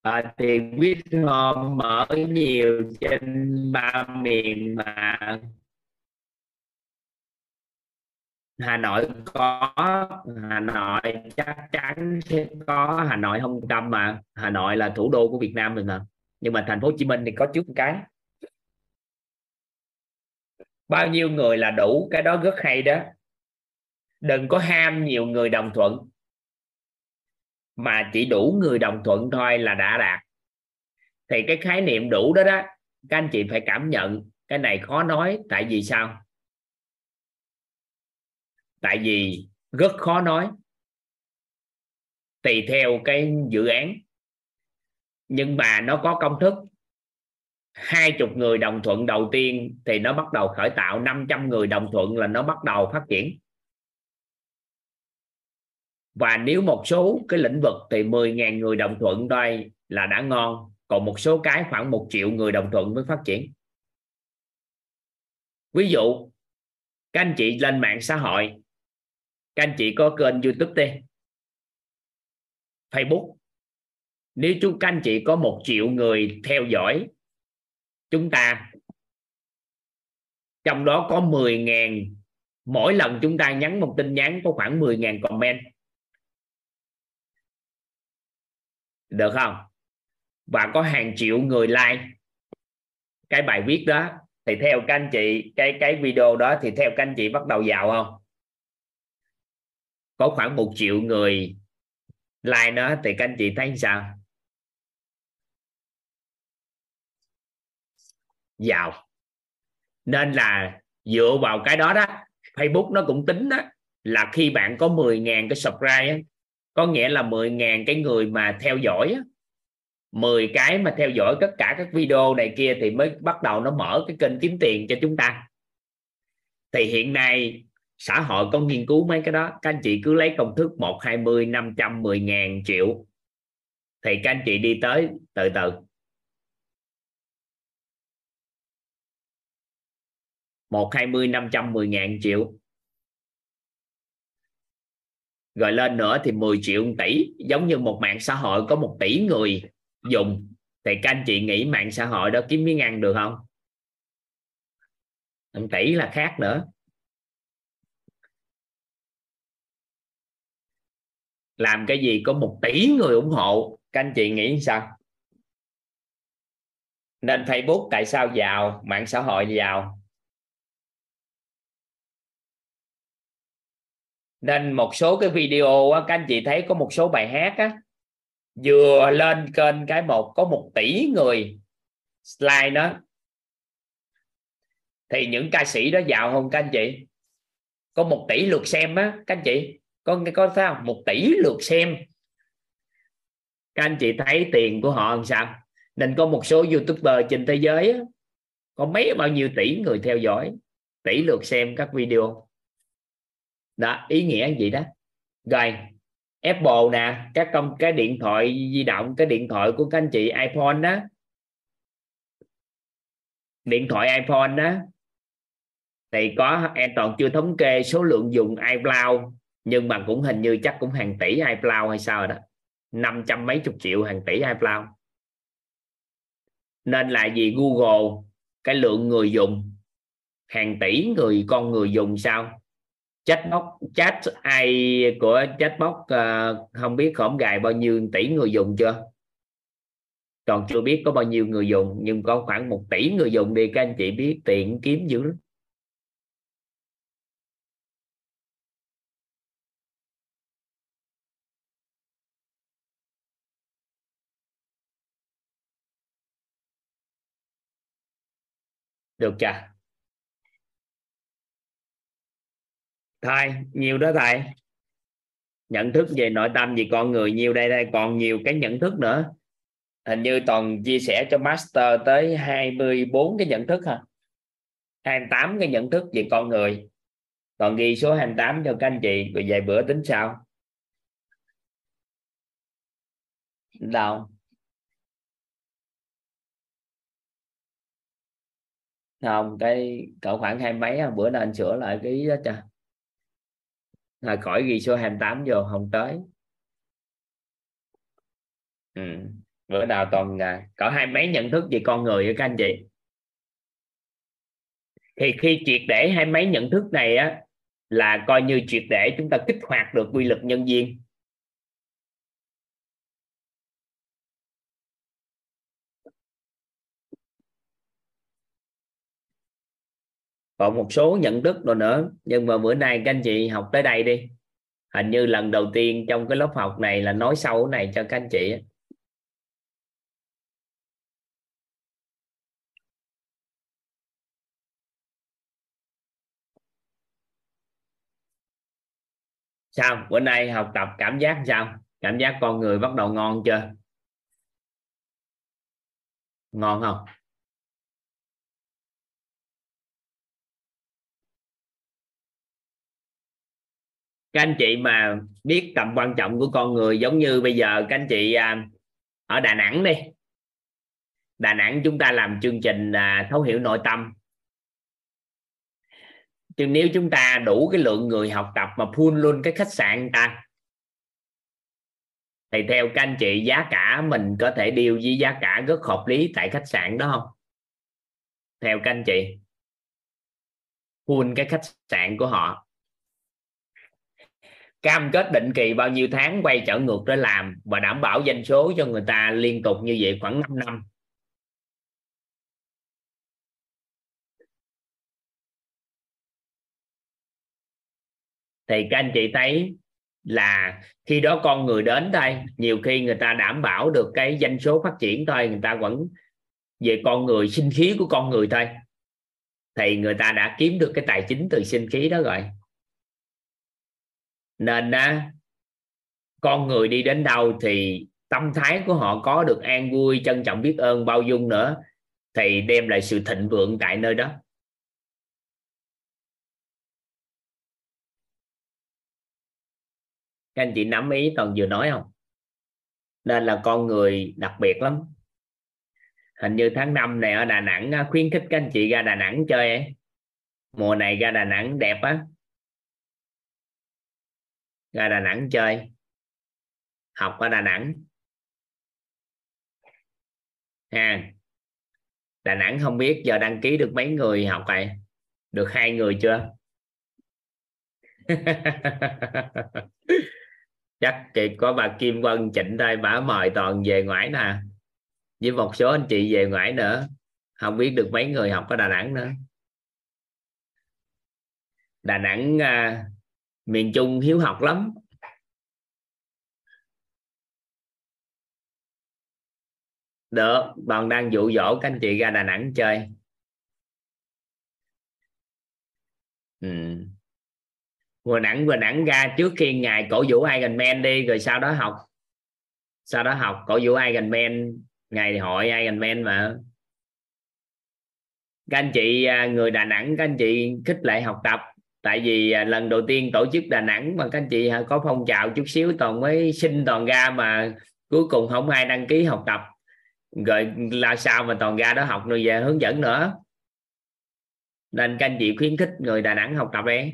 À, thì biết hôm mở nhiều trên ba miền mà Hà Nội có Hà Nội chắc chắn sẽ có Hà Nội không trăm mà. Hà Nội là thủ đô của Việt Nam mình mà. Nhưng mà thành phố Hồ Chí Minh thì có trước một cái. Bao nhiêu người là đủ cái đó rất hay đó. Đừng có ham nhiều người đồng thuận mà chỉ đủ người đồng thuận thôi là đã đạt. Thì cái khái niệm đủ đó đó, các anh chị phải cảm nhận, cái này khó nói, tại vì sao? Tại vì rất khó nói. Tùy theo cái dự án. Nhưng mà nó có công thức. Hai chục người đồng thuận đầu tiên thì nó bắt đầu khởi tạo 500 người đồng thuận là nó bắt đầu phát triển và nếu một số cái lĩnh vực thì 10.000 người đồng thuận đây là đã ngon, còn một số cái khoảng một triệu người đồng thuận mới phát triển. Ví dụ, các anh chị lên mạng xã hội, các anh chị có kênh youtube đi, facebook. Nếu chúng các anh chị có một triệu người theo dõi chúng ta, trong đó có 10.000 mỗi lần chúng ta nhắn một tin nhắn có khoảng 10.000 comment. Được không? Và có hàng triệu người like cái bài viết đó. Thì theo các anh chị, cái cái video đó thì theo các anh chị bắt đầu giàu không? Có khoảng một triệu người like nó thì các anh chị thấy sao? Giàu nên là dựa vào cái đó đó, Facebook nó cũng tính đó, là khi bạn có 10.000 cái subscribe có nghĩa là 10.000 cái người mà theo dõi á, 10 cái mà theo dõi tất cả các video này kia thì mới bắt đầu nó mở cái kênh kiếm tiền cho chúng ta. Thì hiện nay xã hội có nghiên cứu mấy cái đó. Các anh chị cứ lấy công thức 1 20 500 10 ngàn triệu. Thì các anh chị đi tới từ từ. Một hai mươi năm trăm mười ngàn triệu rồi lên nữa thì 10 triệu tỷ, giống như một mạng xã hội có một tỷ người dùng. Thì các anh chị nghĩ mạng xã hội đó kiếm miếng ăn được không? 1 tỷ là khác nữa. Làm cái gì có một tỷ người ủng hộ? Các anh chị nghĩ sao? Nên Facebook tại sao giàu? Mạng xã hội giàu? Nên một số cái video á, các anh chị thấy có một số bài hát á, vừa lên kênh cái một có một tỷ người slide đó. Thì những ca sĩ đó giàu không các anh chị? Có một tỷ lượt xem á các anh chị. Có có thấy không? Một tỷ lượt xem. Các anh chị thấy tiền của họ làm sao? Nên có một số youtuber trên thế giới á, có mấy bao nhiêu tỷ người theo dõi tỷ lượt xem các video đó, ý nghĩa gì đó? Rồi, Apple nè, các công, cái điện thoại di động, cái điện thoại của các anh chị iPhone đó. Điện thoại iPhone đó, thì có, em toàn chưa thống kê số lượng dùng iCloud, nhưng mà cũng hình như chắc cũng hàng tỷ iCloud hay sao rồi đó. Năm trăm mấy chục triệu hàng tỷ iCloud. Nên là vì Google, cái lượng người dùng. Hàng tỷ người, con người dùng sao? Chatbot chat ai của chatbot uh, không biết khổng gài bao nhiêu tỷ người dùng chưa? Còn chưa biết có bao nhiêu người dùng nhưng có khoảng một tỷ người dùng đi các anh chị biết tiện kiếm dữ lắm. Được chưa? Thầy nhiều đó thầy. Nhận thức về nội tâm về con người nhiều đây đây, còn nhiều cái nhận thức nữa. Hình như toàn chia sẻ cho master tới 24 cái nhận thức hả? 28 cái nhận thức về con người. Còn ghi số 28 cho các anh chị, rồi vài bữa tính sao đâu? Không, cái cỡ khoảng hai mấy, bữa nào anh sửa lại cái đó cho là khỏi ghi số 28 vô không tới ừ. bữa nào toàn à, có hai mấy nhận thức về con người với các anh chị thì khi triệt để hai mấy nhận thức này á là coi như triệt để chúng ta kích hoạt được quy luật nhân viên còn một số nhận thức rồi nữa. Nhưng mà bữa nay các anh chị học tới đây đi. Hình như lần đầu tiên trong cái lớp học này là nói sâu này cho các anh chị sao? Bữa nay học tập cảm giác sao? Cảm giác con người bắt đầu ngon chưa? Ngon không? Các anh chị mà biết tầm quan trọng của con người giống như bây giờ các anh chị à, ở Đà Nẵng đi. Đà Nẵng chúng ta làm chương trình à, thấu hiểu nội tâm. Chứ nếu chúng ta đủ cái lượng người học tập mà full luôn cái khách sạn ta, thì theo các anh chị giá cả mình có thể điều với giá cả rất hợp lý tại khách sạn đó không? Theo các anh chị, full cái khách sạn của họ cam kết định kỳ bao nhiêu tháng quay trở ngược để làm và đảm bảo doanh số cho người ta liên tục như vậy khoảng 5 năm. Thì các anh chị thấy là khi đó con người đến đây nhiều khi người ta đảm bảo được cái doanh số phát triển thôi, người ta vẫn về con người, sinh khí của con người thôi. Thì người ta đã kiếm được cái tài chính từ sinh khí đó rồi nên á, con người đi đến đâu thì tâm thái của họ có được an vui, trân trọng biết ơn bao dung nữa, thì đem lại sự thịnh vượng tại nơi đó. Các anh chị nắm ý toàn vừa nói không? Nên là con người đặc biệt lắm. Hình như tháng 5 này ở Đà Nẵng khuyến khích các anh chị ra Đà Nẵng chơi mùa này ra Đà Nẵng đẹp á ra Đà Nẵng chơi. Học ở Đà Nẵng. Ha. Đà Nẵng không biết giờ đăng ký được mấy người học vậy, được hai người chưa? Chắc chỉ có bà Kim Vân chỉnh đây bà mời toàn về ngoại nè à. với một số anh chị về ngoại nữa. Không biết được mấy người học ở Đà Nẵng nữa. Đà Nẵng à, miền Trung hiếu học lắm. Được bạn đang dụ dỗ các anh chị ra Đà Nẵng chơi. Ừ. vừa nẵng vừa nẵng ra trước khi ngày cổ vũ Iron Man đi, rồi sau đó học. Sau đó học, cổ vũ Iron Man ngày hội Iron Man mà. Các anh chị à, người Đà Nẵng, các anh chị khích lệ học tập tại vì à, lần đầu tiên tổ chức Đà Nẵng mà các anh chị à, có phong trào chút xíu toàn mới xin toàn ra mà cuối cùng không ai đăng ký học tập. Rồi là sao mà toàn ra đó học rồi về hướng dẫn nữa. Nên các anh chị khuyến khích người Đà Nẵng học tập đi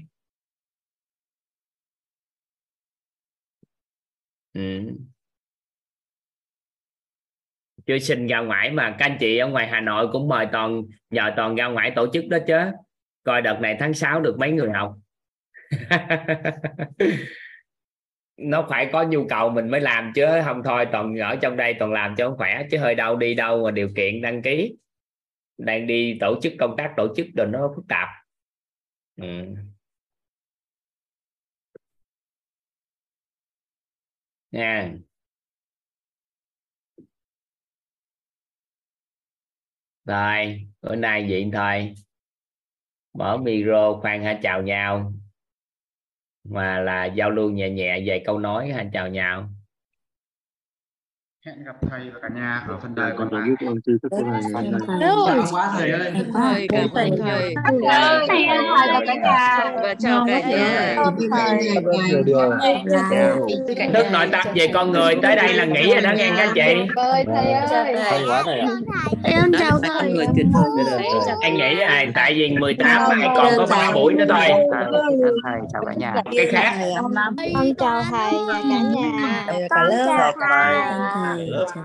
ừ. chưa xin ra ngoài mà các anh chị ở ngoài Hà Nội cũng mời toàn, nhờ toàn ra ngoài tổ chức đó chứ coi đợt này tháng 6 được mấy người học? Nó phải có nhu cầu mình mới làm chứ, không thôi, toàn ở trong đây toàn làm cho khỏe, chứ hơi đau đi đâu mà điều kiện đăng ký. Đang đi tổ chức công tác tổ chức rồi nó phức tạp. Ừ. nha. Rồi, bữa nay vậy thôi mở micro khoan hả chào nhau. Mà là giao lưu nhẹ nhẹ về câu nói hả chào nhau hẹn gặp thầy và cả nhà ở phần đài còn lại con sư thức của thầy chào quá thầy ơi thầy cảm ơn thầy thầy và cả nhà. và chào cả nhà thức nội tâm về con người tới đây là nghỉ rồi đó nghe các anh chị Ơi thầy quá thầy ạ Em chào thầy. anh nghĩ này tại vì 18 mai còn có 3 buổi nữa thôi thầy chào cả nhà cái khác Con chào thầy và cả nhà. Con chào thầy. Thầy